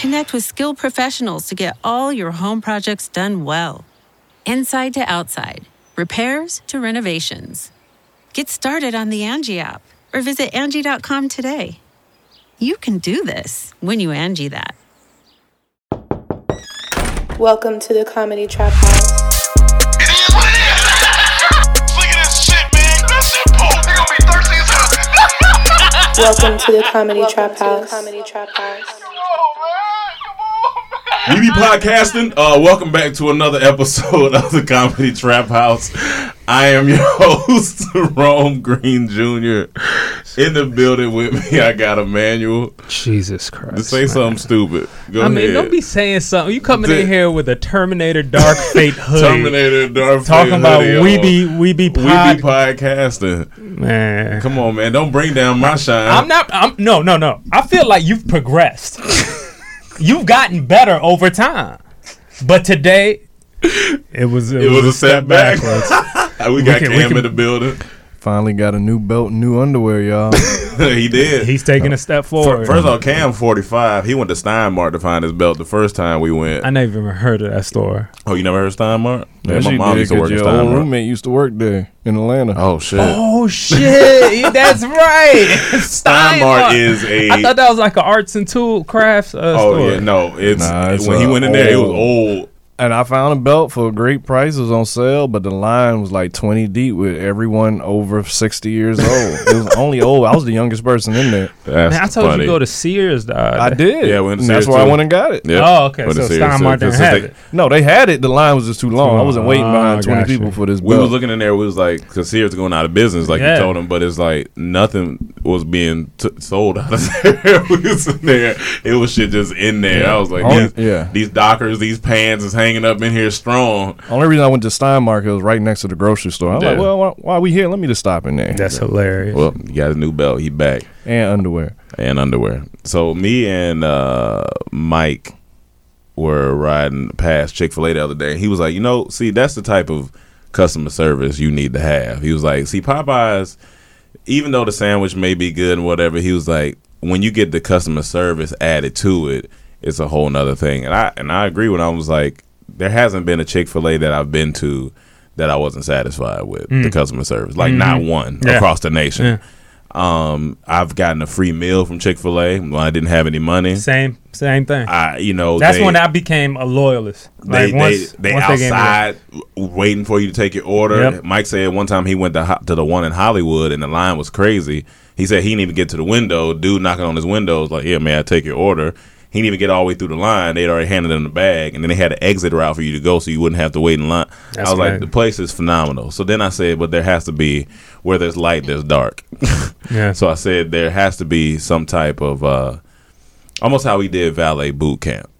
Connect with skilled professionals to get all your home projects done well. Inside to outside, repairs to renovations. Get started on the Angi app or visit Angi.com today. You can do this when you Angi that. Welcome to the Comedy Trap House. It is what it is. Look at this shit, man. That shit poop. They gonna be thirsty as hell. Welcome to the Comedy Welcome Trap to the House. Comedy Trap House. Come on, man. Come on, man. We be podcasting. Uh, welcome back to another episode of the Comedy Trap House. I am your host, Rome Green Jr. In the building with me, I got Emmanuel. Jesus Christ. To say man. something stupid. Go I ahead. mean, don't be saying something. You coming The- in here with a Terminator Dark Fate hoodie. Terminator Dark Fate Talking about hoodie we on. be we be we be podcasting. man. Come on, man. Don't bring down my shine. I'm not. I'm no no no. I feel like you've progressed. You've gotten better over time, but today it was it, It was a step setback. backwards. we got can- we Cam can- in the building. Finally got a new belt and new underwear, y'all. he did. He's taking a step forward. First of all, Cam 45. He went to Steinmart to find his belt the first time we went. I never even heard of that store. Oh, you never heard of Steinmart? Yeah, Yes, my mom did, used to 'cause work at your old roommate used to work there in Atlanta. Oh shit! Oh shit! That's right. Steinmart is a. I thought that was like an arts and tool crafts uh, oh store. yeah, no, it's, Nah, it's, when he went in there, it was old. Old. And I found a belt for a great prices on sale, but the line was like 20 deep with everyone over 60 years old. it was only old. I was the youngest person in there. That's Man, I told funny. you to go to Sears. Dog. I did. Yeah, went to and that's Sears, where I went and got it. Yep. Oh, okay. Went So Sears, Steinmart didn't have they- it. No, they had it. The line was just too long. I wasn't waiting Oh, behind 20 gotcha. people for this We belt. was looking in there. We was like, because Sears going out of business, like Yeah. you told them. but it's like nothing was being t- sold out of there. we was in there. It was shit just in there. I was like, Oh, these, yeah. these dockers, these pants is hanging up in here strong. Only reason I went to Steinmark it was right next to the grocery store. I was like, well, why, why are we here? Let me just stop in there. That's hilarious. Well, he got a new belt. He back. and underwear. and underwear. So me and uh, Mike were riding past Chick Fil A the other day. He was like, you know, see, that's the type of customer service you need to have. He was like, see, Popeyes, even though the sandwich may be good and whatever, he was like, when you get the customer service added to it, it's a whole nother thing. And I and I agree when I was like, there hasn't been a Chick Fil A that I've been to that I wasn't satisfied with the customer service. Like not one Yeah. across the nation. Yeah. Um, I've gotten a free meal from Chick Fil A when I didn't have any money. Same same thing. I, you know, That's they, when I became a loyalist. they Like once, they, they once outside w- waiting for you to take your order. Yep. Mike said one time he went to to the one in Hollywood and the line was crazy. He said he didn't even get to the window. Dude knocking on his window was like, "Yeah, man, I take your order." He didn't even get all the way through the line. They'd already handed him the bag, and then they had an exit route for you to go, so you wouldn't have to wait in line. That's I was like, the place is phenomenal. So then I said, but there has to be where there's light, there's dark. Yeah. So I said there has to be some type of uh, almost how we did valet boot camp.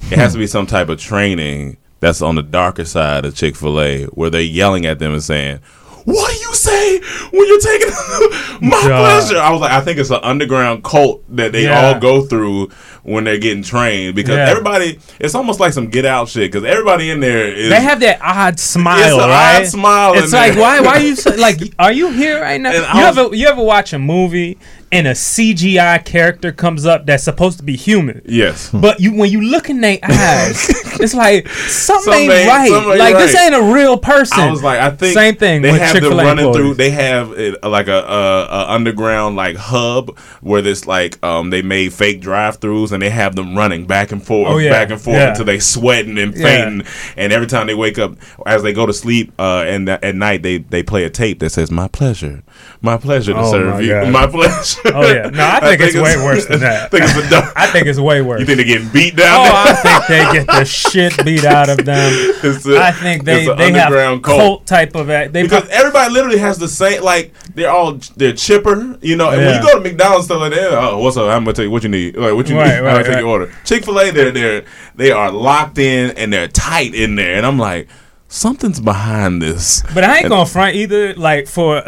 It has to be some type of training that's on the darker side of Chick Fil A, where they're yelling at them and saying, what do you say when you're taking my Duh. pleasure? I was like, I think it's an underground cult that they Yeah. all go through when they're getting trained because Yeah. everybody, it's almost like some get out shit because everybody in there is. They have that odd smile, It's an odd right? smile It's like there. why? Why are you so, like? Are you here right now? And You was- ever you ever watch a movie and a CGI character comes up that's supposed to be human? yes. But you when you look in their eyes, it's like something Something ain't ain't- right. something ain't like this ain't a real person. I was like, I think Same thing They with have them Chick-fil-A running through. They have it, like a, a, a underground like hub where this like um they made fake drive-throughs and they have them running back and forth, Oh, yeah. back and forth Yeah. until they sweating and Yeah. fainting. And every time they wake up, as they go to sleep, uh, and th- at night they they play a tape that says "My pleasure, my pleasure to Oh, serve my you, God. my pleasure." Oh, yeah. No, I think it's way worse than that. I think it's a dumb- I think it's way worse. You think they're getting beat down? Oh, there? I think they get the shit beat out of them. It's a- I think they, it's a they have cult. cult. type of act. They because put, everybody literally has the same like they're all they're chipper, you know. And when you go to McDonald's stuff like that, oh, what's up? I'm gonna tell you what you need. Like what you Right, need. I'm gonna right, take right. your order. Chick Fil A, they're they're they are locked in and they're tight in there, and I'm like, something's behind this. but I ain't And- gonna front either. Like for a,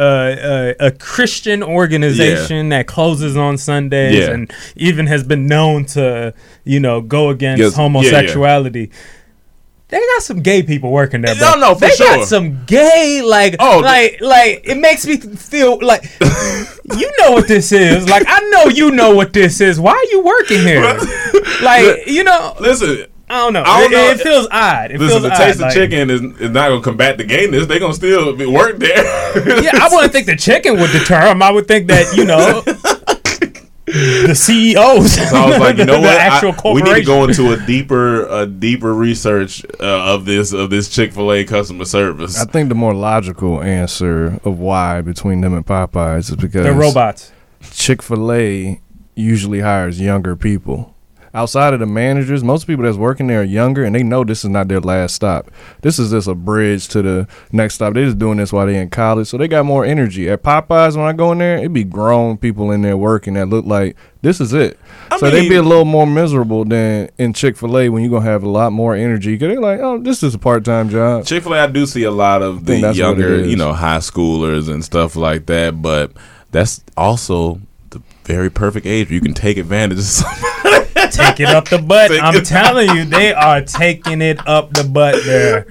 a, a Christian organization that closes on Sundays Yeah. and even has been known to you know go against Yes, yeah, yeah. homosexuality. They got some gay people working there, bro. No, no, for they sure. got some gay, like, Oh, like, like. It makes me feel like you know what this is. Like, I know you know what this is. Why are you working here? like, you know, Listen, I don't know. I don't it, know. it feels odd. It listen. feels The odd. taste like- of chicken is, is not gonna combat the gayness. They're gonna still be work there. Yeah, I wouldn't think the chicken would deter him. I would think that you know the CEOs. So I was like, you know what? actual I- we need to go into a deeper, a deeper research uh, of this of this Chick Fil A customer service. I think the more logical answer of why between them and Popeyes is because the robots. Chick Fil A usually hires younger people. Outside of the managers, most people that's working there are younger, and they know this is not their last stop. This is just a bridge to the next stop. They're just doing this while they're in college, so they got more energy. At Popeyes, when I go in there, it be grown people in there working that look like this is it. I so they mean- be a little more miserable than in Chick Fil A when you're gonna have a lot more energy. Cause they're like, oh, this is a part time job. Chick Fil A, I do see a lot of the think that's what it younger, you know, high schoolers and stuff like that. But that's also very perfect age you can take advantage of somebody. Take it up the butt. Take I'm telling you, they are taking it up the butt there.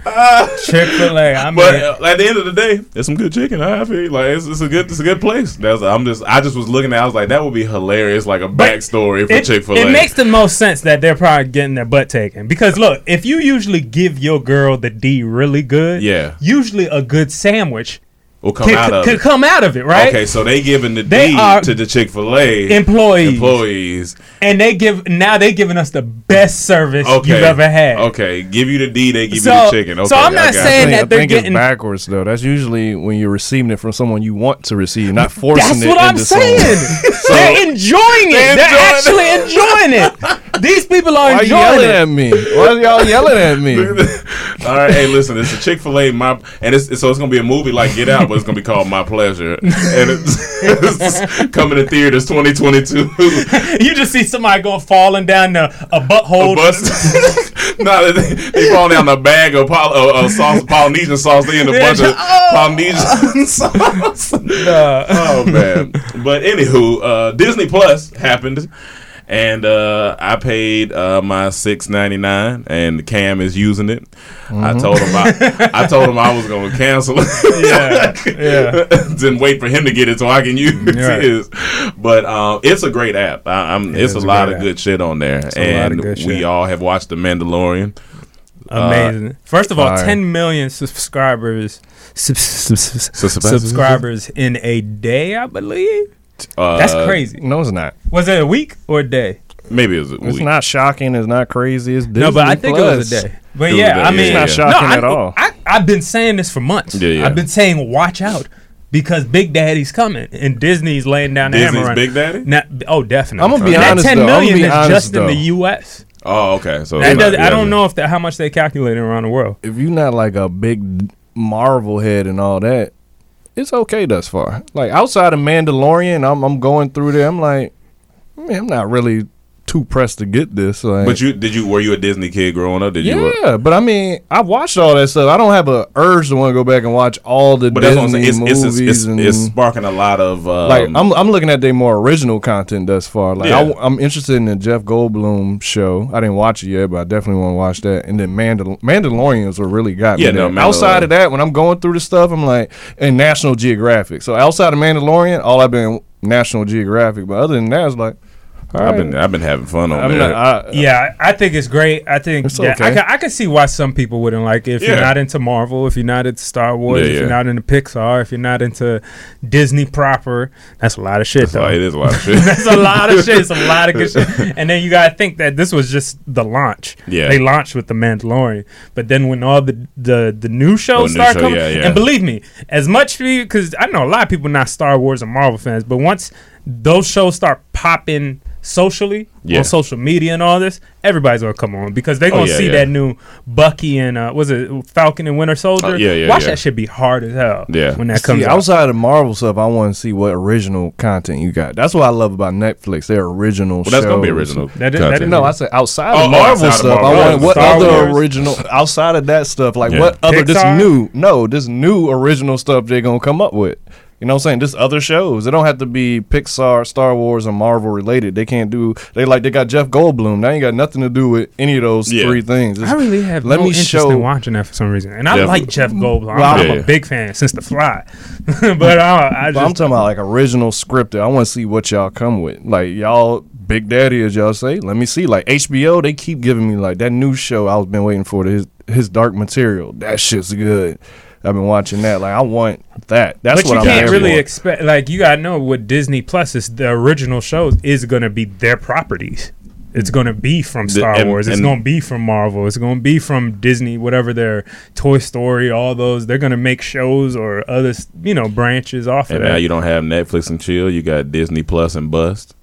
Chick Fil A. I mean, But uh, at the end of the day, it's some good chicken. I feel like it's, it's a good, it's a good place. That's I'm just, I just was looking at. I was like, that would be hilarious, like a backstory for Chick Fil A. it makes the most sense that they're probably getting their butt taken because look, if you usually give your girl the D really good, Yeah. usually a good sandwich will come could, out of could it. come out of it, right? Okay, so they giving the They D to the Chick Fil A Employees. employees. and they give now they giving us the best service Okay, you've ever had. Okay, give you the D, they give So- you the chicken. Okay, so I'm not saying I think, that I they're think getting- it's backwards though. That's usually when you're receiving it from someone you want to receive, not forcing That's it what I'm saying. someone. they're enjoying it. They're They're, enjoying actually enjoying it. These people are Why enjoying yelling it. at me? Why are y'all yelling at me? All right, hey, listen, it's a Chick Fil A, my, and it's, so it's gonna be a movie like Get Out, but it's gonna be called My Pleasure, and it's, it's coming to theaters 2022. You just see somebody going falling down the, a butthole. A bust. no, they, they fall down a bag of Pol- uh, uh, sauce, Polynesian sauce. They in a bunch of Polynesian sauce. oh man! But anywho, uh, Disney Plus happened, and uh, I paid uh, my six ninety nine, and Cam is using it. I told him I, I told him I was going to cancel it. Yeah, yeah. Didn't wait for him to get it so I can use Right. his. But um, it's a great app. I, I'm, it's a lot of app. good shit on there, a lot of and we shit. all have watched The Mandalorian. Amazing. First of all, fire. 10 million subscribers. Sub- sub- sub- subscribers in a day, I believe. Uh, That's crazy. No, it's not. Was it a week or a day? Maybe it was a week. It's not shocking. It's not crazy. It's Disney no, but I think it was Plus. a day. But It was yeah, a day, I mean, It's not yeah. shocking no, I, at all. I, I've been saying this for months. Yeah, yeah. I've been saying, watch out. Because Big Daddy's coming and Disney's laying down the Disney's hammer. on- Big Daddy? Now, oh, definitely. I'ma be that honest, 10 though. I'ma million be is honest, just in though. the U.S. Oh, okay. So That does, not- I don't yeah. know if that, how much they calculating around the world. if you're not like a big Marvel head and all that, it's okay thus far. Like outside of Mandalorian, I'm I'm going through there. I'm like, man, I'm not really too pressed to get this. Like, But you did you were you a Disney kid growing up? Did you? uh, yeah, but I mean, I watched all that stuff. I don't have a urge to want to go back and watch all the But that's what I'm Disney saying. It's, it's, movies it's, and it's sparking a lot of um, like I'm I'm looking at their more original content thus far. Like Yeah. I, am interested in the Jeff Goldblum show. I didn't watch it yet, but I definitely want to watch that. And then Mandal- Mandalorians are really got me. Yeah, no, outside of that, when I'm going through the stuff, I'm like, and National Geographic. So outside of Mandalorian, all I've been National Geographic. But other than that, it's like, all I've right. been I've been having fun on I'm there. not, I, Yeah, I I think it's great. I think It's yeah, I, okay. can, I can see why some people wouldn't like it. If you're not into Marvel, if you're not into Star Wars, Yeah, if you're not into Pixar, if you're not into Disney proper, that's a lot of shit That's though. why it is a lot of shit. That's a lot of shit. It's a lot of good shit. And then you gotta think that this was just the launch. Yeah. They launched with the Mandalorian. But then when all the the, the new shows Oh, new start show, coming, yeah, yeah. and believe me, as much for you because I know a lot of people not Star Wars and Marvel fans, but once those shows start popping socially Yeah. on social media and all this, everybody's gonna come on because they're Oh, gonna yeah, see yeah. that new Bucky and uh was it Falcon and Winter Soldier? Oh, yeah, yeah, Watch yeah. that shit be hard as hell. Yeah. When that comes See, out. outside of Marvel stuff, I want to see what original content you got. That's what I love about Netflix. Their original stuff. Well, that's gonna be original. That is- that content. is- No, I said outside Oh, of oh, Marvel outside of stuff. Marvel. I want what Star other Wars. original outside of that stuff. Like Yeah. what other this new? No, this new original stuff they're gonna come up with. You know what I'm saying? This other shows. They don't have to be Pixar, Star Wars, or Marvel related. They can't do. They like they got Jeff Goldblum. That ain't got nothing to do with any of those Yeah. three things. It's- I really have let no me interest show. in watching that for some reason, and I Yeah. like Jeff Goldblum. I'm, Well, I'm yeah. a big fan since The Fly, but I, I But I'm talking about like original scripted. I want to see what y'all come with. Like y'all, Big Daddy, as y'all say. Let me see. Like HBO, they keep giving me like that new show. I was been waiting for his his Dark Material. That shit's good. I've been watching that. Like I want that. That's but what you I'm can't really for. expect like you gotta know what Disney Plus is. The original shows is gonna be their properties. It's gonna be from The- Star and- Wars. It's gonna be from Marvel. It's gonna be from Disney. Whatever their Toy Story, all those. They're gonna make shows or other you know branches off And of now that. you don't have Netflix and chill. You got Disney Plus and Bust.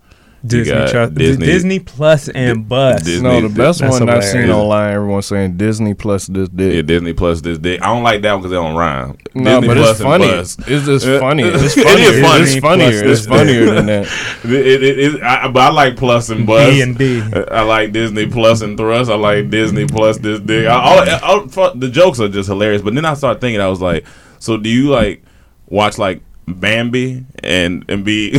Disney, got Chus- Disney- Disney Plus and Bust. Disney- no, the best That's one I've seen online, everyone saying Disney plus this Yeah, dick. Disney Plus this dick. I don't like that one because they don't rhyme. No, Disney but Plus it's funny. Bust. It's just funny. It's funny. is funny. It's funnier. Plus It's funnier than that. It, it, it, I, but I like Plus and Bust. B and D. I like Disney Plus and Thrust. I like Disney Plus this dick. I, all, all, fu- the jokes are just hilarious. But then I started thinking, I was like, so do you like watch like Bambi and and be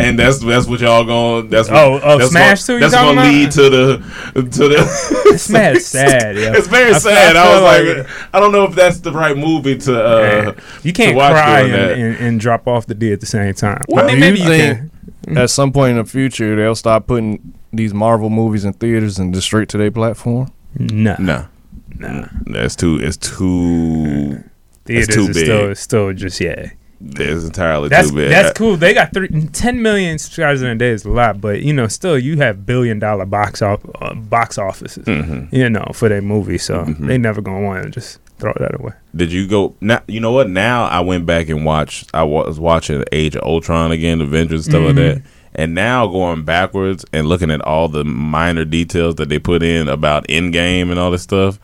and that's that's what y'all going that's what, Oh, oh, that's Smash gonna, too, you that's gonna about? lead to the to the It's mad sad. Yeah. it's very I feel- sad. I, feel was like, like- I don't know if that's the right movie to uh You can't to watch cry and, that. and, and drop off the D at the same time. Well, I mean, do maybe you you think can. at some point in the future they'll stop putting these Marvel movies in theaters and just straight to their platform? No, no. no. That's too. It's too. Theaters too is still big. is still just yeah. It's entirely That's too big. that's cool. They got three, 10 million subscribers in a day is a lot, but you know, still you have billion dollar box off uh, box offices, Mhm. you know, for their movie. So Mhm. they never gonna want to just throw that away. Did you go? Now you know what? Now I went back and watched. I was watching Age of Ultron again, Avengers stuff like that. And now going backwards and looking at all the minor details that they put in about Endgame and all this stuff,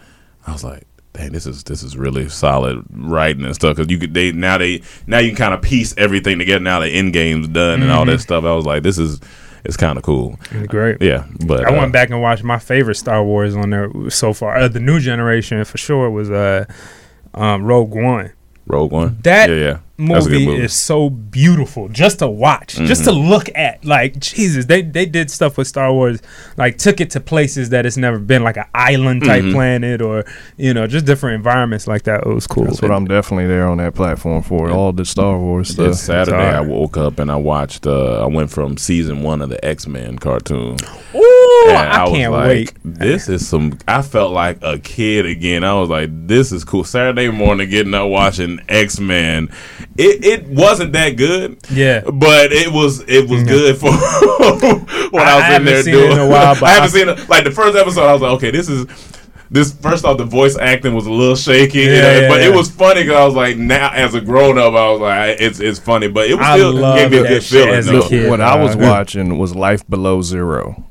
I was like, "Dang, this is this is really solid writing and stuff." Because you could they now they now you can kind of piece everything together. Now the Endgame's done and all that stuff. I was like, "This is it's kind of cool." Great. Yeah, but I uh, went back and watched my favorite Star Wars on there so far. Uh, the new generation for sure was uh, um, Rogue One. Rogue One. That yeah, yeah. That's movie, is so beautiful just to watch, just to Mm-hmm. look at. Like Jesus, they they did stuff with Star Wars, like took it to places that it's never been, like an island type Mm-hmm. planet, or you know, just different environments like that. It was cool. That's what I'm definitely there on that platform for. All the Star Wars stuff. It's Saturday. Sorry. I woke up and I watched. Uh, I went from season one of the X Men cartoon. Ooh, And I, was can't like, wait. This is some. I felt like a kid again. I was like, this is cool. Saturday morning, getting up watching X Men. It it wasn't that good. Yeah. but it was it was good for what I I, was in haven't there seen it doing. in a while, but I haven't I- seen it. Like the first episode, I was like, okay, this is. This first off, the voice acting was a little shaky, you Yeah, know, yeah, but it was funny because I was like, now as a grown up, I was like, it's it's funny, but it was I still love gave me a good feeling. as a though. kid. what I was uh, watching was Life Below Zero.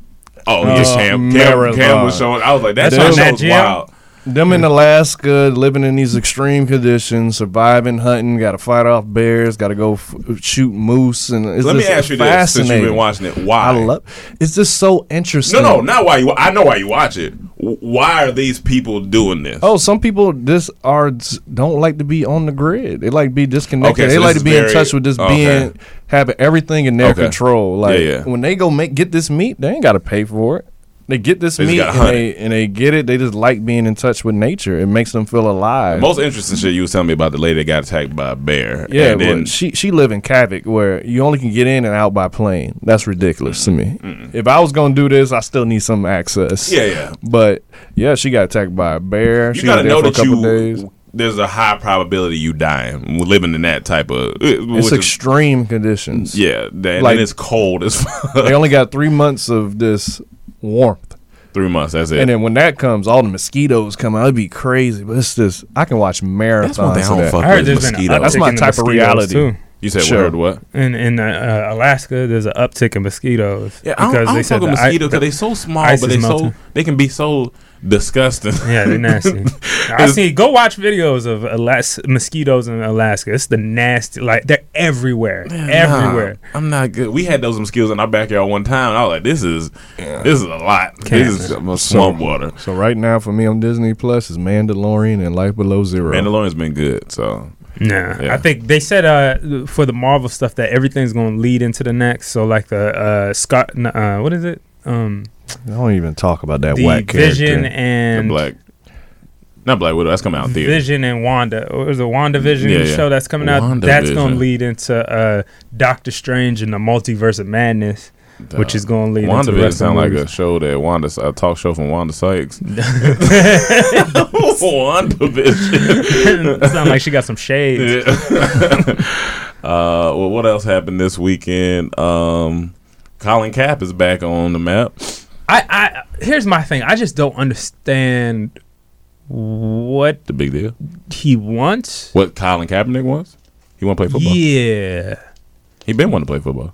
Oh, yeah, Cam, Cam, Cam was showing. I was like, That's Nat show's wild. Them in Alaska, living in these extreme conditions, surviving, hunting, got to fight off bears, got to go f- shoot moose, and it's Let me ask you this: since you've been watching it, why? I love. It's just so interesting. no, no, not why you. I know why you watch it. Why are these people doing this? Oh, some people this are don't like to be on the grid. They like to be disconnected. Okay, they like to be in touch with just okay. being having everything in their Okay. control. Like Yeah, yeah. when they go make get this meat, they ain't got to pay for it. They get this They meat and they, and they get it. They just like being in touch with nature. It makes them feel alive. The most interesting shit you was telling me about the lady that got attacked by a bear. yeah, and then she she live in Kavik where you only can get in and out by plane. That's ridiculous to me. If I was gonna do this, I still need some access. Yeah, yeah. But yeah, she got attacked by a bear. you she gotta know for a that couple you days. there's a high probability you dying living in that type of. Eh, it's which is- extreme conditions. yeah, that, like- and it's cold as fuck. they only got three months of this warmth. Three months. That's it. And then when that comes, all the mosquitoes come out. It'd be crazy. But it's just, I can watch marathons. That's one thing I don't that. fuck I heard with there's mosquitoes. That's my type of reality. too. you said Sure. word what? In in uh, uh, Alaska, there's an uptick in mosquitoes Yeah, I don't, I don't fuck with the i- mosquitoes the because they so small, but is they so they can be so disgusting. Yeah, they're nasty. I see. Go watch videos of Alas- mosquitoes in Alaska. It's the nasty. Like they're everywhere, everywhere. Nah, I'm not good. We had those mosquitoes in our backyard one time. And I was like, this is this is a lot. Can't, this is man. swamp water. So right now for me on Disney Plus is Mandalorian and Life Below Zero. Mandalorian's been good. So Nah, Yeah. I think they said uh for the Marvel stuff that everything's going to lead into the next. So like the uh Scott, uh what is it? Um, I don't even talk about that the whack Vision character. the and black, not Black Widow. That's coming out in theater. Vision and Wanda. Or is it WandaVision Yeah, yeah. show that's coming out? That's going to lead into uh Doctor Strange and the Multiverse of Madness, which is going to lead into the WandaVision rest sound the like a show that Wanda, a talk show from Wanda Sykes. WandaVision. Sound like she got some shades. Yeah. uh, well, what else happened this weekend? Um, Colin Cap is back on the map. I, I here's my thing. I just don't understand what The big deal. he wants. What Colin Kaepernick wants? He want to play football. Yeah. He been wanting to play football,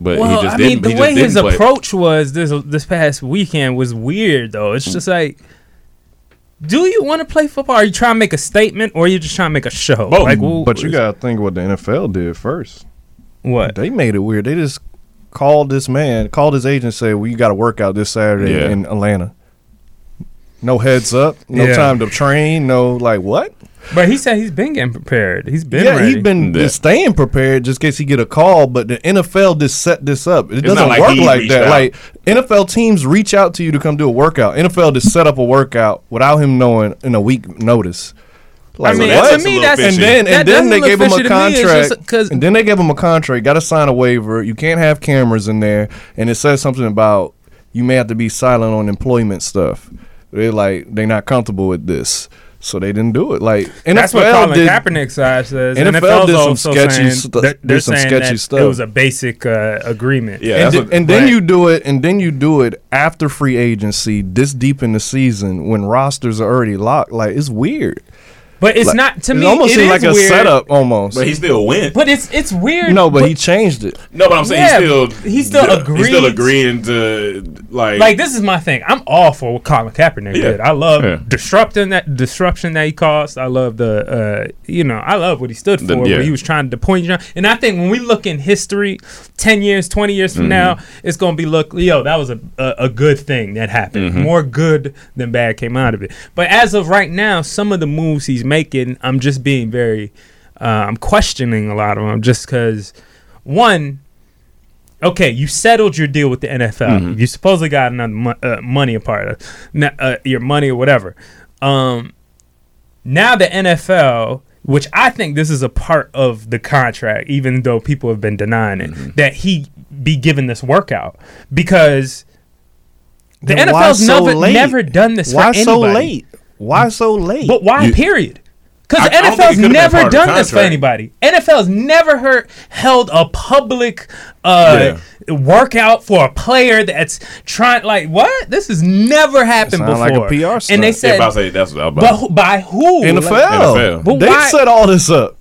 but Well, he just I didn't. mean, the he just way his didn't play. approach was this this past weekend was weird. Though it's just like, do you want to play football? Are you trying to make a statement, or are you just trying to make a show? Both. Like, well, But you gotta think what the NFL did first. what? They made it weird. They just called this man, called his agent, and said, "Well, you got to work out this Saturday Yeah. in Atlanta." No heads up, no Yeah. time to train, no like what? But he said he's been getting prepared. He's been yeah, ready. he's been Yeah. just staying prepared just in case he get a call. But the NFL just set this up. It It's doesn't like work like that. out. Like NFL teams reach out to you to come do a workout. NFL just set up a workout without him knowing in a week notice. Like, I mean, that's to me, little that's fishy. and then that and then they gave him a to me. It's contract. just 'cause- and then they gave him a contract. Got to sign a waiver. You can't have cameras in there, and it says something about you may have to be silent on employment stuff. They're like they're not comfortable with this, so they didn't do it. Like NFL That's what Colin did. Kaepernick's side says. NFL NFL's did some sketchy saying, stu- they're, they're some sketchy that stuff. It was a basic uh, agreement. Yeah, and, that's then, what- and then you do it, and then you do it after free agency, this deep in the season when rosters are already locked. Like it's weird. But it's Like, not to it me. almost it seemed is like a weird, setup almost. but he still went. But it's it's weird. no, but he changed it. no, but I'm saying Yeah, he still he still agreed. He's still agreed. agreeing to like like this is my thing. I'm all for what Colin Kaepernick Yeah. did. I love Yeah. disrupting that disruption that he caused. I love the uh, you know I love what he stood for. The- What yeah. he was trying to point you out. And I think when we look in history, ten years, twenty years from Mm-hmm. now, it's gonna be look yo that was a a, a good thing that happened. Mm-hmm. More good than bad came out of it. But as of right now, some of the moves he's making, I'm just being very. Uh, I'm questioning a lot of them just because one okay, you settled your deal with the NFL. Mm-hmm. You supposedly got another mo- uh, money apart of uh, your money or whatever. Um, now the NFL, which I think this is a part of the contract, even though people have been denying it, Mm-hmm. that he be given this workout because the Then NFL's so never late? never done this Why for so late? Why so late? But why? You- period. Because I- I don't think it NFL's never part of the done this for contract. anybody. NFL's never heard, held a public uh, workout for a player that's trying. Like what? This has never happened before. like a before. PR and stunt. they Yeah, said, about to say that's what I was but about. who- by who? NFL. NFL. But they why- set all this up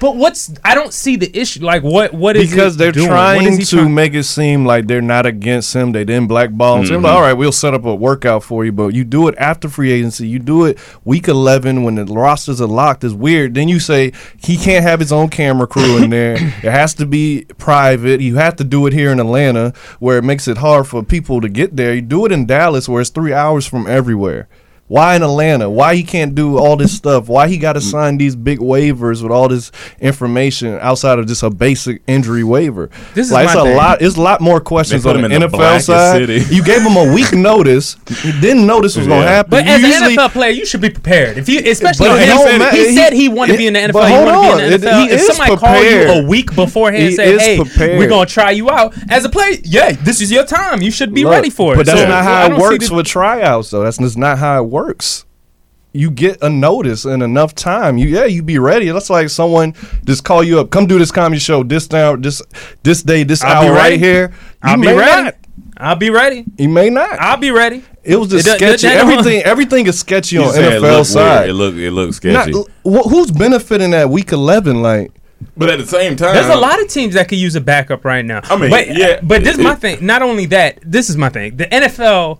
But what's? I don't see the issue. Like what? What is? because they're doing? Trying is to trying- make it seem like they're not against him. They didn't blackball him. So they're like, all right, we'll set up a workout for you, but you do it after free agency. You do it week 11 when the rosters are locked. It's weird. Then you say he can't have his own camera crew in there. it has to be private. You have to do it here in Atlanta where it makes it hard for people to get there. You do it in Dallas where it's three hours from everywhere. Why in Atlanta? Why he can't do all this stuff? Why he got to mm. sign these big waivers with all this information outside of just a basic injury waiver? This is like it's my a thing. lot. It's a lot more questions They put on the in the NFL side. city. You gave him a week notice. You didn't know this was gonna happen. But You as usually- an NFL player, you should be prepared. If you, especially But him, it don't he, said He- he wanted to be in the it- NFL. but He hold wanted to on. be in the It- NFL. he if is somebody called you a week beforehand and He said, is "Hey, prepared. we're gonna try you out," as a player, yeah, this is your time. You should be Look, ready for it. But that's So, not I how it works with tryouts, though. That's just not how it works. You get a notice in enough time. You yeah, you be ready. That's like someone just call you up, come do this comedy show this now, this this day, this I'll be hour ready. right here. You I'll be may ready. not. I'll be ready. You may not. I'll be ready. it was just It sketchy. that don't- everything everything is sketchy on said it NFL looked weird. side. It look it looks Not- sketchy. wh- who's benefiting at week eleven? Like but at the same time, There's a lot of teams that could use a backup right now. I mean, but, yeah, But this is my it- thing. Not only that, this is my thing. The NFL,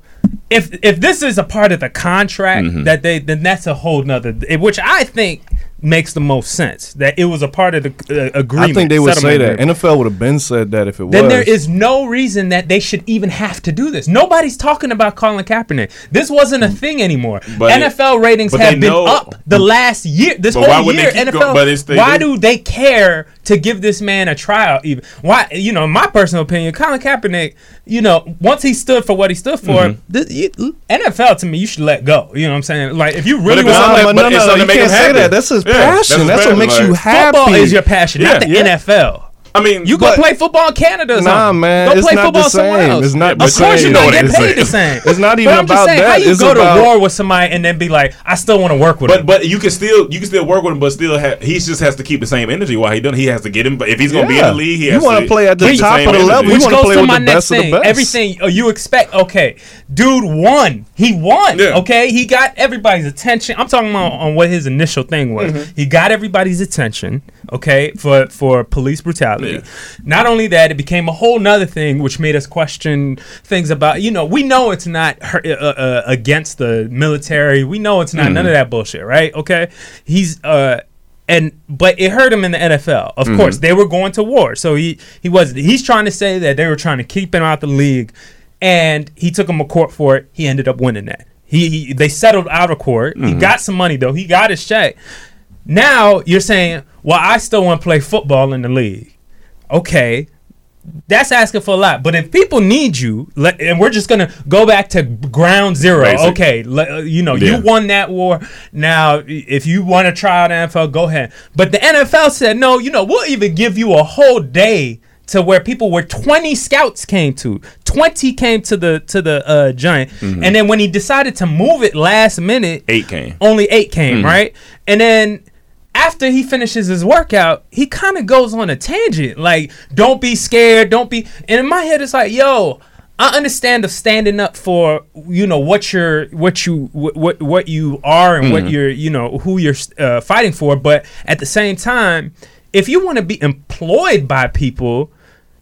if if this is a part of the contract Mm-hmm. that they, then that's a whole nother. Which I think makes the most sense. That it was a part of the uh, agreement. I think they would say settlement that. agreement. NFL would have been said that if it Then was. Then there is no reason that they should even have to do this. Nobody's talking about Colin Kaepernick. This wasn't a thing anymore. But it- NFL ratings but have been know- up the last year. This But why whole wouldn't year, they NFL. go- but it's they- why they- do they care to give this man a trial? Even why? You know, in my personal opinion, Colin Kaepernick. You know, once he stood for what he stood for, Mm-hmm. this, you, NFL to me, you should let go. You know what I'm saying? Like if you really want something- no, but no, no, you to make can't him say happy. that. That's his Yeah, that's passion. That's, what passion, makes you happy. football is your passion, not the Yeah. NFL. I mean, You go play football in Canada Nah, something. man, Go it's play not football the somewhere same. else. It's not of the course same. you're You know not what getting it is. paid the same. It's not But even I'm just about saying, How you It's go about- to war with somebody and then be like, I still want to work with But him. but but you can still you can still work with him, but still have, he just has to keep the same energy while he doing. He has to get him. But if he's gonna be in the league, he has You wanna play at the top same of the energy. level. You wanna play with the next best of the best. Everything oh, you expect. Okay, dude won. He won. Okay, he got everybody's attention. I'm talking about on what his initial thing was. Mm-hmm. He got everybody's attention. Okay, for for police brutality. Yeah. Not only that, it became a whole nother thing, which made us question things about. You know, we know it's not her, uh, uh, against the military. We know it's not Mm-hmm. none of that bullshit. Right? Okay, he's uh and but it hurt him in the NFL. Of Mm-hmm. course, they were going to war, so he he was he's trying to say that they were trying to keep him out of the league, and he took him to court for it. He ended up winning that. He, he they settled out of court. He Mm-hmm. got some money though. He got his check. Now you're saying, well, I still want to play football in the league. Okay, that's asking for a lot. But if people need you, let, and we're just gonna go back to ground zero. Basic. Okay, let, uh, you know Yeah. you won that war. Now, if you want to try out NFL, go ahead. But the NFL said no. You know, we'll even give you a whole day to where people were 20 scouts came to 20 came to the to the uh giant and then when he decided to move it last minute Eight came. only eight came, right? And then after he finishes his workout, he kind of goes on a tangent. Like, don't be scared, don't be. And in my head, it's like, yo, I understand of standing up for you know what you're what you what what, what you are and what you're you know who you're uh, fighting for, but at the same time, if you want to be employed by people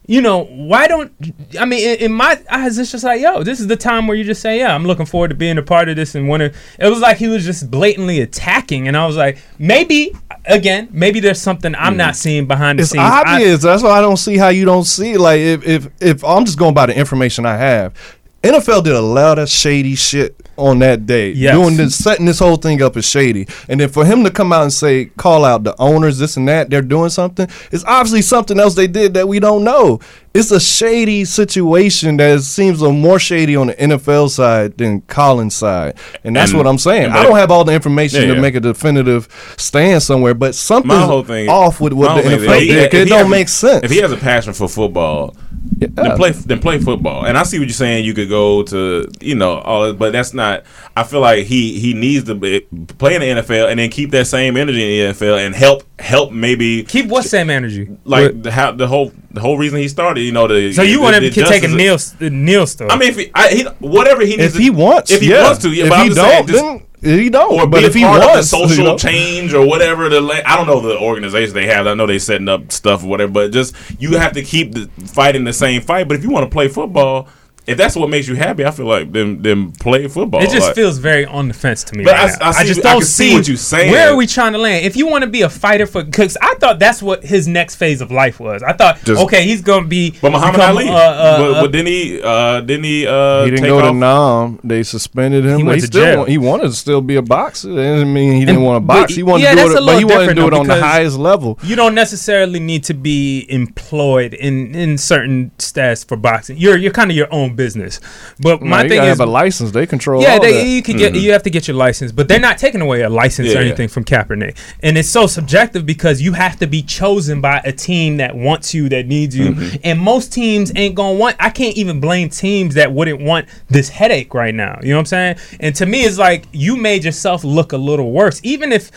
you know, why don't I mean in, in my eyes it's just like, yo, this is the time where you just say, Yeah, I'm looking forward to being a part of this and to it was like he was just blatantly attacking and I was like, maybe again, maybe there's something I'm not mm. seeing behind the It's scenes. I- obvious. That's why I don't see how you don't see. Like if if if I'm just going by the information I have, NFL did a lot of shady shit on that day. Yes. Doing this, setting this whole thing up is shady, and then for him to come out and say, call out the owners, this and that, they're doing something. It's obviously something else they did that we don't know. It's a shady situation that seems a more shady on the NFL side than Colin's side, and that's And- what I'm saying. I don't have all the information Yeah, to yeah. make a definitive stand somewhere, but something's thing- off with what the NFL he- did. 'cause It don't has- make sense. If he has a passion for football, Yeah. Then play then play football. And I see what you're saying. You could go to you know all, that, but that's not. I feel like he he needs to be, play in the NFL and then keep that same energy in the NFL and help help maybe Keep what same energy? like the, how the whole the whole reason he started. You know the So you the- want him to take a Neil Neil stuff? I mean, if he, I, he whatever he needs if to- he wants, if he yeah. wants to, yeah. If but I'm he just don't, just- then he don't. or but be if he part of the wants, social you know, change or whatever the la- I don't know the organization they have. I know they setting up stuff or whatever, but just you have to keep the, fighting the same fight. But if you want to play football, if that's what makes you happy, I feel like then then play football. It just Like, feels very on the fence to me. But right I- now. I see- just don't can see what you're saying. Where are we trying to land? If you want to be a fighter for, because I thought that's what his next phase of life was. I thought, Just- okay, he's gonna be. But Muhammad become, Ali, uh, uh, but, but didn't he? Uh, didn't he? Uh, he didn't take go to? Nam. They suspended him. He went he to still jail. want- he wanted to still be a boxer. That doesn't mean he didn't And- want to box. He wanted yeah, to that's do a it, but he wanted to do it on the highest level. you don't necessarily need to be employed in in certain stats for boxing. You're you're kind of your own business. But No, my you thing gotta is, have a license. They control. yeah, all they, that. you can get mm-hmm. you have to get your license, but they're not taking away a license or Yeah. anything from Kaepernick. And it's so subjective because you have to be chosen by a team that wants you, that needs you, mm-hmm. and most teams ain't gonna want. I can't even blame teams that wouldn't want this headache right now. You know what I'm saying? And to me, it's like you made yourself look a little worse, even if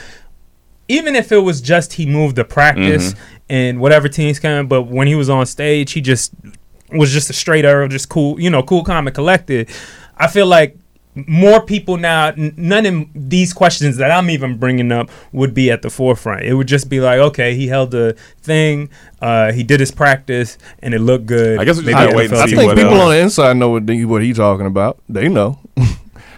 even if it was just he moved the practice mm-hmm. and whatever teams coming, but when he was on stage, he just was just a straight arrow, just cool, you know, cool, calm, and collected. I feel like more people now, n- none of these questions that I'm even bringing up would be at the forefront. It would just be like, okay, he held the thing, uh, he did his practice, and it looked good. I guess we just Maybe gotta wait and NFL I see team think what, people uh, on the inside know what, they, what he's talking about. They know.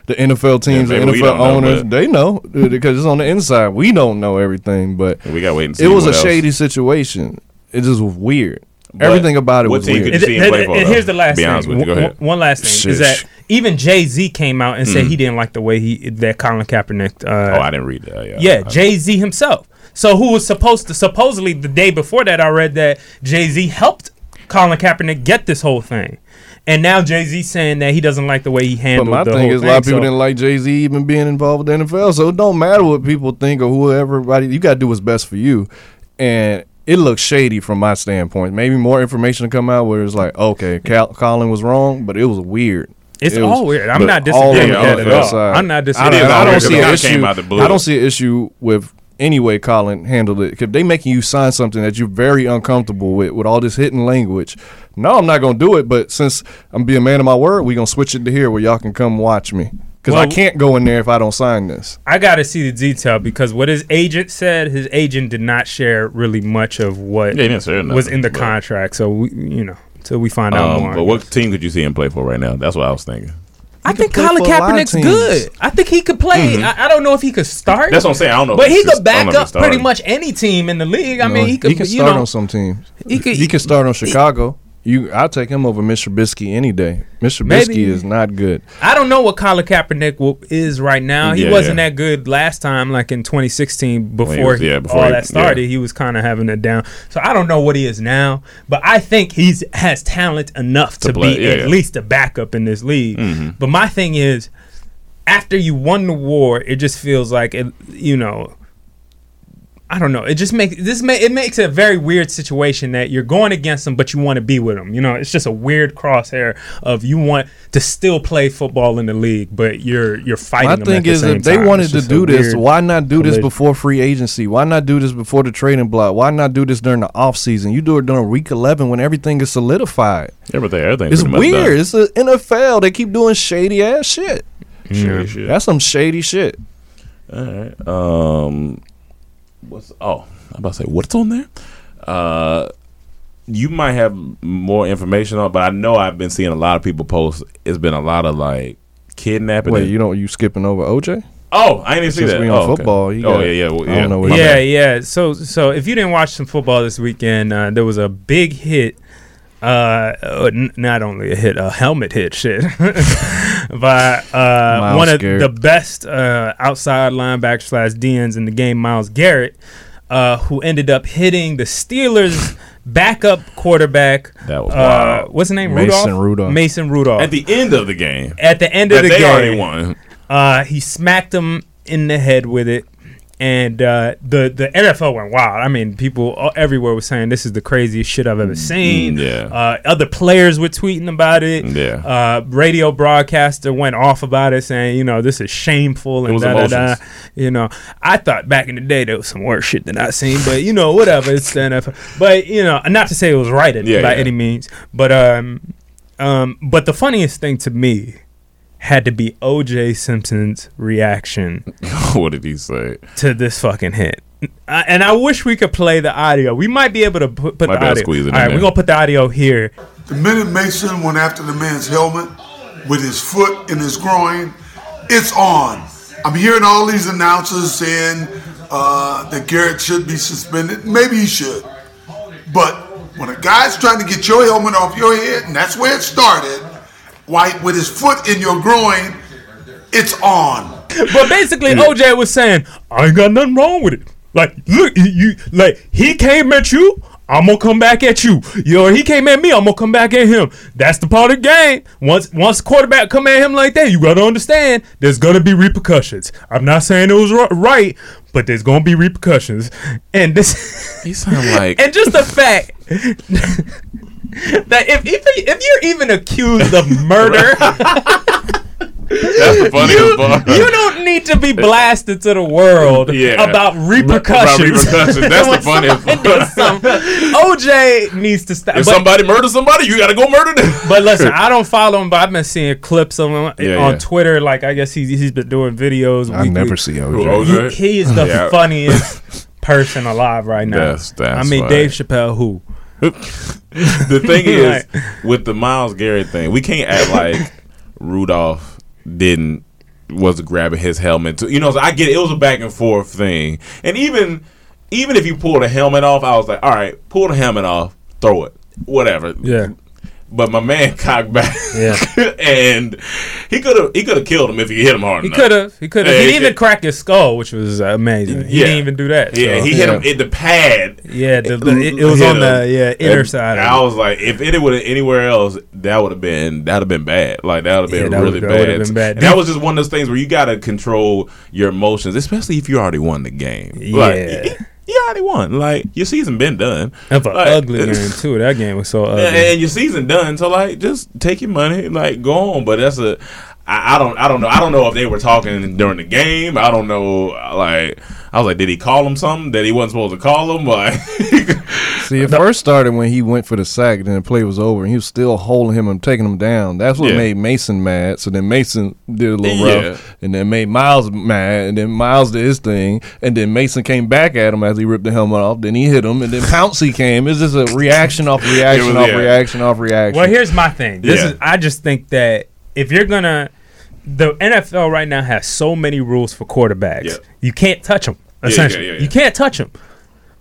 the NFL teams, maybe the NFL don't know, owners, they know uh, because it's on the inside. We don't know everything, but We gotta wait and see. it was a else. shady situation. It just was weird. But Everything about it what was team weird. could you and, and- and here's the last Be thing. with you. Go One- ahead. One last thing is that even Jay Z came out and said he didn't like the way he that Colin Kaepernick. Uh, Mm. Oh, I didn't read that. Yeah, yeah, Jay Z himself. So who was supposed to supposedly the day before that I read that Jay Z helped Colin Kaepernick get this whole thing. And now Jay Z saying that he doesn't like the way he handled. But my the thing whole is, a lot of people so- didn't like Jay Z even being involved with the NFL. So it don't matter what people think or whoever. Everybody, you got to do what's best for you. And it looks shady from my standpoint. Maybe more information to come out where it's like, okay, Cal- Colin was wrong, but it was weird. It's It was- all weird. I'm not disagreeing with that at all. outside. I'm not I don't, I don't see an issue. out the blue. I don't see an issue with any way Colin handled it. If they making you sign something that you're very uncomfortable with, with all this hidden language, no, I'm not gonna do it. But since I'm being a man of my word, we gonna switch it to here where y'all can come watch me because I can't go in there if I don't sign this. I got to see the detail because what his agent said, his agent did not share really much of what Yeah, he didn't say nothing, was in the contract. So we, you know, until we find out Um, more. but what team could you see him play for right now? That's what I was thinking. I think Colin for a lot of Kaepernick's good. I think he could play. I, I don't know if he could start. Mm-hmm. That's what I'm saying. I don't know. But if he he's could back don't know if up pretty much any team in the league. I You mean, know, he could. can you start know, on some teams. he He could- could, start on Chicago. You, I'll take him over Mr. Trubisky any day. Mr. Maybe. Trubisky is not good. I don't know what Colin Kaepernick will, is right now. He Yeah, wasn't yeah. that good last time, like in 2016, before, When was- yeah, before all he- that started. yeah. He was kind of having it down. So I don't know what he is now, but I think he's has talent enough to, To play, be yeah, at yeah. Mm-hmm. least a backup in this league. But my thing is, after you won the war, it just feels like it, you know. I don't know. It just makes this ma- it makes it a very weird situation that you're going against them, but you want to be with them. You know, it's just a weird crosshair of you want to still play football in the league, but you're you're fighting. My them thing at the is, same if they time. wanted to do this, why not do this collision. before free agency? Why not do this before the trading block? Why not do this during the off season? You do it during week eleven when everything is solidified. Everything, everything. It's weird. It's the NFL. They keep doing shady ass shit. Shady shit. That's some shady shit. All right. Um, what's oh? I'm about to say what's on there. Uh, you might have more information on, but I know I've been seeing a lot of people post. It's been a lot of like kidnapping. Wait, and- you don't you skipping over OJ? oh, I didn't see Since that. we on oh, okay. football, you oh yeah, yeah, well, I yeah. don't know what My you- yeah, yeah. So, so if you didn't watch some football this weekend, uh, there was a big hit. Uh, uh, n- not only a hit, a helmet hit, shit, by uh, Myles one of Garrett. the best uh, outside linebacker slash DNs in the game, Myles Garrett, uh, who ended up hitting the Steelers' backup quarterback. That was uh, wild. what's his name? Mason Rudolph. Rudolph. Mason Rudolph. At the end of the game, At the end of that the they game, already won. uh, he smacked him in the head with it, and uh, the the NFL went wild. I mean, people everywhere were saying this is the craziest shit I've ever seen. Mm, yeah. Uh, other players were tweeting about it. Yeah. Uh, radio broadcaster went off about it, saying, you know, this is shameful and da da da. You know, I thought back in the day there was some worse shit than I seen, but you know, whatever. It's the NFL. But you know, not to say it was right Yeah, by yeah. any means, but um, um, but the funniest thing to me had to be O.J. Simpson's reaction what did he say? to this fucking hit. I, and I wish we could play the audio. We might be able to put, put Might the be able to audio. squeeze it in All right, there. we're gonna put the audio here. The minute Mason went after the man's helmet with his foot in his groin, it's on. I'm hearing all these announcers saying uh, that Garrett should be suspended. Maybe he should. But when a guy's trying to get your helmet off your head, and that's where it started, why with his foot in your groin, it's on. But basically, OJ was saying, "I ain't got nothing wrong with it. Like, look, you, you like he came at you." I'm gonna come back at you. Yo, he came at me. I'm gonna come back at him. That's the part of the game. Once once quarterback come at him like that, you gotta understand there's gonna be repercussions. I'm not saying it was right, but there's gonna be repercussions. And this, He sound like and just the fact that if if if you're even accused of murder, that's the funniest part. you don't need to be blasted to the world Yeah. about repercussions. About repercussions. That's the When funniest part. OJ needs to stop. If But, somebody murders somebody, you gotta go murder them. but listen, I don't follow him, but I've been seeing clips of him Yeah, on yeah. Twitter. Like I guess he's he's been doing videos. I weekly. never see Who, OJ. OJ? He, he is the Yeah. funniest person alive right now. That's- that's I mean, funny. Dave Chappelle, who? The thing is, with the Myles Garrett thing, we can't act like Rudolph didn't was grabbing his helmet. To, you know, so I get it. It was a back and forth thing, and even even if you pull the helmet off, I was like, all right, pull the helmet off, throw it, whatever. Yeah. But my man cocked back, Yeah. and he could have he could have killed him if he hit him hard enough. He could have. He could have. Yeah, he didn't even crack his skull, which was amazing. He Yeah. didn't even do that. Yeah, so- he hit him in the pad. Yeah, the, the, it, it was on him. the yeah inner And side. I was like, if it would have anywhere else, that would have been that would have been bad. Like that would have been that really that bad. been bad. That was just one of those things where you got to control your emotions, especially if you already won the game. Yeah. you already won. Like your season been done. That's an Like, ugly game too. That game was so ugly. and, your season done. So like, just take your money, like go on. But that's a, I, I don't, I don't know. I don't know if they were talking during the game. I don't know. Like, I was like, did he call him something that he wasn't supposed to call him? Like, See, it first started when he went for the sack, then the play was over, and he was still holding him and taking him down. That's what Yeah. made Mason mad. So then Mason did a little Yeah. rough, and then made Myles mad, and then Myles did his thing, and then Mason came back at him as he ripped the helmet off. Then he hit him, and then Pouncey came. It's just a reaction off reaction was- off yeah. reaction off reaction. Well, here's my thing. This Yeah. is I just think that if you're gonna, the NFL right now has so many rules for quarterbacks. Yeah. You can't touch them. Essentially, yeah, yeah. you can't touch them.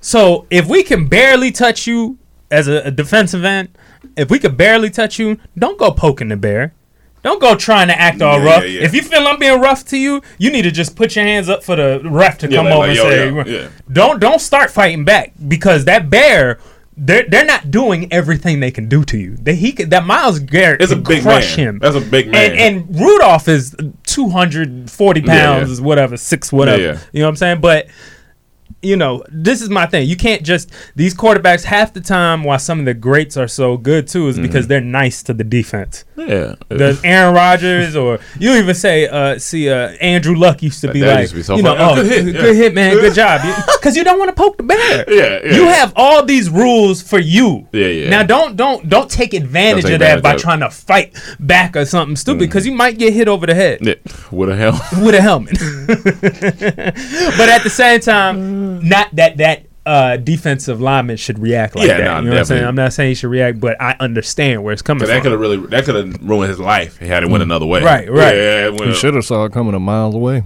So if we can barely touch you as a, a defensive end, if we could barely touch you, don't go poking the bear. Don't go trying to act all rough. If you feel I'm being rough to you, you need to just put your hands up for the ref to come like- over like, and yo, say, yeah, yeah. "Don't don't start fighting back because that bear." They're, they're not doing everything they can do to you. That he could, that Myles Garrett It's a big crush man. him. That's a big man. And, and Rudolph is 240 Yeah, pounds, yeah. whatever, six, whatever. Yeah, yeah. You know what I'm saying? But you know, this is my thing. You can't just these quarterbacks half the time why some of the greats are so good too is because they're nice to the defense. yeah, Does Aaron Rodgers or you even say uh see uh Andrew Luck used to be That like to be you know. Oh, oh, good hit, good, yeah. hit man good job because you don't want to poke the bear Yeah, yeah. you have all these rules for you Yeah, yeah. now don't don't don't take advantage Don't take of that advantage by of trying to fight back or something stupid because you might get hit over the head Yeah, what the hell? with a helmet. but at the same time, not that that uh, defensive lineman should react like Yeah, that. no, you know what I'm saying? I'm not saying he should react, but I understand where it's coming from. that could have really that could have ruined his life. He had it went another way. Right, right. Yeah, it went- he should have saw it coming a mile away.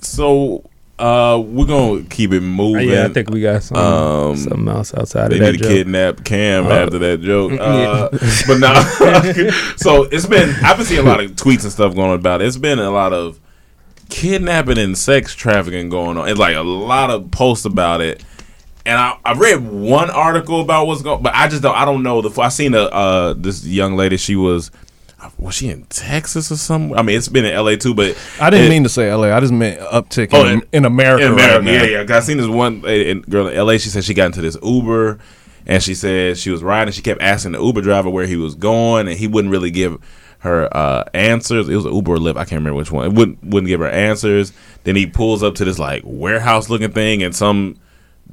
So uh, we're gonna keep it moving. yeah, I think we got some, Um, something else outside They of that need to joke. kidnap Cam Uh, after that joke. yeah. Uh, but now, so it's been. I've been seeing a lot of tweets and stuff going about. it. It's been a lot of kidnapping and sex trafficking going on. It's like a lot of posts about it. And I, I read one article about what's going, but I just don't. I don't know the. I seen a uh, this young lady. She was was she in Texas or something? I mean, it's been in L.A. too, but I didn't it- mean to say LA. I just meant uptick Oh, in, in- America. in right America, now. yeah, yeah. I seen this one in- girl in L.A. She said she got into this Uber, and she said she was riding. She kept asking the Uber driver where he was going, and he wouldn't really give her uh, answers. It was an Uber or Lyft. I can't remember which one. It wouldn't wouldn't give her answers. Then he pulls up to this like warehouse looking thing, and some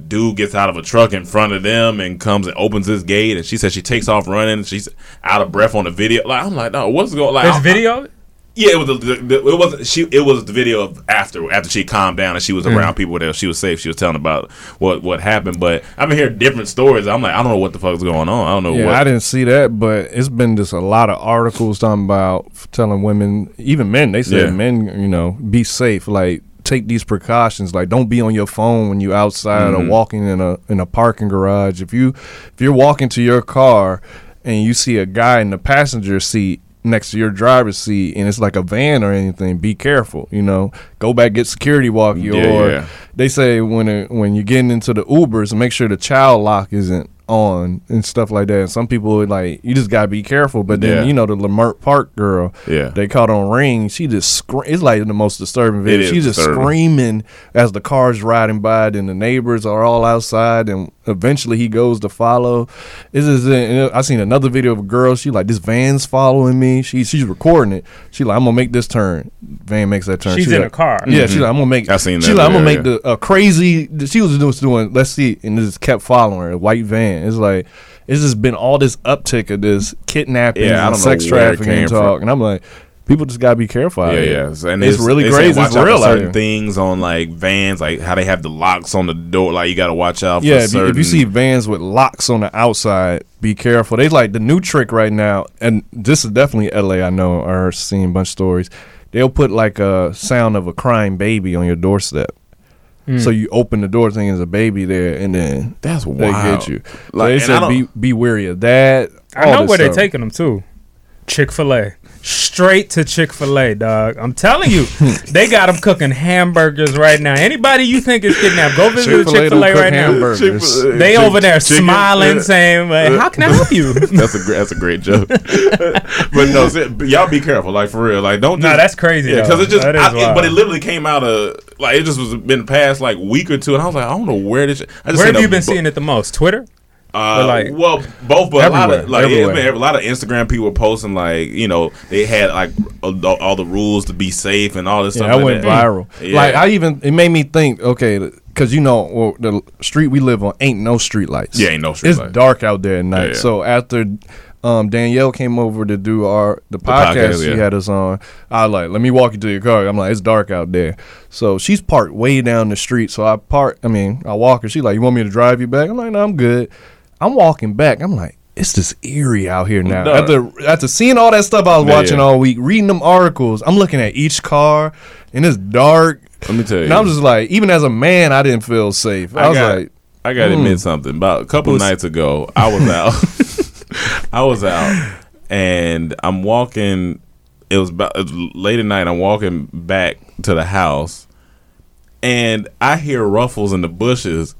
dude gets out of a truck in front of them and comes and opens this gate. And she says she takes off running. She's out of breath on the video. Like I'm like, no, what's going? Like There's I- video. Yeah, it was the, the, the- it wasn't she. It was the video of after after she calmed down and she was Mm. around people there. She was safe. She was telling about what what happened. But I've been hearing different stories. I'm like, I don't know what the fuck is going on. I don't know Yeah, what. I didn't see that, but it's been just a lot of articles talking about telling women, even men. They said Yeah. men, you know, be safe. Like take these precautions. Like don't be on your phone when you outside Mm-hmm. or walking in a in a parking garage. If you if you're walking to your car and you see a guy in the passenger seat next to your driver's seat and it's like a van or anything, be careful. You know, go back get security walkie Yeah, or yeah. they say when it, when you're getting into the Ubers, make sure the child lock isn't on and stuff like that. And some people would like you just gotta be careful. But then Yeah. you know the Leimert Park girl, Yeah. they caught on ring. She just scre- it's like the most disturbing video. is She's just disturbing. screaming as the car's riding by. Then the neighbors are all outside, and eventually he goes to follow. This is and I seen another video of a girl. She like this van's following me. She she's recording it. She like I'm gonna make this turn. Van makes that turn. She's She's in like- a car. Yeah, she's mm-hmm. like I'm gonna make. I seen She's that like I'm gonna make video, the a crazy. She was just doing. Let's see, and it just kept following her. A white van. It's like it's just been all this uptick of this kidnapping Yeah, and sex trafficking talk, from. and I'm like, people just gotta be careful. out yeah, here. yeah, and it's really they crazy. watch It's out for real certain things on like vans, like how they have the locks on the door. Like you got to watch out. For Yeah, if you, certain, if you see vans with locks on the outside, be careful. They like the new trick right now, and this is definitely LA. I know, or seen a bunch of stories. They'll put like a sound of a crying baby on your doorstep. Hmm. So you open the door, thinking there's a baby there, and then That's what they wild. get you. So Like, they said be be wary of that. I know this where they're taking them to. Chick Fil A, straight to Chick Fil A, dog. I'm telling you, they got them cooking hamburgers right now. Anybody you think is kidnapped, go visit Chick-fil-A Chick Fil A don't cook right now. Chick-fil-A. They Chick- over there chicken, smiling, uh, saying, "Well, "How can I help you?" that's a great, that's a great joke. but no, y'all be careful, like for real. Like don't. Nah, that's crazy, Yeah, because it just. I, it- but it literally came out of like it just was been past like week or two, and I was like, I don't know where this. I just where have you been bu- seeing it the most? Twitter. Uh, like, well, both, but a lot of like it's been a lot of Instagram people posting like you know they had like all, all the rules to be safe and all this Yeah, stuff. that like went that. viral. Yeah. Like I even it made me think. Okay, because you know well, the street we live on ain't no street lights. Yeah, ain't no street It's lights. dark out there at night. Yeah. So after um, Danielle came over to do our the podcast, podcast, she yeah. had us on. I like, let me walk you to your car. I'm like, it's dark out there. So she's parked way down the street. So I park. I mean, I walk her. She's like, you want me to drive you back? I'm like, no, I'm good. I'm walking back. I'm like. It's just eerie out here now. Dark. After after seeing all that stuff I was Yeah, watching yeah. all week, reading them articles, I'm looking at each car, and it's dark. Let me tell you. And I'm just like, even as a man, I didn't feel safe. I, was got, like, I gotta hmm. admit something. About a couple nights ago, I was out. I was out, and I'm walking. It was about it was late at night. I'm walking back to the house, and I hear ruffles in the bushes,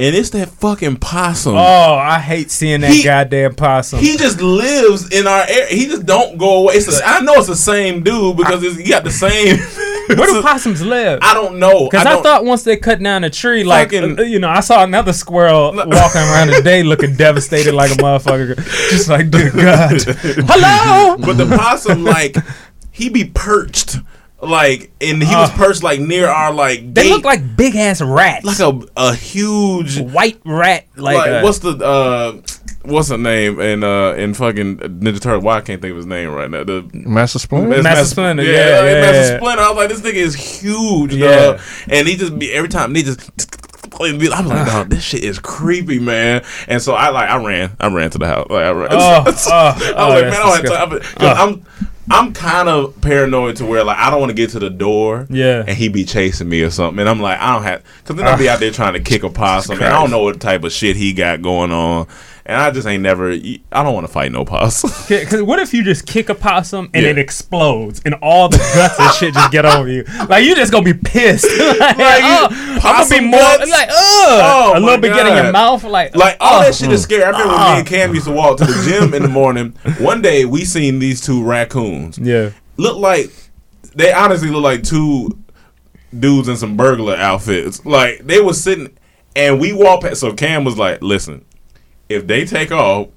and it's that fucking possum. Oh, I hate seeing that He- goddamn possum. He just lives in our area. He just don't go away. It's the- I know it's the same dude because he got the same. Where do possums live? I don't know. Because I, don't- thought once they cut down a tree, like Fucking- uh, you know, I saw another squirrel walking around today, looking devastated like a motherfucker, just like, dear God, hello. But the possum, like, he be perched, like, and he was Uh, perched like near our like. gate. They gate, look like big ass rats, like a a huge white rat, like, like, uh, what's the uh what's the name in uh in fucking Ninja Turtle? Why I can't think of his name right now. The Master Splinter. It's Master Splinter, yeah, like yeah, Master yeah. Splinter. I was like, this nigga is huge, Yeah. dog. And he just be every time he just. I'm like, dog, this shit is creepy, man. And so I like, I ran, I ran to the house. Like, I ran. Oh, oh, I was oh, like, that's man, I don't have disgusting. I'm, I'm kind of paranoid to where like I don't want to get to the door, Yeah. and he be chasing me or something. And I'm like, I don't have, because then I'll be out there trying to kick a possum, and I don't know what type of shit he got going on. And I just ain't never. I don't want to fight no possum. Because what if you just kick a possum and Yeah. it explodes and all the guts and shit just get over you? Like you just gonna be pissed. like, oh, I'm gonna be more guts? like, ugh, Oh, a little bit get in your mouth. Like, Like all that shit is scary. I remember when me and Cam used to walk to the gym in the morning. One day we seen these two raccoons. Yeah. Look like they honestly look like two dudes in some burglar outfits. Like they was sitting and we walked past so Cam was like, Listen, if they take off,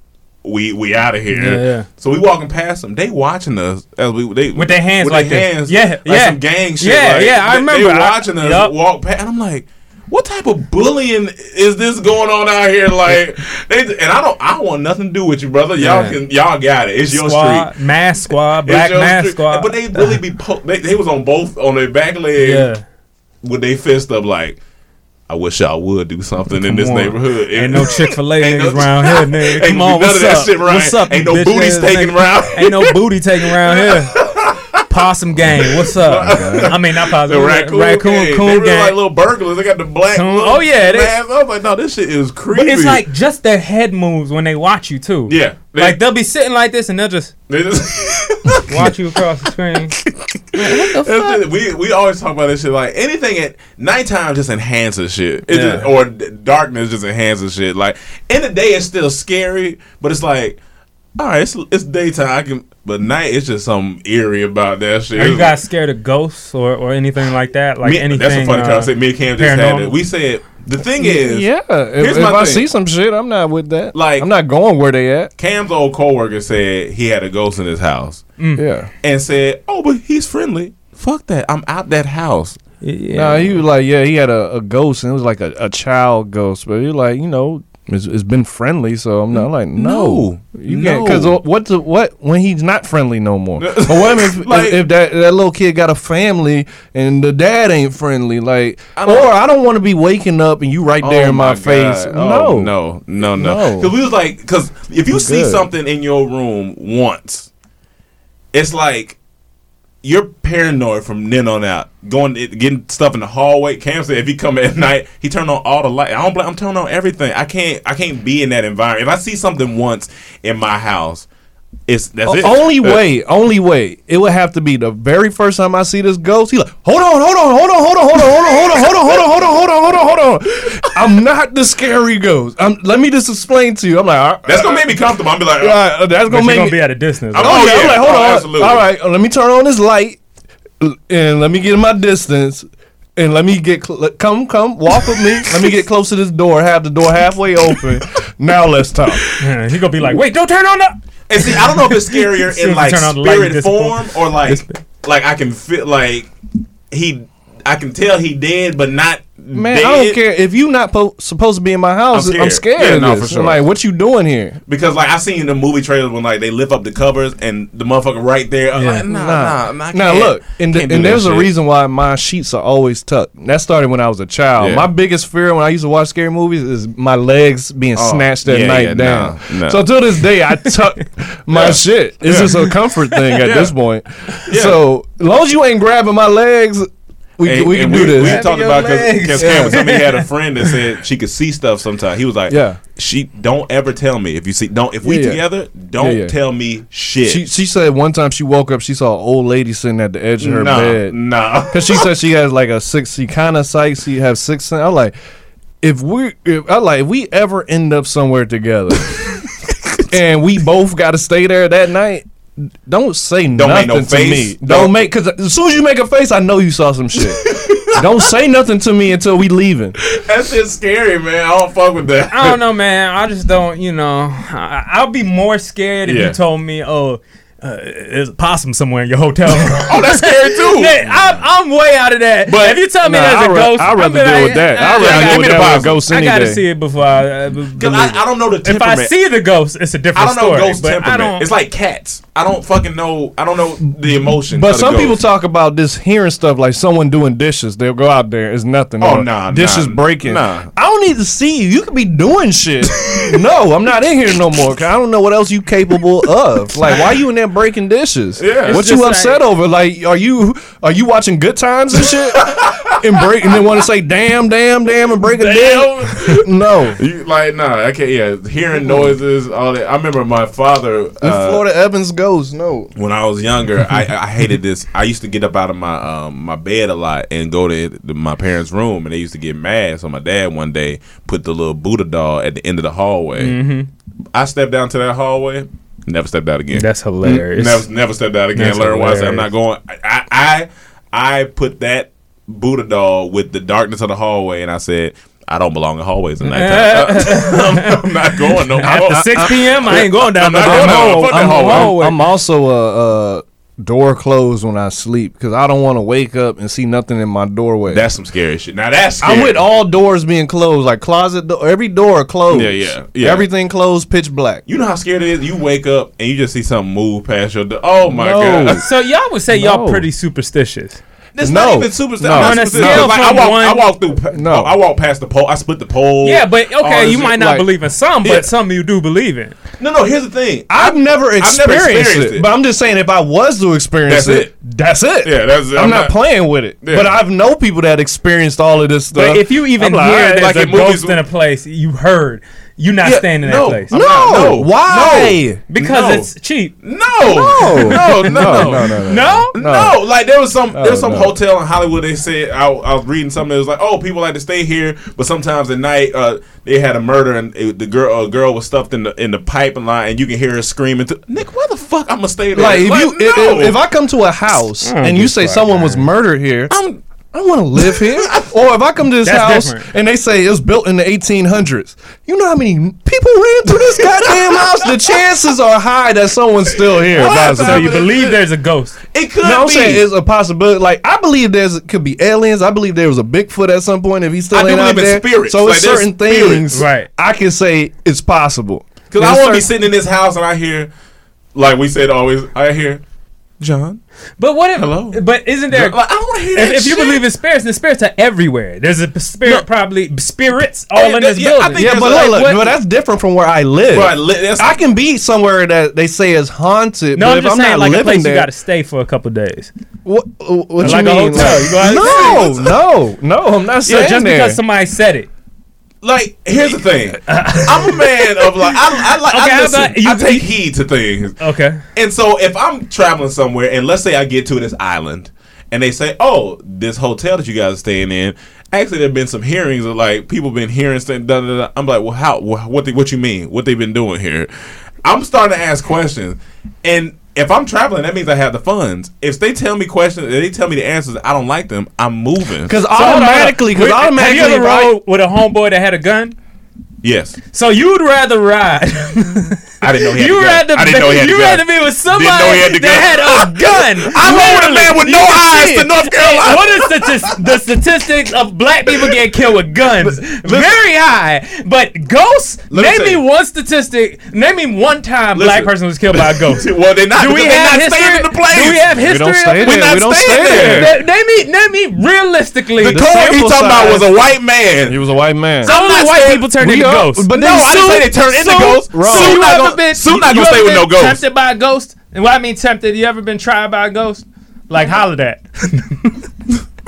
we we out of here. Yeah, yeah. So we walking past them. They watching us as we they With their hands with like their this. hands, Yeah, like yeah. some gang shit. Yeah, like, yeah, I they- remember. They were I- watching us yup. walk past, and I'm like, what type of bullying is this going on out here? Like, they and I don't, I don't want nothing to do with you, brother. Y'all Yeah. can, y'all got it. It's your Squad, street. mass squad, black mass street. squad. But they really be, po- they, they was on both on their back leg yeah. with their fist up, like. I wish y'all would do something in this on. neighborhood. Ain't no Chick Fil A no- niggas around here, nigga. Ain't Come on, what's up? What's up? Ain't no booties taken around. Ain't no booty taken around here. Possum gang, what's up? I mean, not possum. The raccoon, raccoon, gang. coon they look gang. like little burglars. They got the black. Coon- oh, yeah, they- masks. I was like, no, this shit is creepy. But it's like just their head moves when they watch you too. yeah, they, Like they'll be sitting like this and they'll just they just. watch you across the screen. That's just- we we always talk about this shit. Like anything at nighttime just enhances shit, it Yeah. just, or darkness just enhances shit. Like in the day, it's still scary, but it's like, all right, it's, it's daytime. I can, but night it's just something eerie about that shit. Are you guys scared of ghosts or, or anything like that? Like me- anything? That's a funny uh, concept. Me and Cam just had it. We said the thing is, yeah, if, here's if my I see some shit, I'm not with that. Like- I'm not going where they at. Cam's old coworker said he had a ghost in his house Yeah. and said, "Oh, but he's friendly. Fuck that. I'm out that house." Yeah. Nah, he was like, yeah, he had a, a ghost, and it was like a, a child ghost, but he was like, you know, it's, it's been friendly, so I'm not like, no, No. you No. can't, because uh, what the, what when he's not friendly no more? but what if, Like- if, if that that little kid got a family and the dad ain't friendly, like, I or I don't want to be waking up and you right there Oh in my, God. face. Oh, no, no, no, no. No. Because we was like, because if you We're see good. something in your room once, it's like you're paranoid from then on out. Going getting stuff in the hallway. Cam said if he come at night, he turn on all the light. I don't. I'm turning on everything. I can't. I can't be in that environment. If I see something once in my house, it's that's O- it. Only Uh, way, only way. It would have to be the very first time I see this ghost. He like, hold on, hold on, hold on, hold on, hold on, hold on, hold on, hold on, hold on, hold on, hold on, hold on, hold on. I'm not the scary ghost. I'm, let me just explain to you. I'm like, all right, That's gonna make me comfortable. I'll be like, all right, that's gonna you're make gonna me. be at a distance. I'm- Oh, Oh, yeah. I'm like, hold Oh, on. absolutely. All right, let me turn on this light and let me get in my distance. And let me get cl- come come walk with me. let me get close to this door. Have the door halfway open. now let's talk. Yeah, he gonna be like, wait, don't turn on the. And see, I don't know if it's scarier in like turn on the light, you spirit form or like like I can feel like he I can tell he dead but not Man, dead I don't care if you not po- supposed to be in my house. I'm I'm scared. scared, Yeah, of no, this. sure. I'm like, what you doing here? because like I seen the movie trailers when like they lift up the covers and the motherfucker right there. I'm Yeah. like, nah, nah, nah, look, and, can't and there's a reason why my sheets are always tucked. That started when I was a child. Yeah. My biggest fear when I used to watch scary movies is my legs being Oh, snatched at yeah, night down. nah. So to this day, I tuck my shit. It's just a comfort thing at this point. So as long as you ain't grabbing my legs, we And- can, we can and do this. We Grab talked about legs. because Yeah. Cameron somebody had a friend that said she could see stuff sometimes. He was like, Yeah. she don't ever tell me if you see don't if we Yeah, yeah. together don't Yeah, yeah. tell me shit. She she said one time she woke up, she saw an old lady sitting at the edge of her nah, bed. nah. Cause she said she has like a six. She kind of sight. She have six. I'm like, if we, if I like, if we ever end up somewhere together, and we both got to stay there that night, don't say Don't make nothing no to face. me. Don't, Don't- make because as soon as you make a face, I know you saw some shit. don't say nothing to me until we leaving. That's just scary, man. I don't fuck with that. I don't know, man. I just don't. You know, I, I'll be more scared if Yeah. you told me, oh. Uh, there's a possum somewhere in your hotel room. Oh, that's scary too. Yeah, I'm, I'm way out of that. But- if you tell me Nah, there's I'd a ra- ghost, I'd rather deal with that. I'd rather deal give with me the that with a possum. I gotta day. see it before I. Uh, Because I. I don't know the temperament. if. I see the ghost, it's a different story. I don't know story. ghost but temperament. don't. It's like cats. I don't fucking know. I don't know the emotion. But of some people talk about this hearing stuff like someone doing dishes. They'll go out there, it's nothing. Oh, no, nah, dishes nah, breaking. nah. I don't need to see you. You could be doing shit. no, I'm not in here no more. I don't know what else you capable of. Like, why you in there breaking dishes. Yeah. what you just upset like- over? Like, are you are you watching Good Times and shit? and break and then want to say damn, damn, damn, and break a dick? no. You, like nah, I can't. Yeah, hearing noises, all that. I remember my father. If Uh, Florida Evans goes, no. when I was younger, I, I hated this. I used to get up out of my um, my bed a lot and go to the, my parents' room, and they used to get mad. So my dad one day put the little Buddha doll at the end of the hallway. Mm-hmm. I stepped down to that hallway, never stepped out again. That's hilarious. Never, never stepped out again. That's Learn why I said I'm not going. I, I, I put that Buddha doll with the darkness of the hallway, and I said. I don't belong in hallways at nighttime. Uh, I'm, I'm not going no more. After 6 p.m., I ain't going down I'm the not going hall. down. Fuck that I'm, hallway. hallway. I'm also a, a door closed when I sleep because I don't want to wake up and see nothing in my doorway. That's some scary shit. Now that's scary. I'm with all doors being closed, like closet door. Every door closed. Yeah, yeah, yeah. Everything closed, pitch black. You know how scared it is. You wake up and you just see something move past your door. Oh my No. god! So y'all would say y'all pretty superstitious. It's No. not even super. No. I'm On a not super- scale like, I walk, one- I walk through. No. I walk past the pole. I split the pole. Yeah, but okay, you might not Like- believe in some, but Yeah. some you do believe in. No, no. Here's the thing. I've never never experienced, experienced it, it. but I'm just saying if I was to experience That's it, it. that's it. Yeah, that's it. I'm, I'm not, not- playing with it, Yeah. but I've know people that experienced all of this stuff. But if you even I'm like, hear alright, there's like a ghost in a place, you heard, you not Yeah, staying in no. that place. I'm no, not- no. why? Because No. it's cheap. No, no, no, no, no, no, no. No? No, like there was some there was some no. hotel in Hollywood. They said I, I was reading something. That was like, oh, people like to stay here, but sometimes at night uh, they had a murder and it, the girl a girl was stuffed in the in the pipeline, and you can hear her screaming. To, Nick, why the fuck I'm gonna stay there? Like if you if, no. if, if I come to a house I and you say a fuck, someone was murdered here, I'm I don't want to live here. or if I come to this That's house different. and they say it was built in the 1800s, you know how many people ran through this goddamn house? The chances are high that someone's still here. So you believe there's a ghost. it could No, I'm be. saying it's a possibility. Like I believe there's could be aliens. I believe there was a Bigfoot at some point if he's still I do ain't out believe in there. spirits. So Like, it's there's certain spirits. things. Right. I can say it's possible. Because I There's to be certain- sitting in this house and I hear, like we said always, I hear, John. But what if? Hello? But isn't there? Like, I don't want to hear that. if, if you shit. believe in spirits, the spirits are everywhere. There's a spirit, No. probably spirits all Yeah, in this yeah, I building. think Yeah, but a- look, like, look, what- but that's different from where I live. Right, li- that's- I can be somewhere that they say is haunted. no, but I'm if just I'm saying, not like a living place you got to stay for a couple days. what, what Like you a mean? hotel. Like- You go out and no, no, no. I'm not Yeah, saying just there. because somebody said it. Like here's the thing. I'm a man of like I, I like Okay, I, listen, you- I take heed to things. Okay. And so if I'm traveling somewhere and let's say I get to this island and they say, "Oh, this hotel that you guys are staying in." Actually, there've been some hearings of like people been hearing stuff. Da, da, da. I'm like, well, how? wh- What? They, what you mean? What they've been doing here? I'm starting to ask questions, and if I'm traveling, that means I have the funds. If they tell me questions, they tell me the answers, I don't like them. I'm moving. Because So, hold on, hold on. automatically, because automatically, Have you ever rode with a homeboy that had a gun? Yes, So you'd rather ride? I didn't know he had you a gun. rather I didn't know he had a you gun. rather be with somebody Didn't know he had that had a gun. I rode with a man with no eyes see to. North Carolina. What is statis- the statistics of black people getting killed with guns? Very high. But ghosts. Let me name me one statistic. Name me one time black person was killed by a ghost. well, they're not. Do we because they're have not staying history? in the place. Do we have we history? don't stay We're there. not We don't staying stay there. there. Na- Name me, name me realistically. The car he sample talking about was a white man. He was a white man. So only white people turn we into are- ghosts. but no, I didn't say they turn into ghosts. Wrong. So Sue you not ever gonna- been? Sue not gonna stay ever with no ghost. Tempted by a ghost? And what I mean tempted? You ever been tried by a ghost? Like hollered at?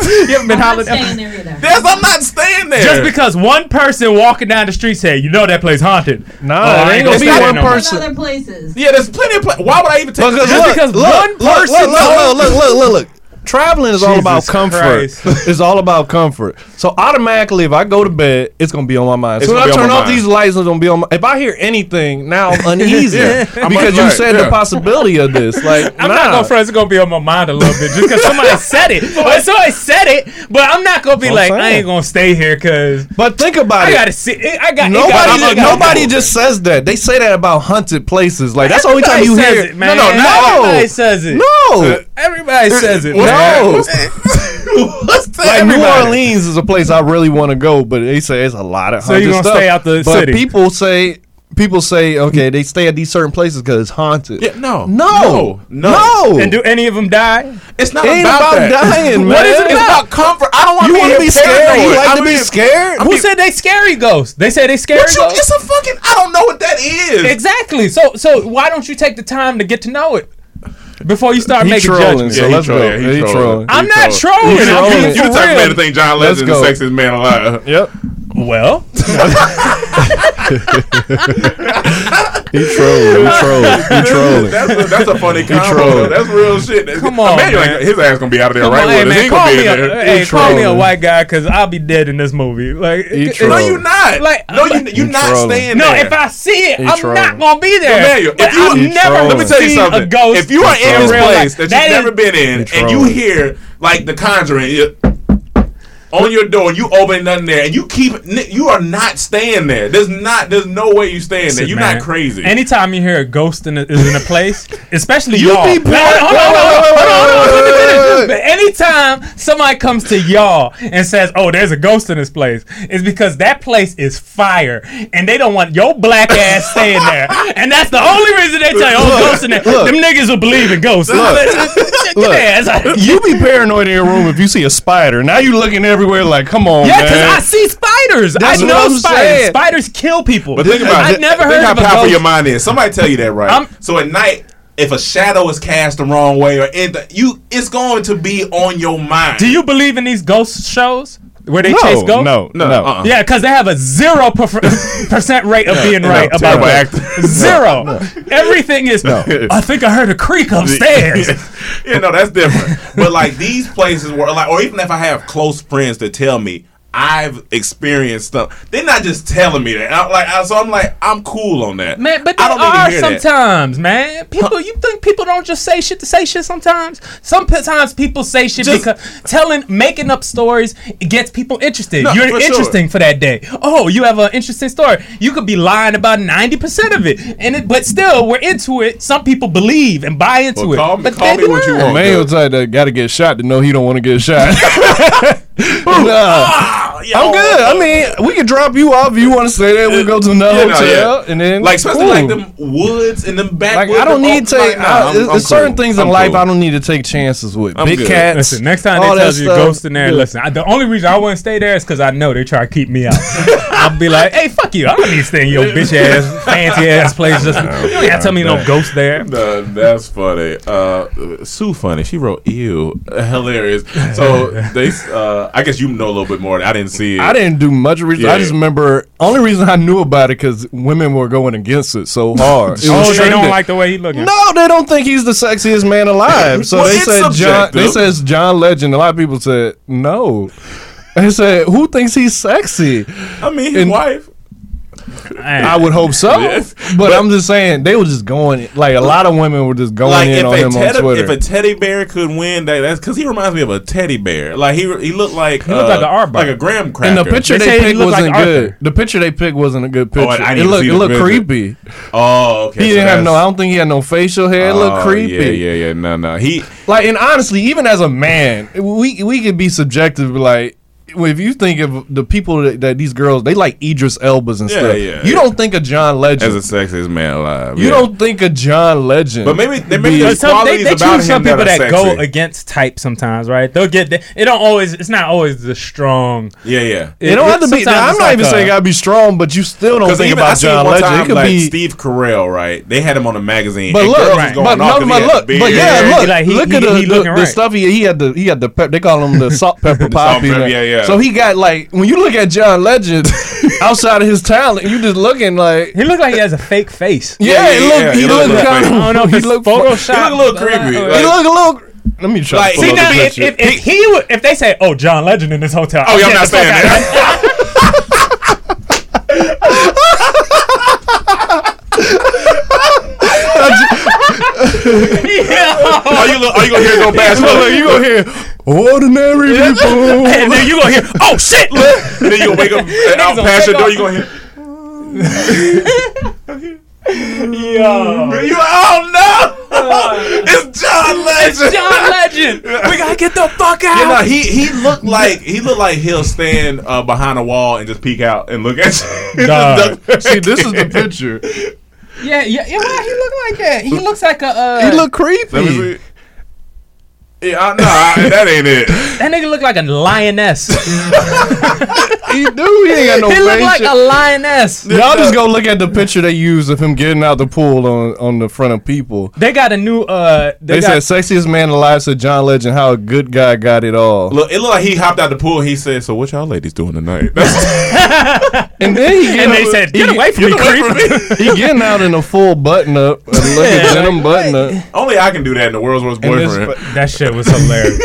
you haven't been hollered staying at? there either. Yes, I'm not staying there. Just because one person walking down the street said, "You know that place haunted." No, Oh, I it ain't ain't gonna gonna be one no more. person. Other places. Yeah, there's plenty of. Pla- Why would I even take? Because Just look, because look, one look, person look, look, told- look, look, look, look. Traveling is all about comfort. It's all about comfort. So automatically, if I go to bed, it's gonna be on my mind. It's So when I turn off mind. these lights, it's gonna be on. My, if I hear anything now, I'm uneasy I'm because you said yeah. the possibility of this. Like, I'm nah. not gonna front. It's gonna be on my mind a little bit just because somebody said it. But somebody said it, but I'm not gonna be like, I'm I saying. ain't gonna stay here because But think about I it. gotta see. I got Nobody, got, just, I got- nobody just says that. They say that about haunted places. Like that's the only time you hear it, man. No, no, no, Everybody says it. no. Everybody says it. No. man. What's that? Like New Orleans is a place I really want to go, but they say it's a lot of. So you haunted gonna stuff. stay out the but city? people say people say okay, they stay at these certain places because it's haunted. Yeah, no, no, no, no. And do any of them die? It's not It ain't about, about that. dying, man. What is it? It's about comfort. I don't want You to want be scared? You like to be scared? Who said they scary ghosts? They say they scary What you, ghosts. it's a fucking. I don't know what that is. Exactly. So so why don't you take the time to get to know it? Before you start He making trolling, judgments. so he let's troll- go. yeah, he He trolling. trolling. I'm He not trolling. trolling. He I'm trolling. being You the for type of man to think John Let's Legend is go. the sexiest man alive. Yep. Well, He trolling. He trolling. He trolling. That's a, that's a funny combo. trolling. That's real shit. Come on, Imagine, man. Like, his ass gonna be out of there come right on, hey with us. Man, ain't call gonna be me in a there. hey, He call me a white guy because I'll be dead in this movie. Like, He it's- No, trolling. you not. Like, no, you you He not trolling. staying No, there. if I see it, He I'm trolling. not gonna be there. Emmanuel, if you- never. Let me tell you something. a ghost. if you are in this place that, That you've never been in, and you hear like The Conjuring you- on your door, and you open nothing there, and you keep, you are not staying there. There's not, there's no way you staying there. You're man, not crazy. Anytime you hear a ghost in a, is in a place, especially You y'all. be Hold on, hold on, hold on, hold on, hold on, let me finish. But anytime somebody comes to y'all and says, "Oh, there's a ghost in this place," it's because that place is fire, and they don't want your black ass staying there. And that's the only reason they tell you, "Oh, ghost in there." look. Them niggas will believe in ghosts. Get Look. their. You be paranoid in your room if you see a spider. Now you looking everywhere like, come on, Yeah, because I see spiders. That's I know spiders. saying. Spiders kill people. But think about it. I never heard how powerful your mind is. Somebody tell you that, right? I'm- so at night, if a shadow is cast the wrong way or anything, you, it's going to be on your mind. Do you believe in these ghost shows where they no, chase ghosts? no, No, no. uh-uh. Yeah, because they have a zero perf- percent rate of being right no, about terrible ghosts. acting. Zero. Everything is. I think I heard a creak upstairs. yeah, no, that's different. but like these places where, like, or even if I have close friends that tell me I've experienced stuff, they're not just telling me that. I, like, I, so I'm like, I'm cool on that. Man, but there I don't are hear that. sometimes, man. People, you think people don't just say shit to say shit sometimes? Sometimes people say shit Just- because telling, making up stories gets people interested. No, You're for sure. interesting for that day. Oh, you have an interesting story. You could be lying about ninety percent of it, and it, but still, we're into it. Some people believe and buy into Well, it. call me- but call me what you want. Man was like that got to get shot to know he don't want to get shot. nah, ah! I'm good. I mean, we can drop you off if you want to stay there. We go to another Yeah, no, hotel yeah. and then like especially cool. like them woods and them Like backwoods. I don't need to take. like, nah, there's I'm certain cool. things I'm in life cool. I don't need to take chances with. I'm Big good. cats. Listen, next time they that tell you stuff. ghost in there, Yeah. listen. I, the only reason I wouldn't stay there is because I know they try to keep me out. I'll be like, hey, fuck you. I don't need to stay in your bitch ass, fancy ass place. Just you don't gotta tell me no ghost there. No, that's funny. Uh, Sue funny. She wrote "ew," hilarious. So they, uh, I guess you know a little bit more. I didn't see it. I didn't do much research. I just remember only reason I knew about it because women were going against it so hard. It Oh, they don't like the way he looking. No, they don't think he's the sexiest man alive. So Well, they said John. They subjective. says John Legend. A lot of people said no. They said who thinks he's sexy? I mean, his And- wife. I would hope so. Yes. But, But- I'm just saying they were just going like a lot of women were just going Like in if on a, him on teddy, Twitter. if a teddy bear could win, that that's because he reminds me of a teddy bear. Like he he looked like He looked uh, like an Arbor. like a graham cracker. and the picture They they, picked wasn't Arthur. good. The picture they picked wasn't a good Oh, picture. I- I it looked it looked creepy. Oh, okay. He so didn't have no. I don't think he had no facial hair. It looked Oh, creepy. Yeah, yeah, yeah. No, no. He Like, and honestly, even as a man, we we could be subjective. Like, if you think of the people that, that these girls, they like Idris Elba's and Yeah, stuff. yeah, you yeah. don't think of John Legend. as the sexiest man alive. you yeah. don't think of John Legend. But maybe there maybe there's But some, they, they about choose some people that, that, go against type sometimes, right? They'll get the, it. Don't always. It's not always the strong. Yeah, yeah. it don't have to be. sometimes I'm not like even a- saying gotta be strong, but you still don't think even I about John one Legend. time it could like be. Steve Carell, right? They had him on a magazine. But look, right. going but off no, 'cause but look, but yeah, look, look at the, he the, looking the right. stuff he, he had. The he had the. They call him the salt pepper salt poppy. pepper, yeah, yeah. So he got like when you look at John Legend, outside of his talent, you just looking like He looked like he has a fake face. yeah, yeah, it look, yeah, he he look look like kind fake. of. I don't know he it's look Photoshop. He look a little creepy. Uh, He Like- look a little. Let me try. Like- to See up now, the if, picture. if, if he would, if they say, "Oh, John Legend in this hotel," Oh, yeah, I'm get not the fuck staying out. Yeah. Are you, are you gonna hear it go past? Look, you gonna hear ordinary people. And then you gonna hear, "Oh shit!" And then you gonna wake up and out gonna past your door. You gonna hear? Yo, You, oh no! it's John Legend. It's John Legend. We gotta get the fuck out. Yeah, no, he he looked like he looked like he'll stand uh, behind a wall and just peek out and look at you. Dog. See, this is the picture. Yeah, yeah, yeah. Why he look like that? He looks like a. Uh, He look Let me creepy. See. Yeah, I- nah, I- that ain't it. That nigga look like a lioness. He do. He ain't got no he look face. like a lioness. Y'all just go look at the picture they used of him getting out the pool on on the front of people. They got a new. uh They, They, got, said sexiest man alive said John Legend how a good guy got it all. Look, it looked like he hopped out the pool. and He said, "So what y'all ladies doing tonight?" And then he and they get- said, he "Get away from me, Get away creep." He getting out in a full button up, a look at denim button up. Only I can do that in the world's worst And this- boyfriend. That shit was hilarious.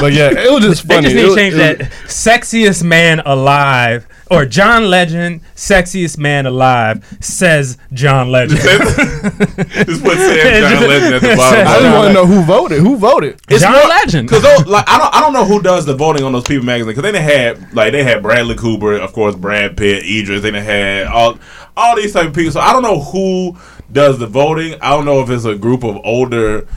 But yeah, it was just They funny. just need to change that sexiest man alive or John Legend, sexiest man alive says John Legend. Just put Sam John Legend at the bottom. I just want to know who voted. Who voted? It's John Legend. Because like I don't I don't know who does the voting on those People magazine because they had like they had Bradley Cooper, of course, Brad Pitt, Idris. They done had all all these type of people. So I don't know who does the voting. I don't know if it's a group of older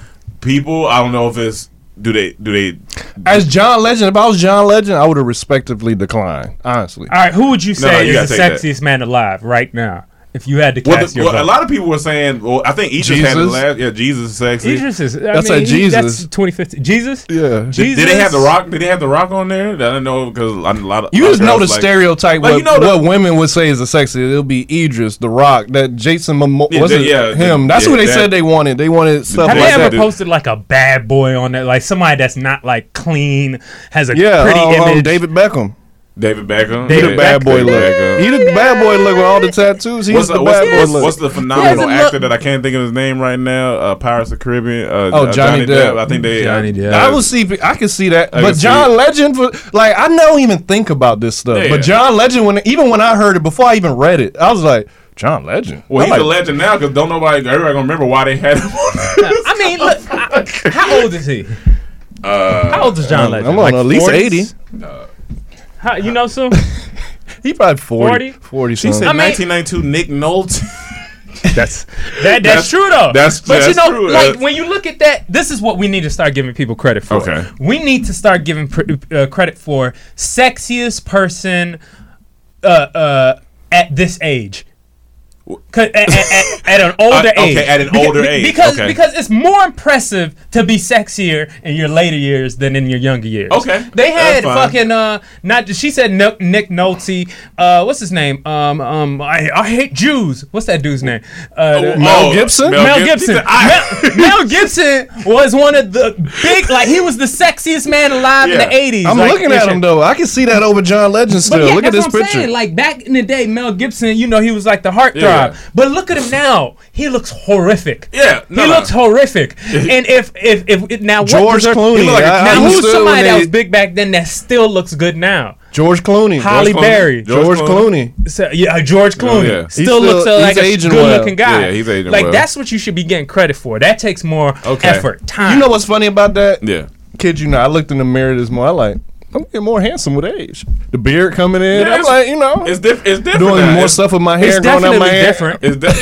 people. I don't know if it's do they do they As John Legend, if I was John Legend, I would have respectively declined. Honestly, All right, who would you No, say you is the take that. sexiest man alive right now? If you had to well, cast the- your well, a lot of people were saying. Well, I think Idris had the last. Yeah, Jesus is sexy. Idris is. I That's mean, like he- Jesus. That's 2015. Jesus. yeah. Did, Jesus. did they have the rock? Did they have the rock on there? I don't know because a lot of You just know the like- stereotype. Like, what, you know the- what women would say is a sexy. It'll be Idris, The Rock, that Jason Momoa. Yeah, was the- it yeah, him? the- That's yeah, who they that- said they wanted. They wanted stuff Have like they ever that. posted like a bad boy on there, like somebody that's not like clean, has a Yeah, pretty um, um. David Beckham. David Beckham. He the bad boy look. Beckham. He the bad boy look with all the tattoos. He's What's the the, what's, bad boy look. what's the phenomenal actor that I can't think of his name right now? Uh, Pirates of the Caribbean. Uh, Oh, uh, Johnny Depp. I think they. Johnny uh, Depp. I will see. I can see that, I but John. Legend, for, like I don't even think about this stuff. Yeah. But John Legend, when even when I heard it before I even read it, I was like, John Legend. Well, I'm he's like, a legend now because don't nobody, everybody gonna remember why they had him. I mean, look, I- how old is he? how old is John Legend? I'm on Like at least 40s? eighty. How, you know, so He probably 40. 40? 40 She said something. mean- 1992 Nick Nolte. that's that, that's, That's- true though. that's- but that's you know, true. like That's- when you look at that, this is what we need to start giving people credit for. Okay. we need to start giving pr- uh, credit for sexiest person uh, uh, at this age. 'Cause At, at- at- at an older Uh, okay, age. at an Beca- older be- age, Because okay. because it's more impressive to be sexier in your later years than in your younger years. Okay, They had that's fine. fucking uh not she said Nick, Nick Nolte. Uh, what's his name? Um um I, I hate Jews. What's that dude's name? Uh, the- Mel Gibson? Mel He Gibson. said, I- Mel, Mel Gibson was one of the big, like he was the sexiest man alive Yeah. in the eighties. I'm looking at him though. I can see that over John Legend still. Yeah, Look at this what I'm picture. saying. Like back in the day, Mel Gibson, you know, he was like the heartthrob. Yeah. But look at him now. He looks horrific. Yeah, no, he no. looks horrific. and if if if, if now what George deserve- Clooney. like a- I now who's somebody that was big back then that still looks good now? George Clooney. Holly Clooney. Berry. George, George Clooney. So, yeah, George Clooney yeah. He's still, looks uh, like a good-looking well. guy. Yeah, he's aging like well. that's what you should be getting credit for. That takes more Okay. effort, time. You know what's funny about that? Yeah. Kid you know, I looked in the mirror this morning. I like, I'm getting more handsome with age. The beard coming in. Yeah, I'm like, you know, It's, diff- it's different. doing now. more It's- stuff with my it's hair, growing out my hair. different. It's, de-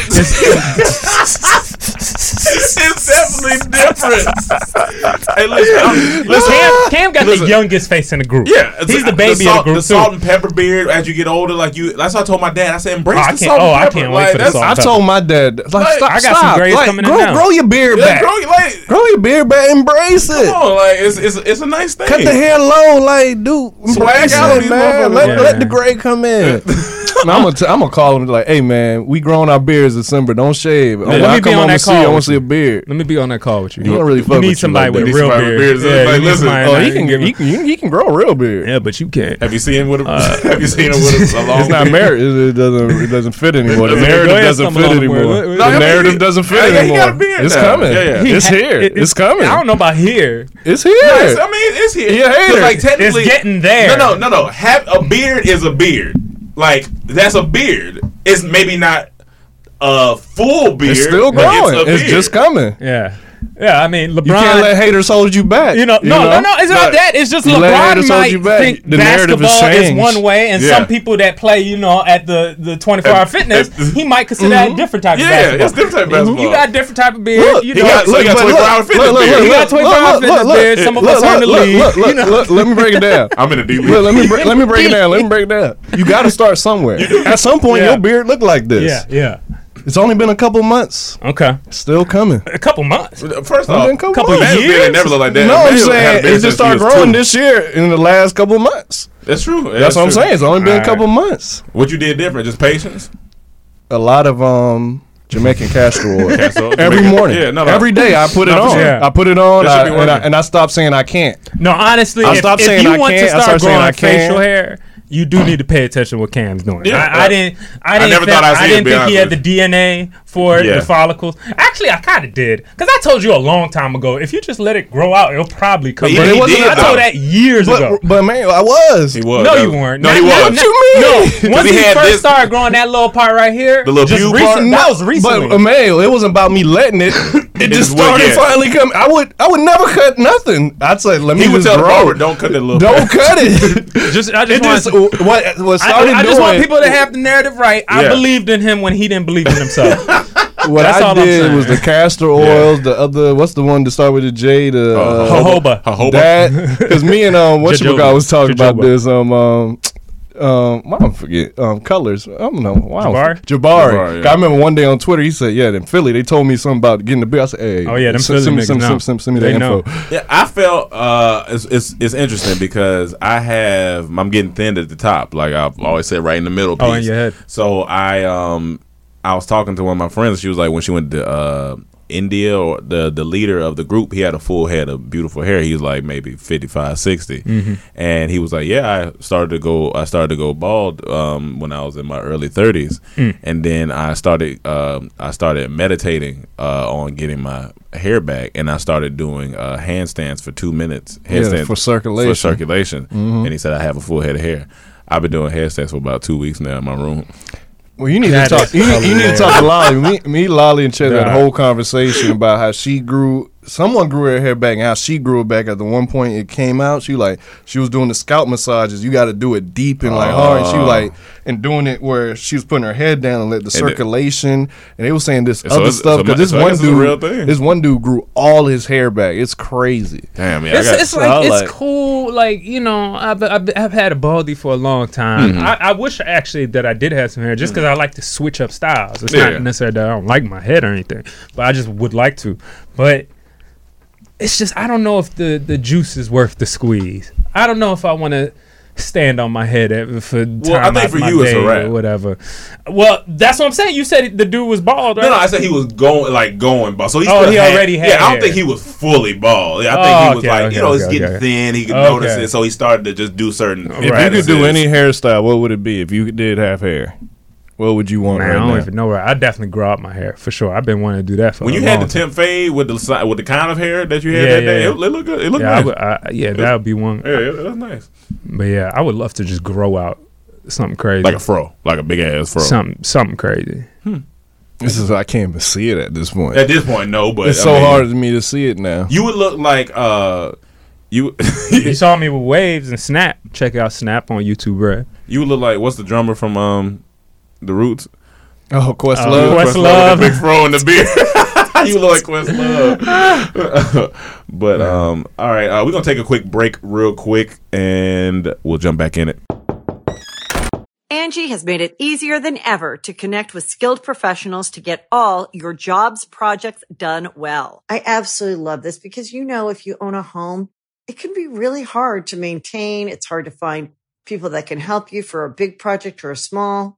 it's definitely different. hey, listen, I'm, listen. Cam, Cam got Listen. the youngest face in the group. Yeah, it's- he's the baby salt, of the group The too. salt and pepper beard. As you get older, like you, that's what I told my dad. I said, embrace Oh, I the can't- salt oh, and I can't wait for the that's, salt I and pepper. told my dad, like, Like, stop, I got some stop. grays like, coming in grow, now. grow your beard Yeah, back. grow, like, grow your beard back. Embrace it. come on, like it's, it's it's a nice thing. Cut the hair low, like, dude. Embrace out it, these man. Let, Yeah. let the gray come in. Now, I'm gonna t- I'm gonna call him like, hey man, we growing our beards December. Don't shave. when let I me be come on home that and you, call I want to see a beard. Let me be on that call with you. You don't really fuck you need with you somebody like with a real Need somebody with beard. beards. Yeah, Like, listen. somebody Oh, that he can can, he can, he can, grow a real beard. Yeah, but you can't. Have you seen him with a? have you seen him with a, a long? It's not beard? married. It, it doesn't. It doesn't fit anymore. The Go narrative doesn't fit anymore. The No, I mean, narrative doesn't fit anymore. got a beard It's coming. Yeah, yeah. It's here. It's coming. I don't know about here. It's here. I mean, it's here. He a 'Cause, hater. Like technically, It's getting there. No, no, no, no. Have a beard is a beard. Like that's a beard. It's maybe not a full beard. It's still but growing. a It's, beard. just coming. Yeah, yeah. I mean, LeBron. You can't let haters hold you back. You know, no, no, no. It's not But that. It's just LeBron might you think The narrative basketball is one way, and Yeah. some people that play, you know, at the the twenty four hour fitness, at- he might consider that a different type of Yeah, basketball. it's different type of basketball. You got a different type of beard. Look, you know, got- so got 24 hour fitness look, look, He got 24 hour fitness beard. Some of us are in the league, you know. let me break it down. I'm in the D league. Look, let me let me break it down. Let me break it down. You got to start somewhere. At some point, your beard look like this. yeah, yeah. It's only been a couple months. Okay, Still coming. a couple months. First Only off, been a couple, couple months. Years? Beard never looked like that. No, I'm saying it just started growing two. this year in the last couple months. That's true. That's, what I'm true. saying. It's only been a Alright. couple months. What you did different? Just patience. A lot of um Jamaican castor oil Castor every Jamaican- morning. yeah, no, no. every day I put it No, on. sure. Yeah. I put it on, I- and, I, working. and I stopped saying I can't. No, honestly, I if, stopped if saying you I want can't. I start started saying growing I can't. facial hair, you do need to pay attention to what Cam's doing. Yeah, I. I didn't. I I didn't. never think, thought I'd see I didn't think he had the DNA for Yeah. the follicles. Actually, I kind of did because I told you a long time ago. If you just let it grow out, it'll probably come. But back. he- he wasn't- did, I told that years ago. But, but man, I was. He was. No, That you weren't. No, Not- he was. not- you mean? No, 'Cause once he he, had first this- started growing that little part right here, The little just recent- part? That was recently. But uh, Emmanuel, it wasn't about me letting it. It It just just started finally coming. I would, I would never cut nothing. I'd say, let me He would just tell the grow. "Don't cut it. little." Don't cut it. just, I it just, what what I, started I just doing. want people to have the narrative right. I Yeah. believed in him when he didn't believe in himself. what That's I did was the castor oils, the other. What's the one to start with the J? The uh, Jojoba. Jojoba. That because me and um, what you Jojoba. was talking about this um um. Um, I don't forget um colors. I don't know. Why Jabari? Jabari. Jabari, yeah. I remember one day on Twitter he said, "Yeah, in Philly they told me something about getting the bill." I said, "Hey, Oh, yeah, them send, Philly send, niggas send, know. send, send, send me They the know. info." Yeah, I felt uh, it's, it's it's interesting because I have I'm getting thin at the top, like I've always said, right in the middle piece. Oh, in your head. So I um I was talking to one of my friends. She was like, when she went to uh, India or the the leader of the group, he had a full head of beautiful hair. He was like maybe 55, 60. Mm-hmm. and he was like, yeah, I started to go I started to go bald um, when I was in my early thirties, Mm. and then I started um, I started meditating uh, on getting my hair back, and I started doing uh, handstands for two minutes. Yeah, Handstands for circulation. For circulation, and he said I have a full head of hair. I've been doing handstands for about two weeks now in my room. Well, you need That to talk. You need, you need to talk to Lolly. Me, me Lolly, and Chet had a whole conversation about how she grew. Someone grew her hair back, and how she grew it back. At the one point it came out, she like she was doing the scalp massages. You got to do it deep and like hard. And she Oh. like and doing it where she was putting her head down and let the And it- circulation. And they were saying this So other it's- stuff so because my- this so I one guess it's a dude, real thing. this one dude grew all his hair back. It's crazy. Damn, yeah, It's, I got it's I like it's like- cool. Like you know, I've, I've I've had a baldy for a long time. Mm-hmm. I, I wish actually that I did have some hair, just because I like to switch up styles. It's Yeah. not necessarily that I don't like my head or anything, but I just would like to. But it's just I don't know if the the juice is worth the squeeze. I don't know if I want to stand on my head for time I think out for my you it's a day wrap. or whatever. Well, that's what I'm saying. You said the dude was bald, right? No, no, I said he was going like going bald. So he Oh, he had, already had Yeah, I don't think he was fully bald. Yeah, I Oh, think he oh, was okay, like okay, you know, he's okay, getting thin. He could Okay. notice it, so he started to just do certain. If you could practices. do any hairstyle, what would it be? If you did have hair, what would you want Man, right I don't now? even know where. I definitely grow out my hair for sure. I've been wanting to do that for a while. when a you had the temp fade with the with the kind of hair that you had Yeah, that day, yeah, it, it looked good. It looked Yeah, I nice. would, I, yeah, that would be one. yeah, it, it was nice. But yeah, I would love to just grow out something crazy, Like a fro, like a big ass fro. something something crazy. This is I can't even see it at this point. At this point, no, but it's I so mean, hard for me to see it now. You would look like uh, you You saw me with waves and Snap. Check out Snap on YouTube, bro. you would look like what's the drummer from um, the Roots? Oh, Questlove. Uh, Questlove. with the big fro and the beard. you look like Questlove. but um, all right, uh, we're gonna take a quick break, real quick, and we'll jump back in it. Angi has made it easier than ever to connect with skilled professionals to get all your jobs projects done well. I absolutely love this because, you know, if you own a home, it can be really hard to maintain. It's hard to find people that can help you for a big project or a small.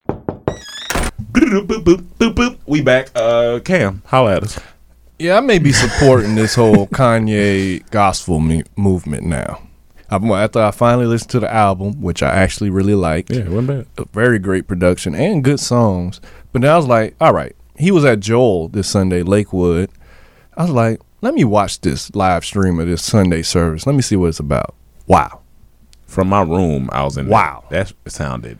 Boop, boop, boop, boop, boop. We back. Uh, Cam, holla at us. Yeah, I may be supporting this whole Kanye gospel me- movement now. I'm, after I finally listened to the album, which I actually really liked, Yeah, wasn't bad. a very great production and good songs. But then I was like, all right, he was at Joel this Sunday, Lakewood. I was like, let me watch this live stream of this Sunday service. Let me see what it's about. Wow. From my room, I was in. Wow. that sounded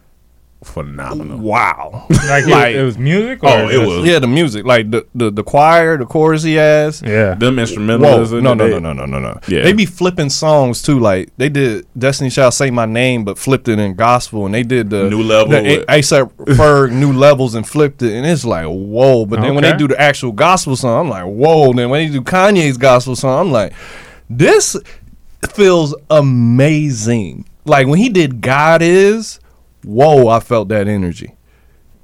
phenomenal. Wow. Like, Like- it, it was music. Oh, it was. yeah, the music, like the, the, the choir, the chorus he has. Yeah. Them Whoa, instrumentals. no, no, no, no, no, no, no. Yeah. They be flipping songs too. Like they did Destiny Shall Say My Name, but flipped it in gospel, and they did the New Level the with- ASAP Ferg new levels and flipped it, and it's like whoa. But then when they do the actual gospel song, I'm like whoa. Then when they do Kanye's gospel song, I'm like this feels amazing. Like when he did God Is, whoa, I felt that energy.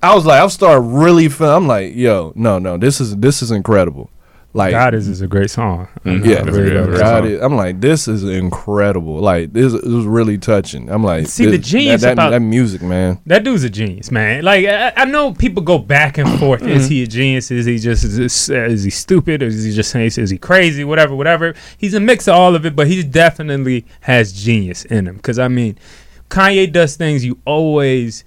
I was like, I started really feeling. I'm like, yo, no, no, this is this is incredible. Like God is is a great song. Mhm. yeah, I really love that God song. is- I'm like, this is incredible. Like this, it was really touching. I'm like, See, the genius that, that, about- that music, man. That dude's a genius, man. Like I, I know people go back and forth. Is he a genius? Is he just is, is he stupid? Or is he just saying is he crazy? Whatever, whatever. He's a mix of all of it, but he definitely has genius in him. Because I mean, Kanye does things you always.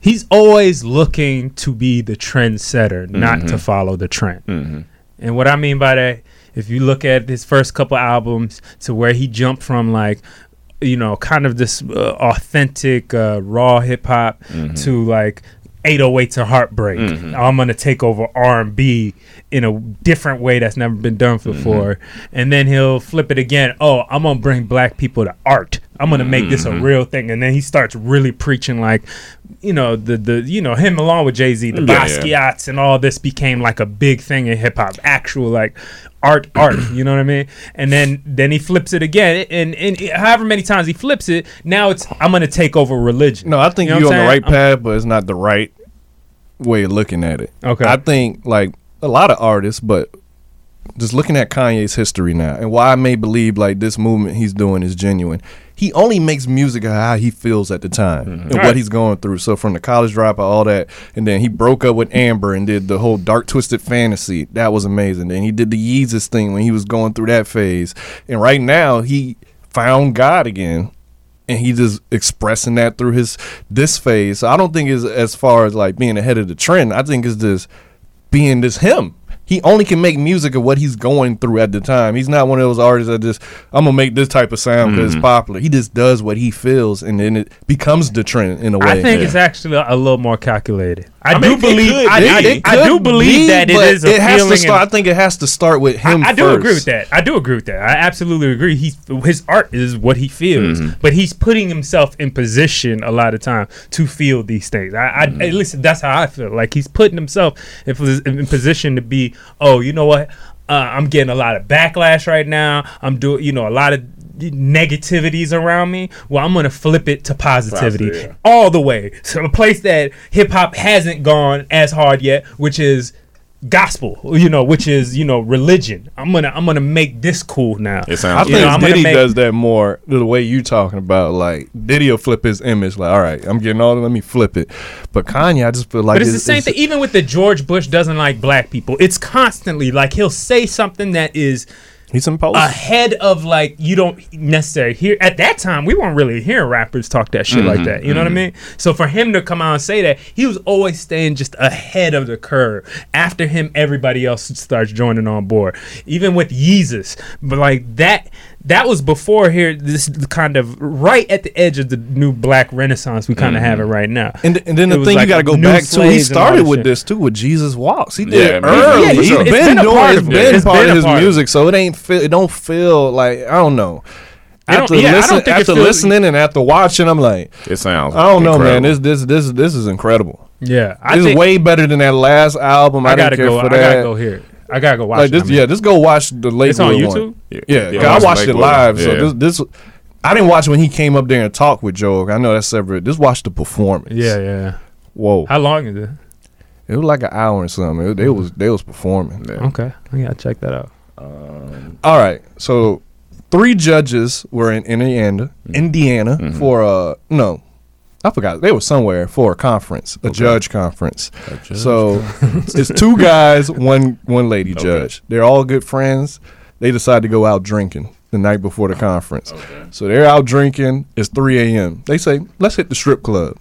He's always looking to be the trendsetter, not to mm-hmm. follow the trend. Mm-hmm. And what I mean by that, if you look at his first couple albums to where he jumped from like, you know, kind of this uh, authentic uh, raw hip hop mm-hmm. to like 808 to heartbreak. I'm gonna take over R&B in a different way that's never been done before, and then he'll flip it again. Oh, I'm gonna bring black people to art. I'm gonna make this a mm-hmm. real thing, and then he starts really preaching like, you know, the the you know him along with Jay Z, the Yeah, yeah. Basquiat's and all this became like a big thing in hip hop. Actual like art, art. You know what I mean? And then then he flips it again, and and however many times he flips it, now it's I'm gonna take over religion. No, I think You know you're on I'm the right saying? I'm- path, but it's not the right way of looking at it. Okay. I think like a lot of artists, but just looking at Kanye's history now and why I may believe like this movement he's doing is genuine. He only makes music of how he feels at the time mm-hmm. and Right. what he's going through. So from the college dropout, all that, and then he broke up with Amber and did the whole dark twisted fantasy. That was amazing. Then he did the Yeezus thing when he was going through that phase. And right now he found God again and he just expressing that through his this phase. So I don't think it's as far as like being ahead of the trend. I think it's just being this him. He only can make music of what he's going through at the time. He's not one of those artists that just I'm gonna make this type of sound because Mm-hmm. it's popular. He just does what he feels, and then it becomes the trend in a way. I think it's actually a, a little more calculated. I, I do mean, it believe. could I, be. I, I do believe be, that it a it has to start. I think it has to start with him. I, I do first. agree with that. I do agree with that. I absolutely agree. He's his art is what he feels, but he's putting himself in position a lot of time to feel these things. I, I at least that's how I feel. Like he's putting himself in, in position to be. Oh, you know what? Uh, I'm getting a lot of backlash right now. I'm doing, you know, a lot of negativities around me. Well, I'm gonna flip it to positivity Positive, yeah. all the way. So a place that hip hop hasn't gone as hard yet, which is gospel, you know, which is you know religion. I'm gonna I'm gonna make this cool now. It I sounds. You think know, I'm gonna Diddy make- does that more the way you talking about. Like Diddy will flip his image. Like, all right, I'm getting all. Let me flip it. But Kanye, I just feel like But it's, the same thing. Even with the George Bush doesn't like black people, it's constantly like he'll say something that is He's imposed. ahead of like you don't necessarily hear at that time we weren't really hearing rappers talk that shit like mm-hmm. that you know what i mm-hmm. mean? So for him to come out and say that he was always staying just ahead of the curve. After him everybody else starts joining on board. Even with yeezus but like that that was before here this kind of right at the edge of the new black renaissance we kind of mm-hmm. have it right now And, and then the thing like you got to go back to, he slaves and all started with shit. this too, with Jesus Walks. He Yeah, did it early. Yeah, He's it's- it's been been doing part it's of it. been It's part been of his part of music, so it ain't feel, it don't feel like I don't know. After, yeah, listen, after feels- listening and after watching, I'm like, It sounds. I don't know, man. This this this this is incredible. Yeah, I it's think- way better than that last album. I, I gotta didn't care go. for I gotta go here. I gotta go watch. like it, I mean. yeah, just go watch the Lakewood It's on. YouTube? Yeah, Yeah, yeah, yeah, I watch watched it Lakewood. live. So Yeah. this, this, I didn't watch when he came up there and talked with Joe. I know that's separate. Just watch the performance. Yeah, yeah. Whoa, How long is it? it was like an hour and something. It, they was they was performing. There. Okay, I gotta check that out. All right, so three judges were in Indiana, Indiana for uh no, I forgot they were somewhere for a conference, a judge conference. judge so it's two guys, one one lady judge. They're all good friends. They decide to go out drinking the night before the conference. So they're out drinking. It's 3 a.m. They say, let's hit the strip club.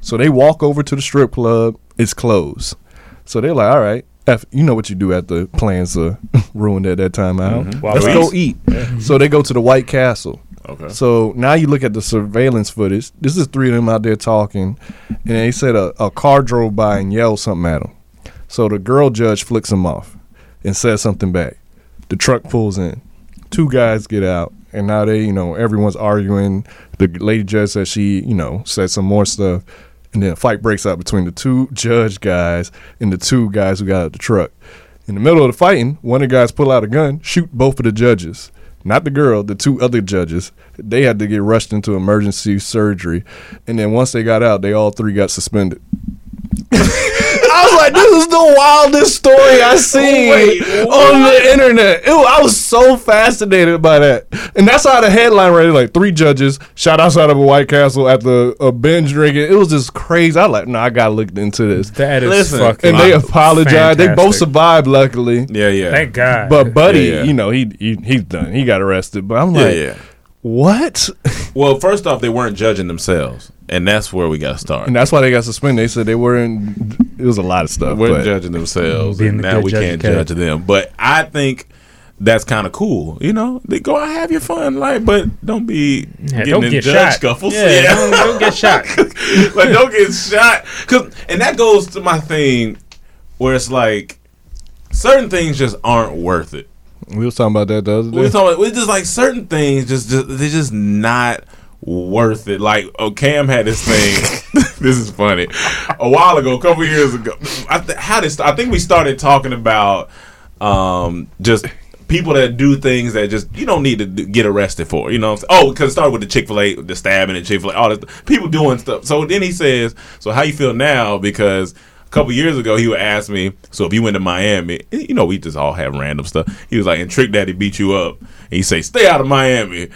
So they walk over to the strip club. It's closed. So they're like, all right. F, you know what you do after plans are ruined at that time out. Mhm. Let's go eat. So they go to the White Castle. Okay. So now you look at the surveillance footage. This is three of them out there talking, and they said a, a car drove by and yelled something at them. So the girl judge flicks them off and says something back. The truck pulls in. Two guys get out, and now they, you know, everyone's arguing. The lady judge says she, you know, said some more stuff, and then a fight breaks out between the two judge guys and the two guys who got out the truck. In the middle of the fighting, one of the guys pull out a gun, shoot both of the judges. Not the girl, the two other judges. They had to get rushed into emergency surgery. And then once they got out, they all three got suspended. I was like, this is the wildest story I seen Wait, on the internet. Ew, I was so fascinated by that. And that's how the headline read. Like three judges shot outside of a White Castle after a binge drinking. It was just crazy. I was like, no, I gotta look into this. That is Listen, fucking. and they apologized. They both survived, luckily. Yeah, yeah. Thank God. But Buddy, Yeah, yeah. you know, he, he he's done. He got arrested. But I'm yeah, like, yeah. what? Well, first off, they weren't judging themselves, and that's where we got to start. and that's why they got suspended. They said they weren't. It was a lot of stuff. weren't judging themselves, and the now we can't you judge them. But I think that's kind of cool. You know, they go out have your fun, like, but don't be Yeah, getting don't in get judge shot. scuffles. Yeah, Don't, don't get shot. like don't get shot. Cause and that goes to my thing where it's like certain things just aren't worth it. We was talking about that the other day. We was talking about we just like certain things just, just they're just not worth it. Like oh Cam had this thing. this is funny. A while ago, a couple years ago, I th- how did I think we started talking about um just people that do things that just you don't need to do, get arrested for. You know, what I'm saying? oh, because it started with the Chick Fil A, the stabbing and Chick Fil A, all this people doing stuff. So then he says, "So how you feel now?" Because a couple years ago he would ask me, "So if you went to Miami, you know, we just all have random stuff." He was like, "And Trick Daddy beat you up," and he say, "Stay out of Miami."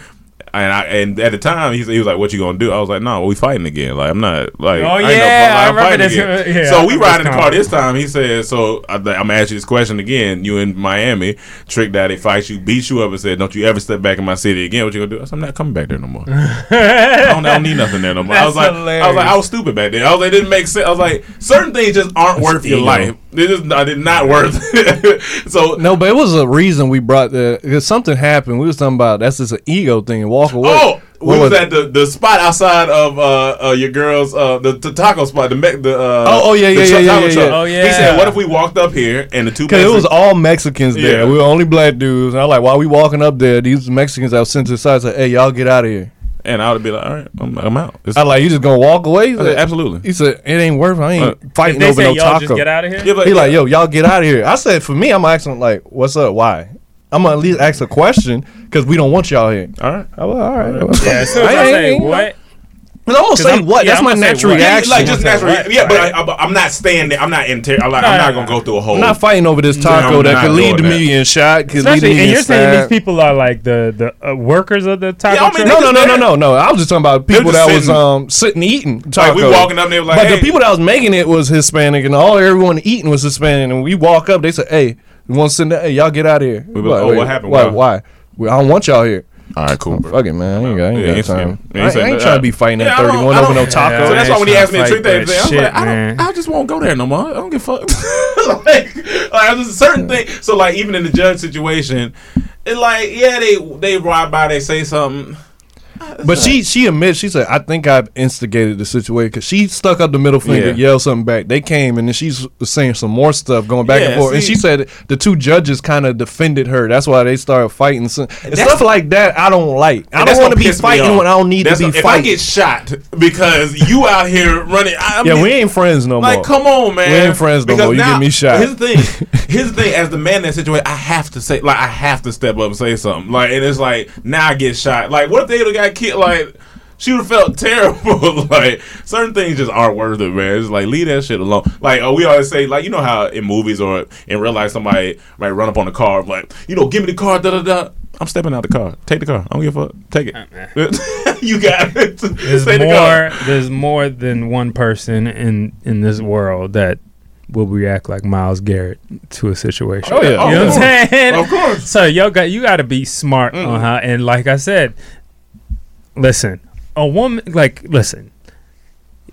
And I and at the time he, he was like, "What you gonna do?" I was like, "No, we fighting again. Like I'm not like Oh, I yeah, no, I I'm remember fighting this, again." uh, yeah, I so we remember ride in the this car this time. He said, "So I, I'm gonna ask you this question again. You in Miami? Trick Daddy fights you, beats you up, and said, "Don't you ever step back in my city again? What you gonna do?" I said, "I'm not coming back there no more. I, don't, I don't need nothing there no more." I was That's like, I was like, I was stupid back then. I was like, it didn't make sense. I was like, certain things just aren't worth your ego. life. They just I did not worth. it. so No, but it was a reason we brought the because something happened. We was talking about that's just an ego thing and walk away. Oh, we was was at the, the spot outside of uh, uh your girl's uh the, the taco spot the me- the uh Oh, oh, yeah, the yeah, truck- yeah, taco yeah, truck. yeah. Oh, He said, "What if we walked up here and the two Because it was all Mexicans there. Yeah. We were only black dudes. And I was like, while we walking up there, these Mexicans I was sent to the side said, "Hey, y'all get out of here." And I would be like, all right, I'm, I'm out. It's- I like, you just gonna walk away? He I said, said, absolutely. He said, it ain't worth. it. I ain't Uh, fighting over say no y'all taco. just get out of here. Yeah, but- he like, yo, y'all get out of here. I said, for me, I'm asking like, what's up? Why? I'm gonna at least ask a question because we don't want y'all here. all right. I was, all right. Yeah, as soon as I, say what, I'm gonna say I'm- what? yeah, That's I'm my gonna natural what. Yeah, reaction. like just Right. naturally, yeah. But I, I, I'm not staying there. I'm not in. Ter- I'm, like, I'm not gonna go through a whole. I'm not fighting over this taco I'm that could lead to doing me that. being shot. Could lead to especially, me and you're being saying these people are like the the uh, workers of the taco Yeah, I mean, truck. No, no, no, no, no, no. I was just talking about people just that was sitting- um sitting eating Like taco. we walking up there like, but hey, the people that was making it was Hispanic, and all everyone eating was Hispanic. And we walk up, they said, "Hey, we want to send that. Hey, y'all get out of here." We be like, "Oh, what happened? Why? Why?" Why? I don't want y'all here. All right, cool, bro. Fuck it, man. I ain't got, I ain't Yeah, got time. yeah, I, I ain't that- trying to be fighting Yeah, at I don't- 31 over no don't- taco. Yeah, So that's why when he asked me to trying trick to that, fight I was like, I, don't, I just won't go there no more. I don't give a fuck. like, like I just certain things. So like even in the judge situation, it like yeah they they ride by, they say something. But she she admits she said I think I've instigated the situation because she stuck up the middle finger, Yeah. yelled something back. They came and then she's saying some more stuff going back and Yeah, forth. and she said the two judges kind of defended her. That's why they started fighting. So, and stuff like that I don't like. I don't want to be fighting when I don't need That's to be what- if fighting. I get shot because you out here running, I, I yeah, mean, we ain't friends no like, more. Like, come on, man. We ain't friends no Because more. You now- get me shot. Here's the thing. Here's the thing. As the man in that situation, I have to say, like, I have to step up and say something. Like, and it's like now I get shot. Like, what if they would have killed? Like. She would have felt terrible. like certain things just aren't worth it, man. It's like leave that shit alone. Like uh, we always say, like you know how in movies or in real life somebody might run up on the car, like you know, give me the car, da da da. I'm stepping out the car. Take the car. I don't give a fuck. Take it. Uh, uh. you got it. There's the more. car. There's more than one person in in this world that will react like Myles Garrett to a situation. Oh, yeah. you know what I'm saying? Of course. So yo, got you got to be smart on how. And like I said, listen, a woman like listen.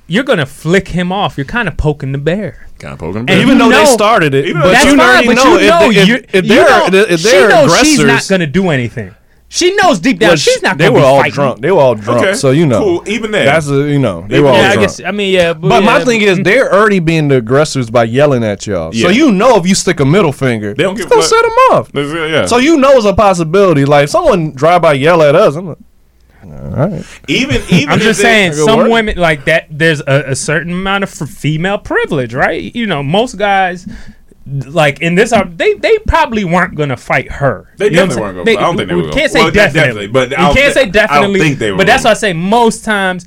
You're gonna flick him off. You're kind of poking the bear. Kind of poking the bear. And Even you though they started it, Even but you fine, already but know you know if, they, if, if they're, know- if they're knows aggressors, she's not gonna do anything. She knows deep down well, she's not They gonna do anything. They were be all fighting. drunk. They were all drunk. Okay, So you know, cool. Even then. that's a, you know they Even were all Yeah, drunk. I guess. I mean, yeah, but, But my yeah, thing is, they're already being the aggressors by yelling at y'all. So you know, if you stick a middle finger, They don't it's gonna a- set them off. Yeah. So you know it's a possibility. Like someone drive by yell at us. I'm like, all right. even even I'm just saying, some work. women like that. There's a, a certain amount of f- female privilege, right? You know, most guys, like in this, are they they probably weren't gonna fight her. They You definitely weren't gonna- I don't think they were Can't gonna- say well, definitely, definitely, but I can't say I don't think they were but that's why I say most times.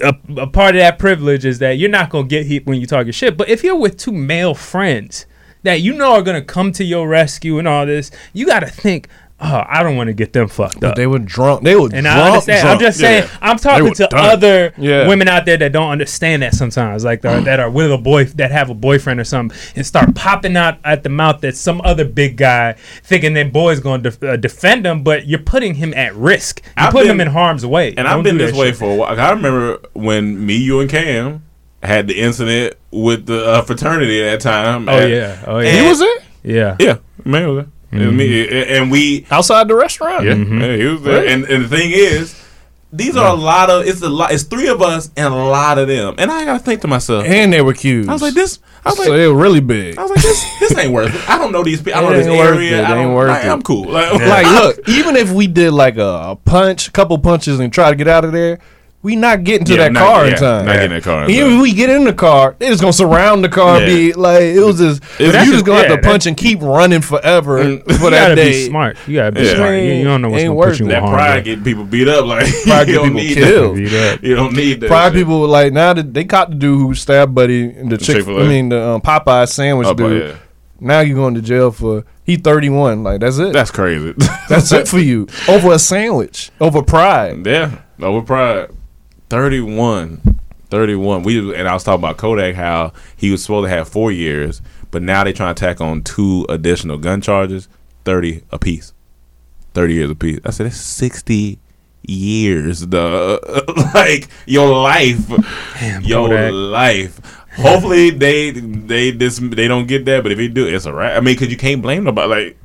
A, a part of that privilege is that you're not gonna get hit when you talk your shit. But if you're with two male friends that you know are gonna come to your rescue and all this, you got to think, oh, I don't want to get them fucked But up. they were drunk. They were And drunk. I understand. I'm just saying. Yeah. I'm talking to done. other Yeah. women out there that don't understand that sometimes, like that, that are with a boy that have a boyfriend or something, and start popping out at the mouth that some other big guy, thinking that boy's going to def- uh, defend him, but you're putting him at risk. You're I've putting been- him in harm's way. And Don't I've been this way shit. for a while. I remember when me, you, and Cam had the incident with the uh, fraternity at that time. Oh And- yeah. Oh yeah. and- He was it Yeah. Yeah, man, was there. It me, mm-hmm. and we outside the restaurant. Yeah, mm-hmm. yeah, he was there. And, and the thing is, these are a lot of it's a lot. It's three of us and a lot of them. And I gotta think to myself, And they were cute. I was like, this. I was so like, they were really big. I was like, this. This ain't worth it. I don't know these people. I don't know this area. it. I don't, worth like, it. I'm cool. Like, like, look, even if we did like a, punch, a punch, couple punches, and try to get out of there, we not getting to Yeah, that not- car in time. not getting that car in Even time. if we get in the car, they just gonna surround the car. Yeah. Be like, it was just you just just- gonna yeah, have to punch and keep running forever for You that gotta day. be smart. You gotta be Yeah. smart. You, you don't know what's Ain't gonna worth put you in it. that pride get people beat up. Like Pride you get don't people need killed. That. You don't need that. Pride shit. people like now that they caught the dude who stabbed Buddy and the chick. Chick-fil-A. I mean the um, Popeye sandwich Oh, dude. yeah. Now you going to jail for he thirty one. Like that's it. That's crazy. That's it for you over a sandwich over pride. Yeah, over pride. 31. 31. We and I was talking about Kodak how he was supposed to have four years, but now they trying to tack on two additional gun charges, 30 apiece. 30 years apiece. I said it's 60 years, the like your life, your Kodak. life. Hopefully they they this they don't get that, but if they do, it's a right. I mean, because you can't blame nobody. Like,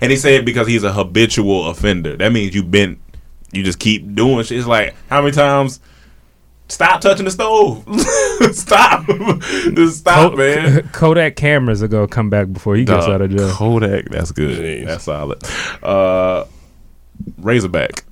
and they say it because he's a habitual offender. That means you've been, you just keep doing shit. It's like how many times? Stop touching the stove. stop. just stop, Ko- man. Kodak cameras are gonna come back before he gets Dog, out of jail. Kodak, that's good. That's solid. Uh, Razorback.